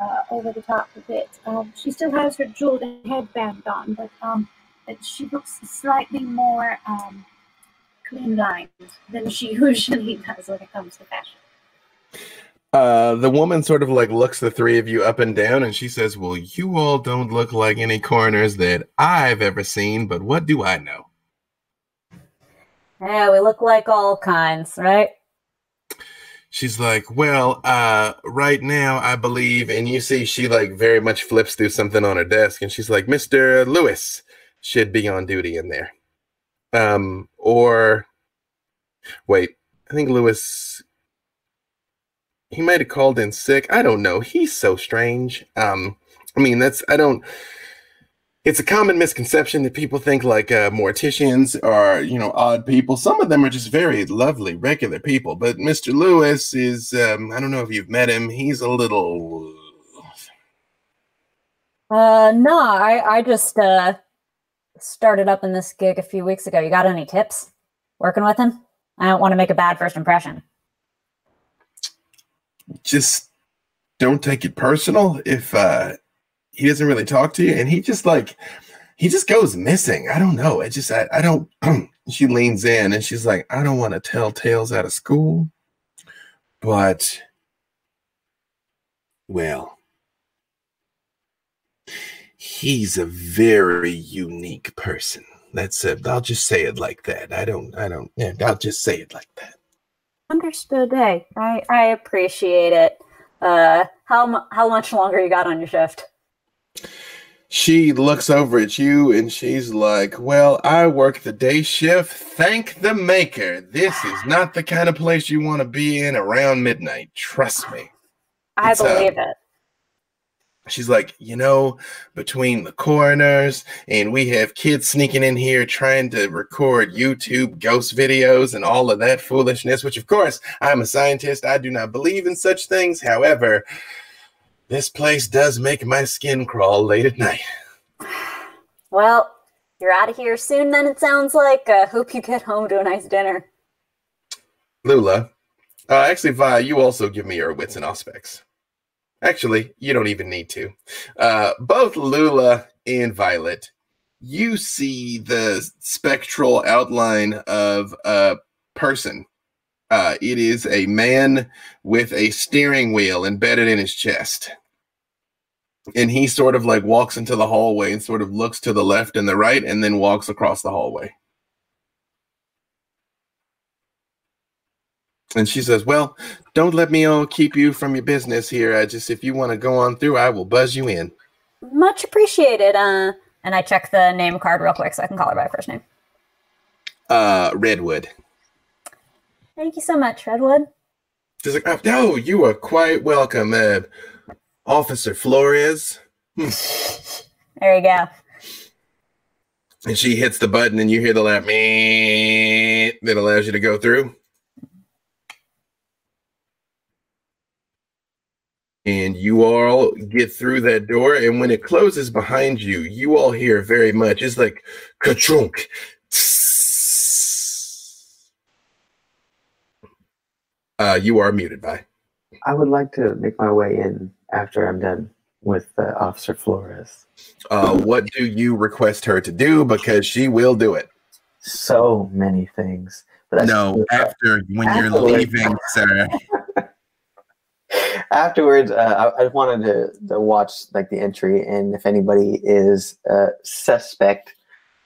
uh, over the top of it. Um, she still has her jeweled headband on, but um, she looks slightly more um, clean lined than she usually does when it comes to fashion. Uh, the woman sort of like looks the three of you up and down and she says, Well, you all don't look like any coroners that I've ever seen, but what do I know? Yeah, we look like all kinds, right? She's like, Well, uh, right now I believe, and you see she like very much flips through something on her desk and she's like, Mr. Lewis should be on duty in there. Um, or wait, I think Lewis he might have called in sick. I don't know. He's so strange. Um, I mean, that's I don't. It's a common misconception that people think like uh, morticians are, you know, odd people. Some of them are just very lovely, regular people. But Mr. Lewis is, um, I don't know if you've met him. He's a little. Uh, no, I I just uh started up in this gig a few weeks ago. You got any tips working with him? I don't want to make a bad first impression. Just don't take it personal if uh, he doesn't really talk to you, and he just like he just goes missing. I don't know. It just I, I don't. she leans in and she's like, I don't want to tell tales out of school, but well, he's a very unique person. That's it. I'll just say it like that. I don't. I don't. Yeah, I'll just say it like that. Understood. Hey, I I appreciate it. Uh, how how much longer you got on your shift? She looks over at you and she's like, Well, I work the day shift. Thank the maker. This is not the kind of place you want to be in around midnight. Trust me. I It's, uh, believe it. She's like, You know, between the coroners and we have kids sneaking in here trying to record YouTube ghost videos and all of that foolishness, which, of course, I'm a scientist. I do not believe in such things. However, this place does make my skin crawl late at night. Well, you're out of here soon. Then it sounds like. Uh, hope you get home to a nice dinner. Lula. Uh, actually, Vi, you also give me your wits and Auspex. Actually, you don't even need to. Uh, both Lula and Violet, you see the spectral outline of a person. Uh, it is a man with a steering wheel embedded in his chest. And he sort of like walks into the hallway and sort of looks to the left and the right and then walks across the hallway. And she says, Well, don't let me all keep you from your business here. I just, if you want to go on through, I will buzz you in. Much appreciated. Uh, and I check the name card real quick so I can call her by first name. Uh, Redwood. Thank you so much, Redwood. She's like, oh, no, you are quite welcome, uh, Officer Flores. There you go. And she hits the button, and you hear the "Meep," that allows you to go through. and you all get through that door. And when it closes behind you, you all hear very much. It's like ka-chunk. Uh, you are muted. Bye. I would like to make my way in after I'm done with uh, Officer Flores. Uh, what do you request her to do? Because she will do it. So many things. no, after when after you're leaving, sir. afterwards, uh, I, I wanted to, to watch like the entry, and if anybody is uh, suspect,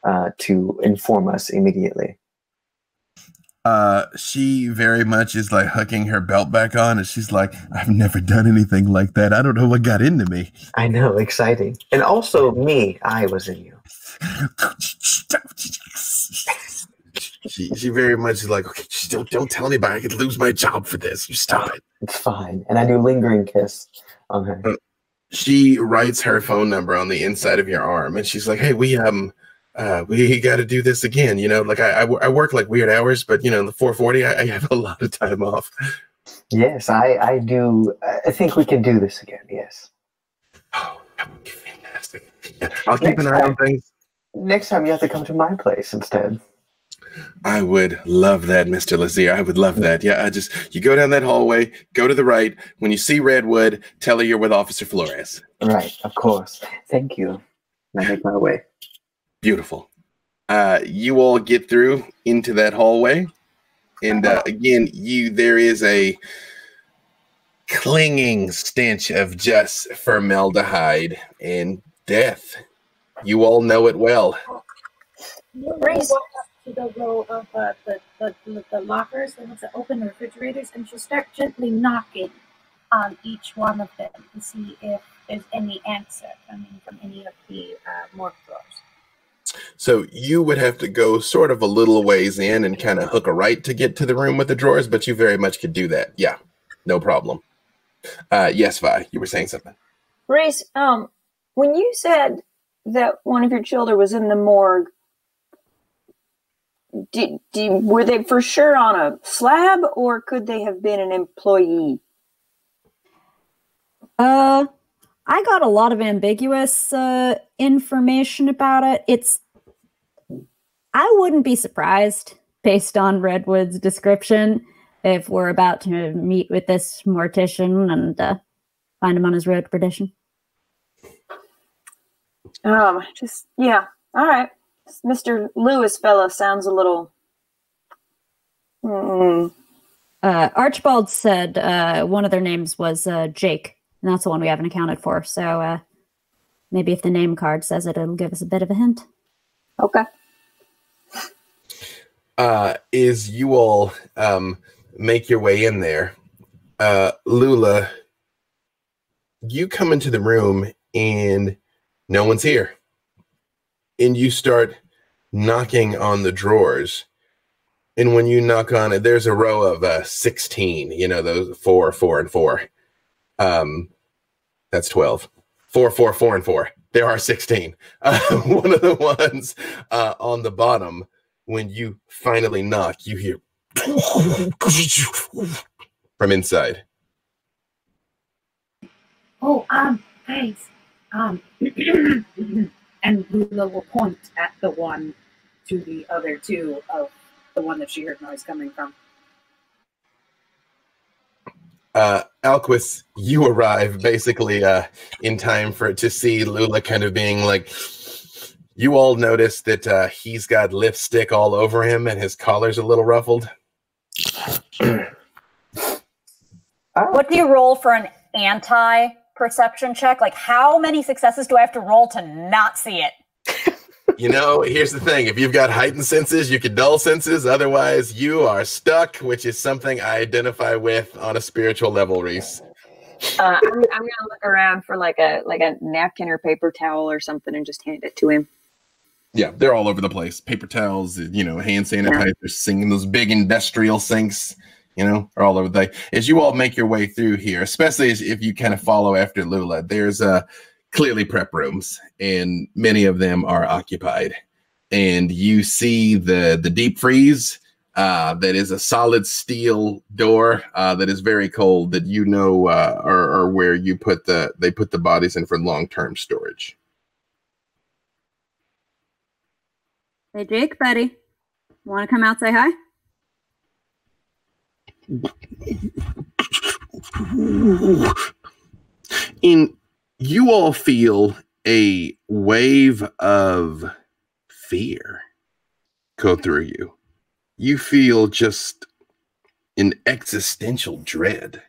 uh, to inform us immediately. Uh, she very much is like hooking her belt back on, and she's like, "I've never done anything like that. I don't know what got into me." I know, exciting, and also me. I was in you. she she very much is like, "Okay, just don't don't tell anybody. I could lose my job for this. You stop it." It's fine, and I do lingering kiss on her. she writes her phone number on the inside of your arm and she's like hey we um uh we got to do this again you know like I, I I work like weird hours but you know the 440 I, I have a lot of time off Yes, I, I do. I think we can do this again. Yes. oh that would be fantastic yeah, i'll keep an eye on things Next time you have to come to my place instead. I would love that mr lazier i would love that yeah i just you go down that hallway go to the right when you see redwood tell her you're with officer flores Right, of course. Thank you. I make my way. Beautiful. Uh, you all get through into that hallway, and uh, again, you there is a clinging stench of just formaldehyde and death. You all know it well. You Grace. walk up to the row of uh, the, the, the, the lockers, the ones that open the refrigerators, and she'll start gently knocking on each one of them to see if there's any answer coming from any of the uh, morgue drawers. So you would have to go sort of a little ways in and kind of hook a right to get to the room with the drawers, but you very much could do that. Yeah, no problem. Uh, yes, Vi, you were saying something. Reese, um, when you said that one of your children was in the morgue, did, did, were they for sure on a slab or could they have been an employee? Uh, I got a lot of ambiguous uh, information about it. It's. I wouldn't be surprised, based on Redwood's description, if we're about to meet with this mortician and uh, find him on his road to perdition. Um, just, yeah, all right. This Mr. Lewis fella sounds a little. Mm, Uh, Archibald said uh, one of their names was uh, Jake, and that's the one we haven't accounted for. So uh, maybe if the name card says it, it'll give us a bit of a hint. okay. uh, is you all um, make your way in there. Uh, Lula, you come into the room and no one's here. And you start knocking on the drawers. And when you knock on it, there's a row of uh, 16, you know, those four, four, and four. Um, that's 12. Four, four, four, and four. There are 16. Uh, one of the ones uh, on the bottom when you finally knock, you hear from inside. Oh, um, guys, um, and Lula will point at the one to the other two of the one that she heard noise coming from. Uh, Alquist, you arrive basically uh, in time for it to see Lula kind of being like. You all notice that uh, he's got lipstick all over him and his collar's a little ruffled. What do you roll for an anti perception check? Like, how many successes do I have to roll to not see it? You know, here's the thing: if you've got heightened senses, you can dull senses. Otherwise, you are stuck, which is something I identify with on a spiritual level, Reese. Uh, I'm, I'm gonna look around for like a like a napkin or paper towel or something and just hand it to him. Yeah, they're all over the place. Paper towels, you know, hand sanitizer, singing those big industrial sinks, you know, are all over the place. As you all make your way through here, especially as if you kind of follow after Lula, there's uh clearly prep rooms, and many of them are occupied. And you see the the deep freeze uh, that is a solid steel door uh, that is very cold. That you know uh, are, are where you put the they put the bodies in for long term storage. Hey, Jake, buddy. Want to come out say hi? And you all feel a wave of fear go through you. You feel just an existential dread.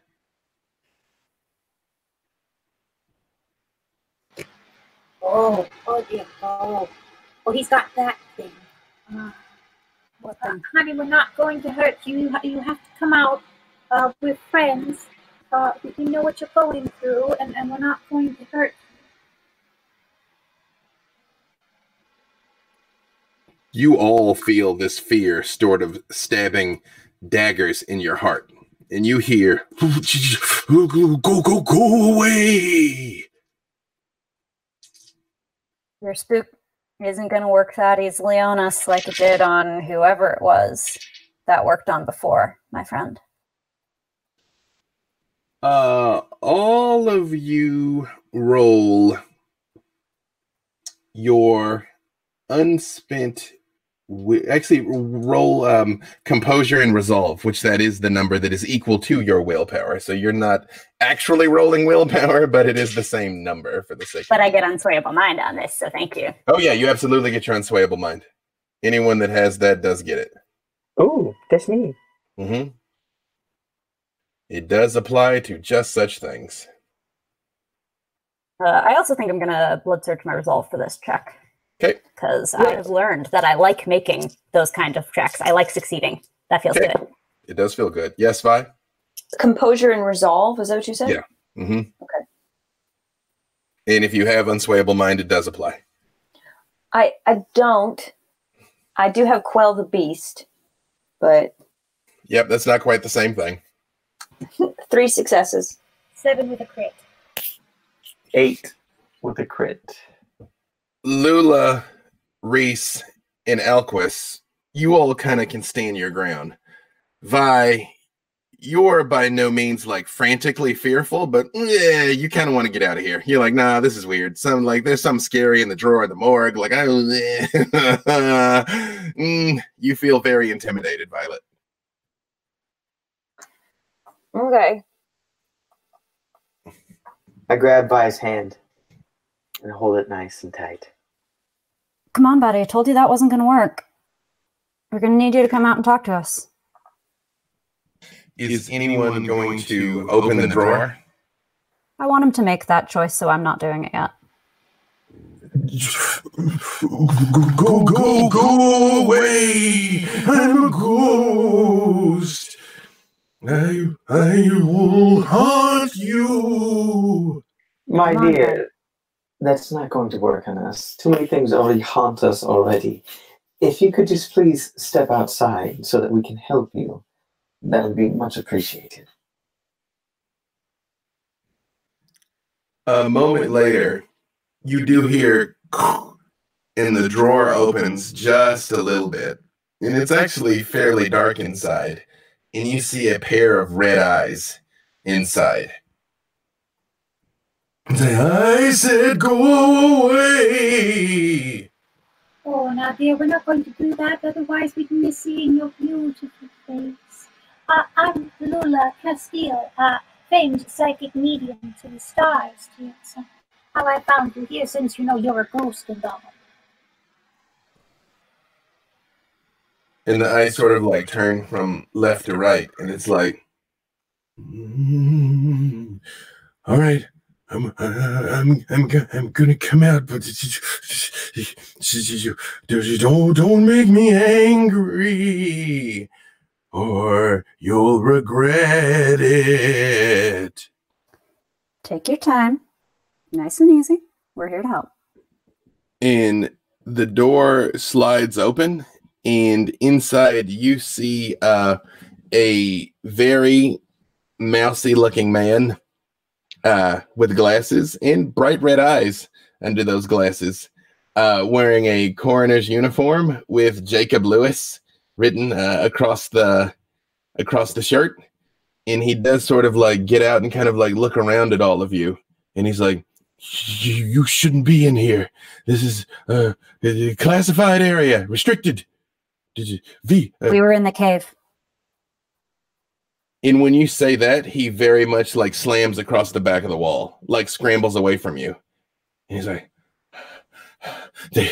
Oh, oh dear. Oh, oh, he's got that thing. Uh, What uh, honey, we're not going to hurt you. You, ha- you have to come out. Uh, we're friends. Uh, we- we know what you're going through, and, and we're not going to hurt You all feel this fear sort of stabbing daggers in your heart. And you hear, go, go, go, go, go away. Your spook isn't going to work that easily on us like it did on whoever it was that worked on before, my friend. Uh, all of you roll your unspent. wi- Actually, roll um, composure and resolve, which that is the number that is equal to your willpower. So you're not actually rolling willpower, but it is the same number for the sake. But I get unswayable mind on this, so thank you. Oh yeah, you absolutely get your unswayable mind. Anyone that has that does get it. Oh, that's me. Mm hmm It does apply to just such things. Uh, I also think I'm going to blood surge my resolve for this check. 'Kay. Because I've learned that I like making those kind of checks. I like succeeding. That feels 'Kay. good. It does feel good. Yes, Vi. Composure and resolve. Is that what you said? Yeah. Mm-hmm. Okay. And if you have unswayable mind, it does apply. I I don't. I do have quell the beast, but Yep, that's not quite the same thing. Three successes. seven with a crit. Eight with a crit. Lula, Reese, and Alquist, you all kind of can stand your ground. Vi, you're by no means like frantically fearful, but yeah, you kind of want to get out of here. You're like, nah, this is weird. Some like there's something scary in the drawer of the morgue. Like, I, mm, you feel very intimidated, Violet. Okay. I grab by his hand and hold it nice and tight. Come on, buddy. I told you that wasn't going to work. We're going to need you to come out and talk to us. Is anyone going to open the drawer? I want him to make that choice, so I'm not doing it yet. Go, go, go away! I'm a ghost. I, I will haunt you. My dear, that's not going to work on us. Too many things already haunt us already. If you could just please step outside so that we can help you, that would be much appreciated. A moment later, you do hear, and the drawer opens just a little bit, and it's actually fairly dark inside, and you see a pair of red eyes inside. I said go away. Oh, now, dear, we're not going to do that. Otherwise, we'd miss seeing your beautiful face. Uh, I'm Lula Castile, uh, famed psychic medium to the stars, how I found you here, since you know you're a ghost and all. And the eyes sort of like turn from left to right, and it's like, "Mm, all right, I'm, I'm, I'm, I'm gonna come out, but don't, don't make me angry, or you'll regret it. Take your time. Nice and easy. We're here to help. and the door slides open and inside you see uh, a very mousy looking man uh, with glasses and bright red eyes under those glasses uh, wearing a coroner's uniform with jacob lewis written uh, across the across the shirt. And he does sort of like get out and kind of like look around at all of you. And he's like you, shouldn't be in here. This is uh, a classified area, restricted. Did you V? Uh, We were in the cave. And when you say that, he very much like slams across the back of the wall, like scrambles away from you. And he's like, they,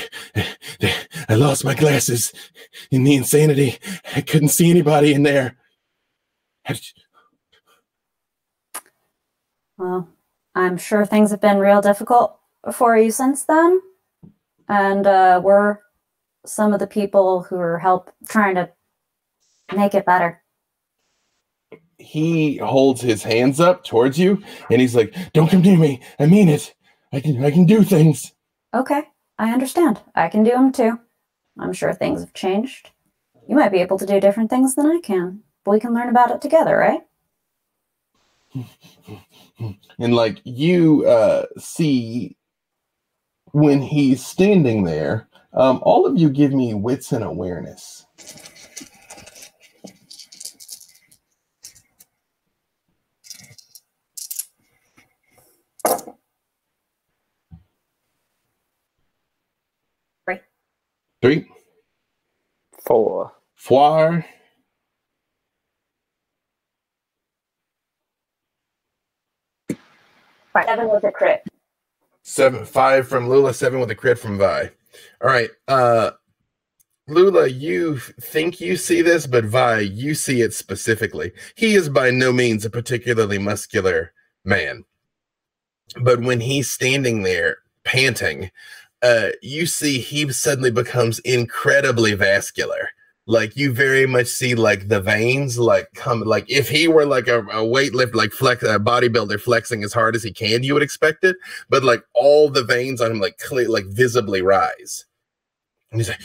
they, I lost my glasses in the insanity. I couldn't see anybody in there. Well, I'm sure things have been real difficult for you since then. And uh, we're some of the people who are help trying to make it better. He holds his hands up towards you and he's like, Don't come near me. I mean it. I can I can do things. Okay, I understand. I can do them too. I'm sure things have changed. You might be able to do different things than I can. But we can learn about it together, right? And like you uh see when he's standing there, um, all of you give me wits and awareness. Three. Three. Four. Four. Seven was a crit. Seven five from Lula, seven with a crit from Vi. All right. Uh Lula, you think you see this, but Vi, you see it specifically. He is by no means a particularly muscular man. But when he's standing there panting, uh, you see he suddenly becomes incredibly vascular. Like you very much see like the veins like come like if he were like a, a weightlift like flex a bodybuilder flexing as hard as he can, you would expect it. But like all the veins on him like clear like visibly rise. And he's like,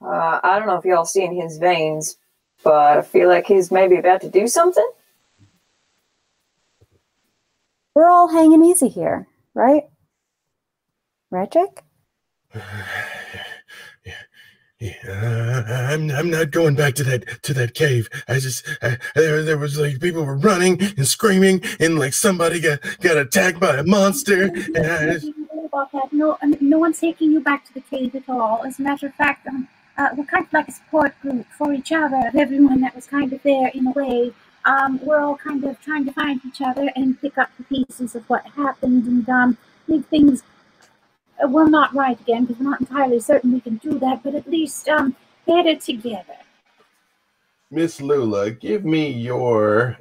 Uh, I don't know if y'all seen his veins, but I feel like he's maybe about to do something. We're all hanging easy here, right? Right, Jake? Yeah, I'm I'm not going back to that to that cave. I just I, there there was like people were running and screaming and like somebody got got attacked by a monster. And I just, about that. No, no one's taking you back to the cave at all. As a matter of fact, um, uh, we're kind of like a support group for each other, of everyone that was kind of there in a way. Um, we're all kind of trying to find each other and pick up the pieces of what happened and um, make things uh, well not right again because we're not entirely certain we can do that, but at least um, better together. Miss Lula, give me your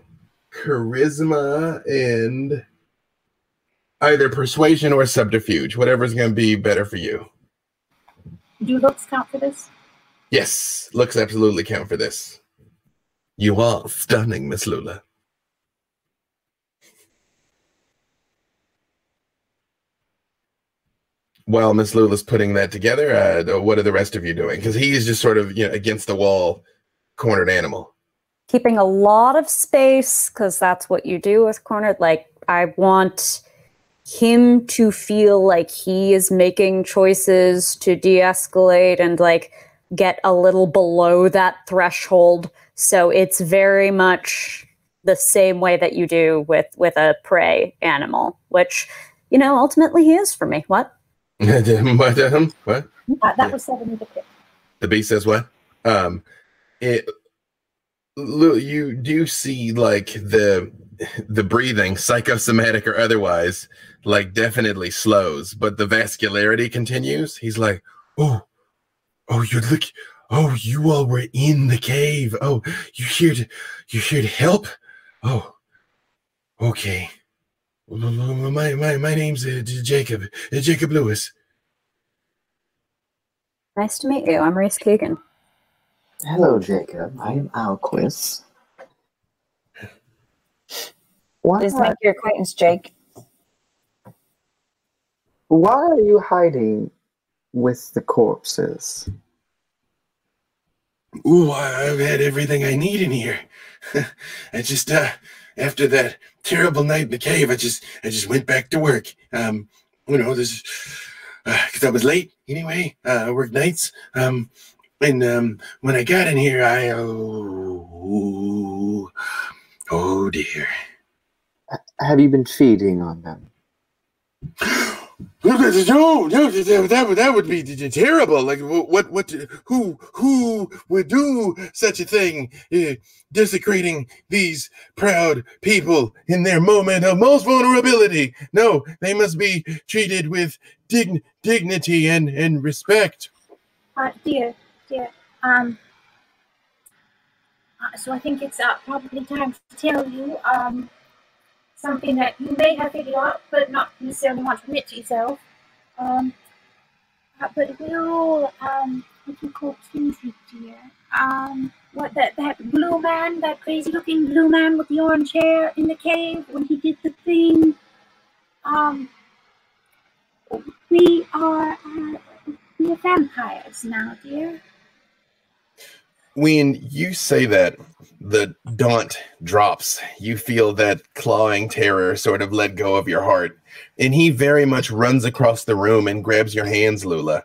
charisma and either persuasion or subterfuge, whatever's going to be better for you. Do looks count for this? Yes, looks absolutely count for this. You are stunning, Miss Lula. While Miss Lula's putting that together, uh, what are the rest of you doing? Because he's just sort of you know against the wall, cornered animal. Keeping a lot of space, because that's what you do with cornered. Like, I want him to feel like he is making choices to de escalate and like get a little below that threshold. So it's very much the same way that you do with with a prey animal, which you know ultimately he is for me. What? what? um, what? Uh, that was seven a. The beast says what? Um, it. You do see like the the breathing, psychosomatic or otherwise, like definitely slows, but the vascularity continues. He's like, oh, oh, you look, oh, you all were in the cave. Oh, you here to, you here to help? Oh, okay. Well, My my my name's uh, Jacob, uh, Jacob Lewis. Nice to meet you. I'm Reese Keegan. Hello, Jacob. I am Alquist. Why, Just make your acquaintance, Jake. why are you hiding with the corpses? Ooh, I- I've had everything I need in here. I just uh after that terrible night in the cave, I just I just went back to work. Um, you know, this because I was late anyway. Uh, I work nights. Um, and um, when I got in here, I oh oh dear. Have you been feeding on them? That, would- that would be terrible. Like, what, what, who, who would do such a thing, uh, desecrating these proud people in their moment of most vulnerability? No, they must be treated with dign- dignity and, and respect. Uh, dear, dear, um, uh, so I think it's uh, probably time to tell you um, something that you may have figured out, but not necessarily want to admit to yourself. Um, uh, but we'll, um, what do you call Kindred, dear? Um, what that that blue man, that crazy-looking blue man with the orange hair in the cave when he did the thing. Um, we are. Uh, we are vampires now, dear. When you say that, the daunt drops. You feel that clawing terror sort of let go of your heart. And he very much runs across the room and grabs your hands, Lula.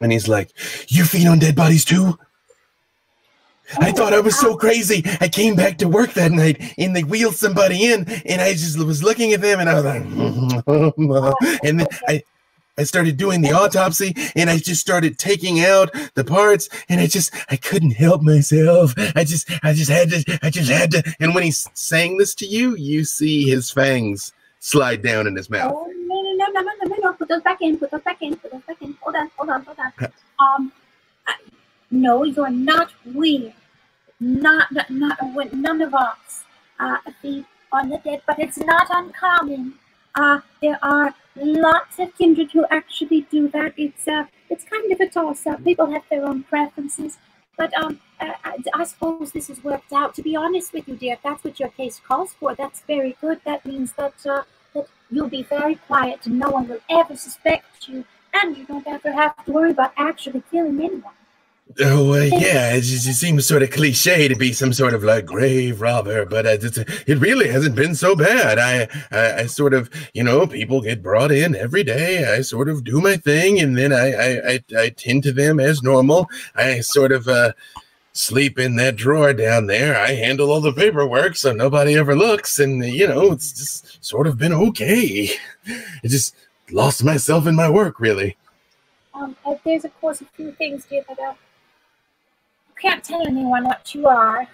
And he's like, You feed on dead bodies too? I oh, thought I was so uh, crazy. I came back to work that night and they wheeled somebody in, and I just was looking at them and I was like, oh, and then I, I started doing the autopsy and I just started taking out the parts and I just I couldn't help myself. I just I just had to I just had to and when he's saying this to you, you see his fangs slide down in his mouth. Oh no no no no no no no! Put those back in. Put those back in. Put those back in. Hold on. Hold on. Hold on. Um, I, no, you're not we. Not not, not none of us uh on the dead, but it's not uncommon. Uh, there are lots of kindred who actually do that. It's uh, it's kind of a toss up. People have their own preferences. But um, I, I I suppose this has worked out. To be honest with you, dear, if that's what your case calls for, that's very good. That means that uh, that you'll be very quiet and no one will ever suspect you, and you don't ever have to worry about actually killing anyone. Oh, uh, yeah, it, just, it seems sort of cliche to be some sort of like grave robber, but uh, it really hasn't been so bad. I, I, I sort of, you know, people get brought in every day. I sort of do my thing, and then I, I, I, I tend to them as normal. I sort of uh, sleep in that drawer down there. I handle all the paperwork, so nobody ever looks, and you know, it's just sort of been okay. I just lost myself in my work, really. Um, uh, there's of course a few things, dear, you can't tell anyone what you are.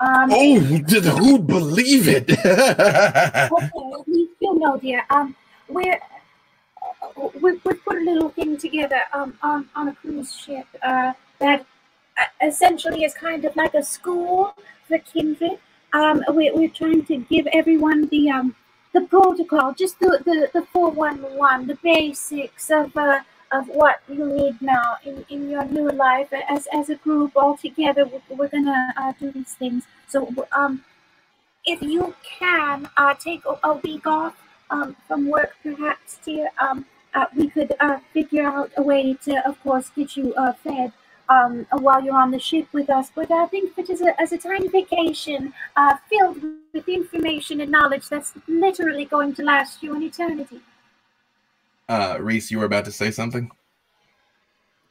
Um, Oh, who'd believe it? okay, you, know, dear. Um, we're uh, we we put a little thing together um on on a cruise ship uh that uh, essentially is kind of like a school for kindred. Um, we we're trying to give everyone the um the protocol, just the the the four one one, the basics of uh of what you need now in, in your new life as as a group all together. We're, gonna uh, do these things. So um if you can uh, take a, a week off um, from work, perhaps, dear, um, uh, we could uh, figure out a way to, of course, get you uh, fed um, while you're on the ship with us. But I think that as a, as a tiny vacation uh, filled with information and knowledge that's literally going to last you an eternity. Uh, Reese, you were about to say something?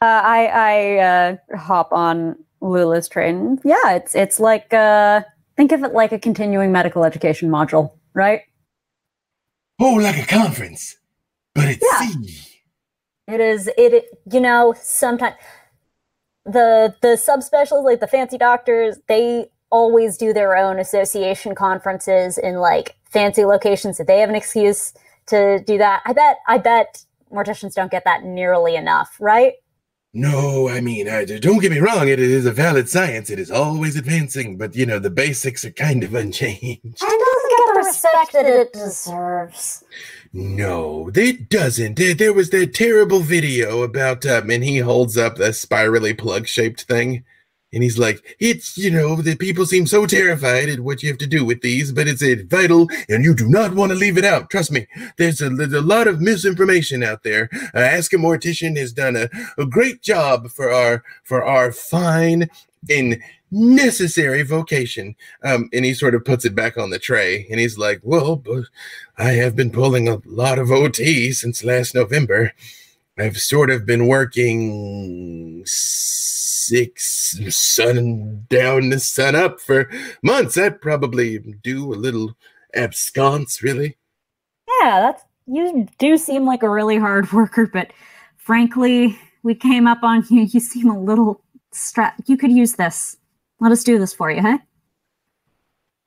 Uh, I I uh, hop on Lula's train. Yeah, it's it's like uh, think of it like a continuing medical education module, right? Oh, like a conference, but it's Yeah. sea. It is. It, it you know sometimes the the subspecialists like the fancy doctors they always do their own association conferences in like fancy locations that they have an excuse to do that. I bet. I bet morticians don't get that nearly enough, right? No, I mean, I, don't get me wrong. It is a valid science. It is always advancing, but you know the basics are kind of unchanged. And doesn't get the respect that it deserves. No, it doesn't. There, there was that terrible video about, um, and he holds up a spirally plug-shaped thing, and he's like, "It's you know the people seem so terrified at what you have to do with these, but it's vital, and you do not want to leave it out. Trust me. There's a, there's a lot of misinformation out there. Uh, Ask a Mortician has done a, a great job for our for our fine and necessary vocation." Um, and he sort of puts it back on the tray, and he's like, "Well, but." I have been pulling a lot of OT since last November. I've sort of been working six sun down to sun up for months. I'd probably do a little absconce, really. Yeah, that's you do seem like a really hard worker, but frankly, we came up on you. You seem a little strapped. You could use this. Let us do this for you, huh?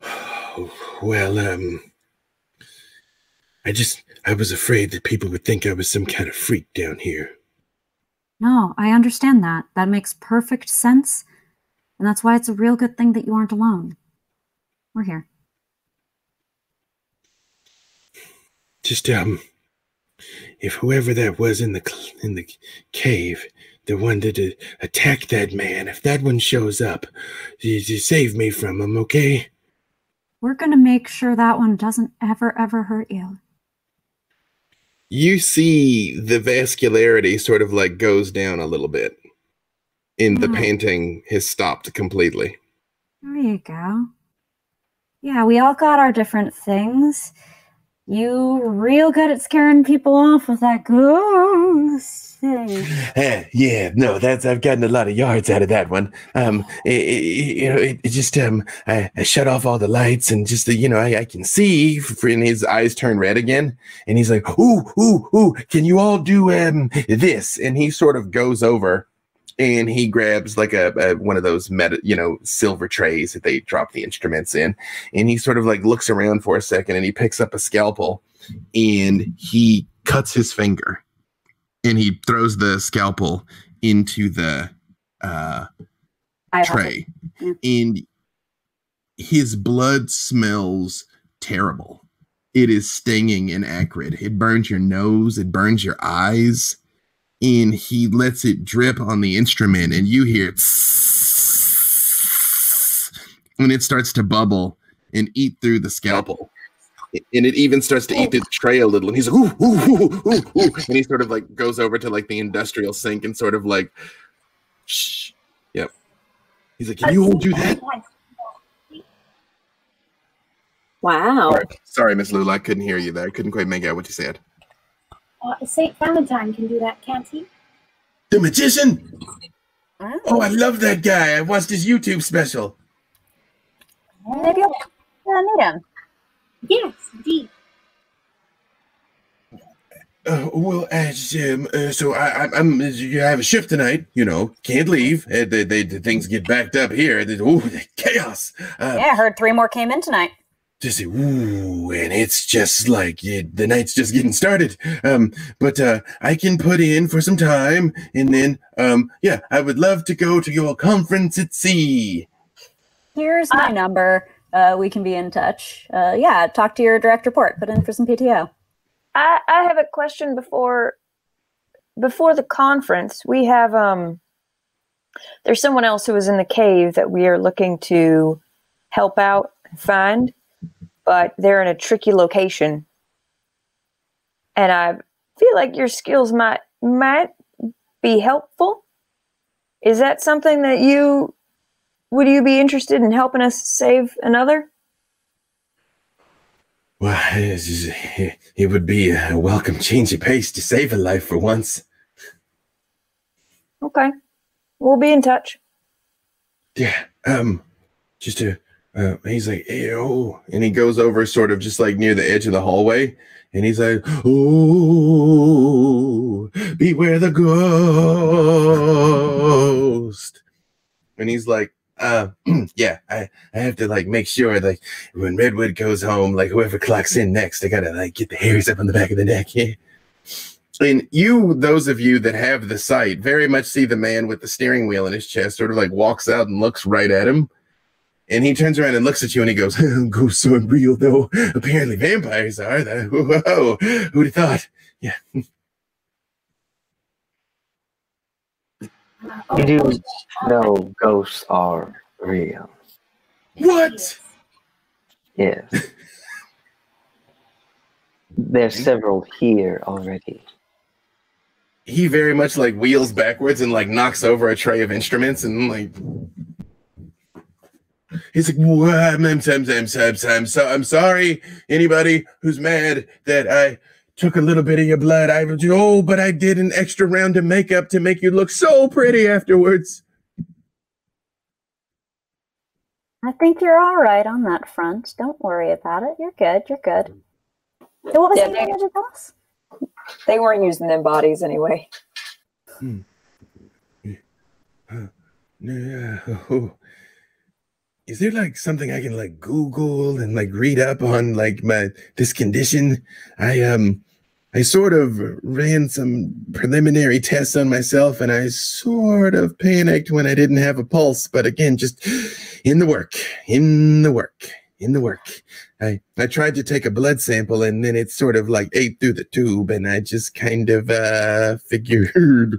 Well, um, I just, I was afraid that people would think I was some kind of freak down here. No, I understand that. That makes perfect sense. And that's why it's a real good thing that you aren't alone. We're here. Just, um, if whoever that was in the in the cave, the one that uh, attacked that man, if that one shows up, you, you save me from him, okay? We're going to make sure that one doesn't ever, ever hurt you. You see the vascularity sort of like goes down a little bit. In the Hmm. painting has stopped completely. There you go. Yeah, we all got our different things. You real good at scaring people off with that ghost Eh, yeah, no, that's I've gotten a lot of yards out of that one. Um, it, it, you know, it, it just um, I, I shut off all the lights and just you know I, I can see. And his eyes turn red again, and he's like, "Ooh, ooh, ooh! Can you all do um this?" And he sort of goes over, and he grabs like a, a one of those meta, you know, silver trays that they drop the instruments in, and he sort of like looks around for a second, and he picks up a scalpel, and he cuts his finger, and he throws the scalpel into the uh tray. Yeah. and his blood smells terrible. It is stinging and acrid. It burns your nose. It burns your eyes. And he lets it drip on the instrument and you hear and it starts to bubble and eat through the scalpel and it even starts to eat through the tray a little and he's like ooh, ooh, ooh, ooh, ooh. and he sort of like goes over to like the industrial sink and sort of like shh yep he's like can you hold do that Wow. Sorry, sorry Miss Lula, I couldn't hear you there. I couldn't quite make out what you said. Uh, Saint Valentine can do that, can't he? The magician. Oh, I love that guy. I watched his YouTube special. Maybe I'll meet him. Yes, indeed. Uh, well, as um, uh, so I, I, I'm you have a shift tonight. You know, can't leave. Uh, they, they, the things get backed up here. They, ooh, chaos. Uh, Yeah, I heard three more came in tonight. just say, ooh, and it's just like yeah, the night's just getting started. Um, but uh, I can put in for some time, and then um, yeah, I would love to go to your conference at sea. Here's my number. Uh, we can be in touch. Uh, yeah, talk to your direct report. Put in for some PTO. I, I have a question before before the conference. We have um there's someone else who was in the cave that we are looking to help out and find, but they're in a tricky location. And I feel like your skills might might be helpful. Is that something that you would you be interested in helping us save another? Well, it would be a welcome change of pace to save a life for once. Okay. We'll be in touch. Yeah. Um, just to uh, he's like, hey, oh, And he goes over sort of just like near the edge of the hallway. and he's like, oh, beware the ghost. And he's like, Uh, yeah, I, I have to like make sure like when Redwood goes home, like whoever clocks in next, I gotta like get the hairs up on the back of the neck. Yeah. and you, those of you that have the sight, very much see the man with the steering wheel in his chest sort of like walks out and looks right at him. And he turns around and looks at you and he goes, Ghosts aren't real though. Apparently vampires are. Whoa, who'd have thought? Yeah. You do know ghosts are real. What? Yes. There's several here already. he very much like wheels backwards and like knocks over a tray of instruments and like He's like, "Wha- I'm, I'm, I'm, I'm, I'm, I'm, so, I'm sorry, anybody who's mad that I took a little bit of your blood. I was, oh, but I did an extra round of makeup to make you look so pretty afterwards. I think you're all right on that front. Don't worry about it. You're good. You're good. What was Yeah, he they- going to tell us? They weren't using them bodies anyway. Yeah. Oh. Is there like something I can like Google and like read up on like my this condition? I um I sort of ran some preliminary tests on myself and I sort of panicked when I didn't have a pulse, but again, just in the work, in the work, in the work. I I tried to take a blood sample and then it sort of like ate through the tube and I just kind of uh figured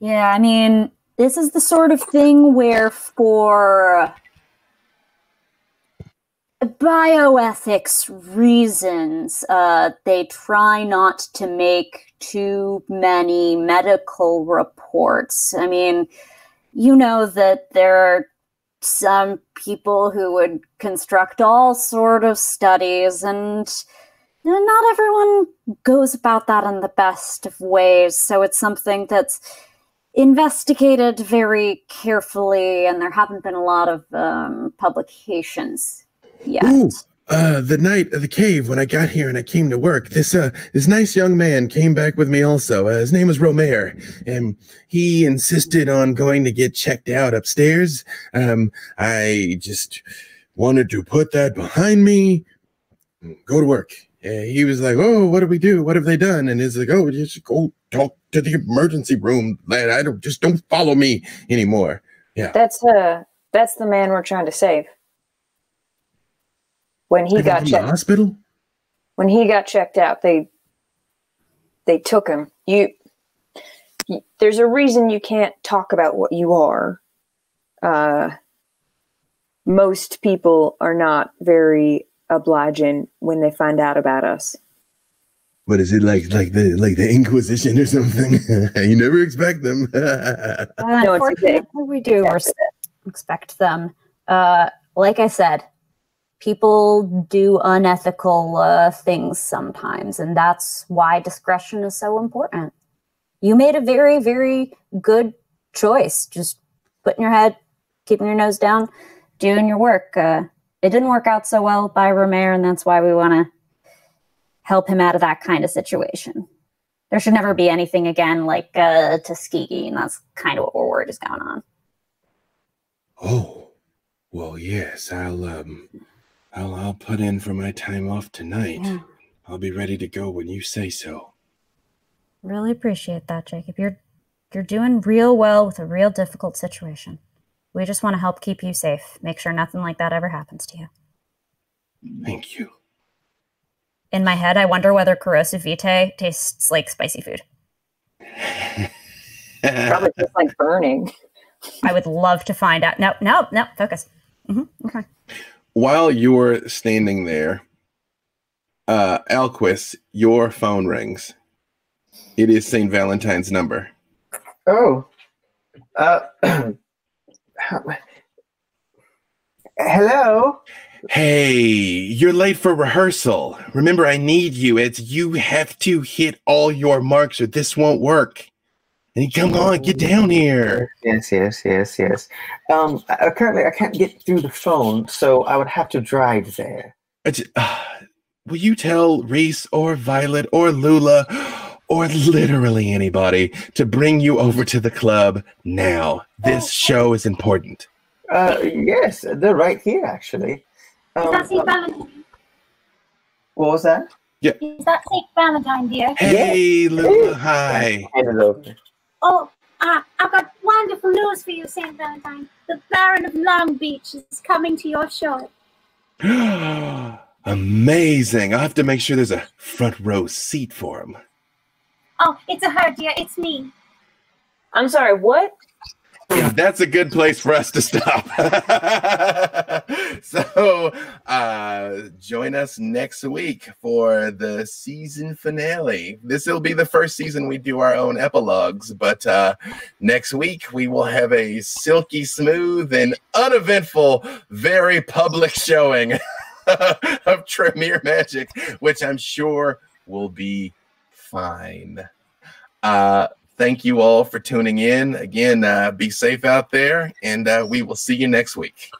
Yeah, I mean, this is the sort of thing where for bioethics reasons, uh, they try not to make too many medical reports. I mean, you know that there are some people who would construct all sort of studies and not everyone goes about that in the best of ways so it's something that's investigated very carefully and there haven't been a lot of um, publications Ooh, uh, the night of the cave when I got here and I came to work, this uh, this nice young man came back with me also. Uh, his name was Romer, and he insisted on going to get checked out upstairs. Um, I just wanted to put that behind me, go to work. And he was like, "Oh, what do we do? What have they done?" And he's like, "Oh, just go talk to the emergency room, lad. I don't just don't follow me anymore." Yeah, That's uh that's the man we're trying to save. When he Like, got from the checked hospital. when he got checked out, they they took him. You, you there's a reason you can't talk about what you are. Uh most people are not very obliging when they find out about us. What is it like? Like the like the Inquisition or something? you never expect them. Uh, No, it's okay. unfortunately, we do res- expect them. Uh, like I said, people do unethical uh, things sometimes, and that's why discretion is so important. You made a very, very good choice. Just putting your head, keeping your nose down, doing your work. Uh, it didn't work out so well by Romer, and that's why we want to help him out of that kind of situation. There should never be anything again like uh, Tuskegee, and that's kind of what we're worried is going on. oh, well, yes. I'll um, I'll I'll put in for my time off tonight. Yeah. I'll be ready to go when you say so. Really appreciate that, Jacob. You're you're doing real well with a real difficult situation. We just want to help keep you safe. Make sure nothing like that ever happens to you. Thank you. In my head, I wonder whether corrosive vitae tastes like spicy food. Probably just like burning. I would love to find out. No, no, no. Focus. hmm Okay. While you're standing there, uh, Alquist, your phone rings. It is St. Valentine's number. Oh. Uh, hello? Hey, you're late for rehearsal. Remember, I need you. It's you have to hit all your marks or this won't work. And come on, get down here. Yes, yes, yes, yes. Um, uh, currently, I can't get through the phone, so I would have to drive there. I uh, will you tell Reese or Violet or Lula or literally anybody to bring you over to the club now? This show is important. Uh, yes, they're right here, actually. Um, Is that St. um, Valentine? what was that? Is that St. Valentine, dear? Hey, Lula, hi. Hand it over. Oh, uh, I've got wonderful news for you, St. Valentine. The Baron of Long Beach is coming to your show. Amazing. I'll have to make sure there's a front row seat for him. Oh, it's a her, dear. It's me. I'm sorry, what? That's a good place for us to stop. so, uh, join us next week for the season finale. This will be the first season we do our own epilogues, but uh, next week we will have a silky smooth and uneventful, very public showing of Tremere Magic, which I'm sure will be fine. Uh, thank you all for tuning in. Again, uh, be safe out there, and uh, we will see you next week.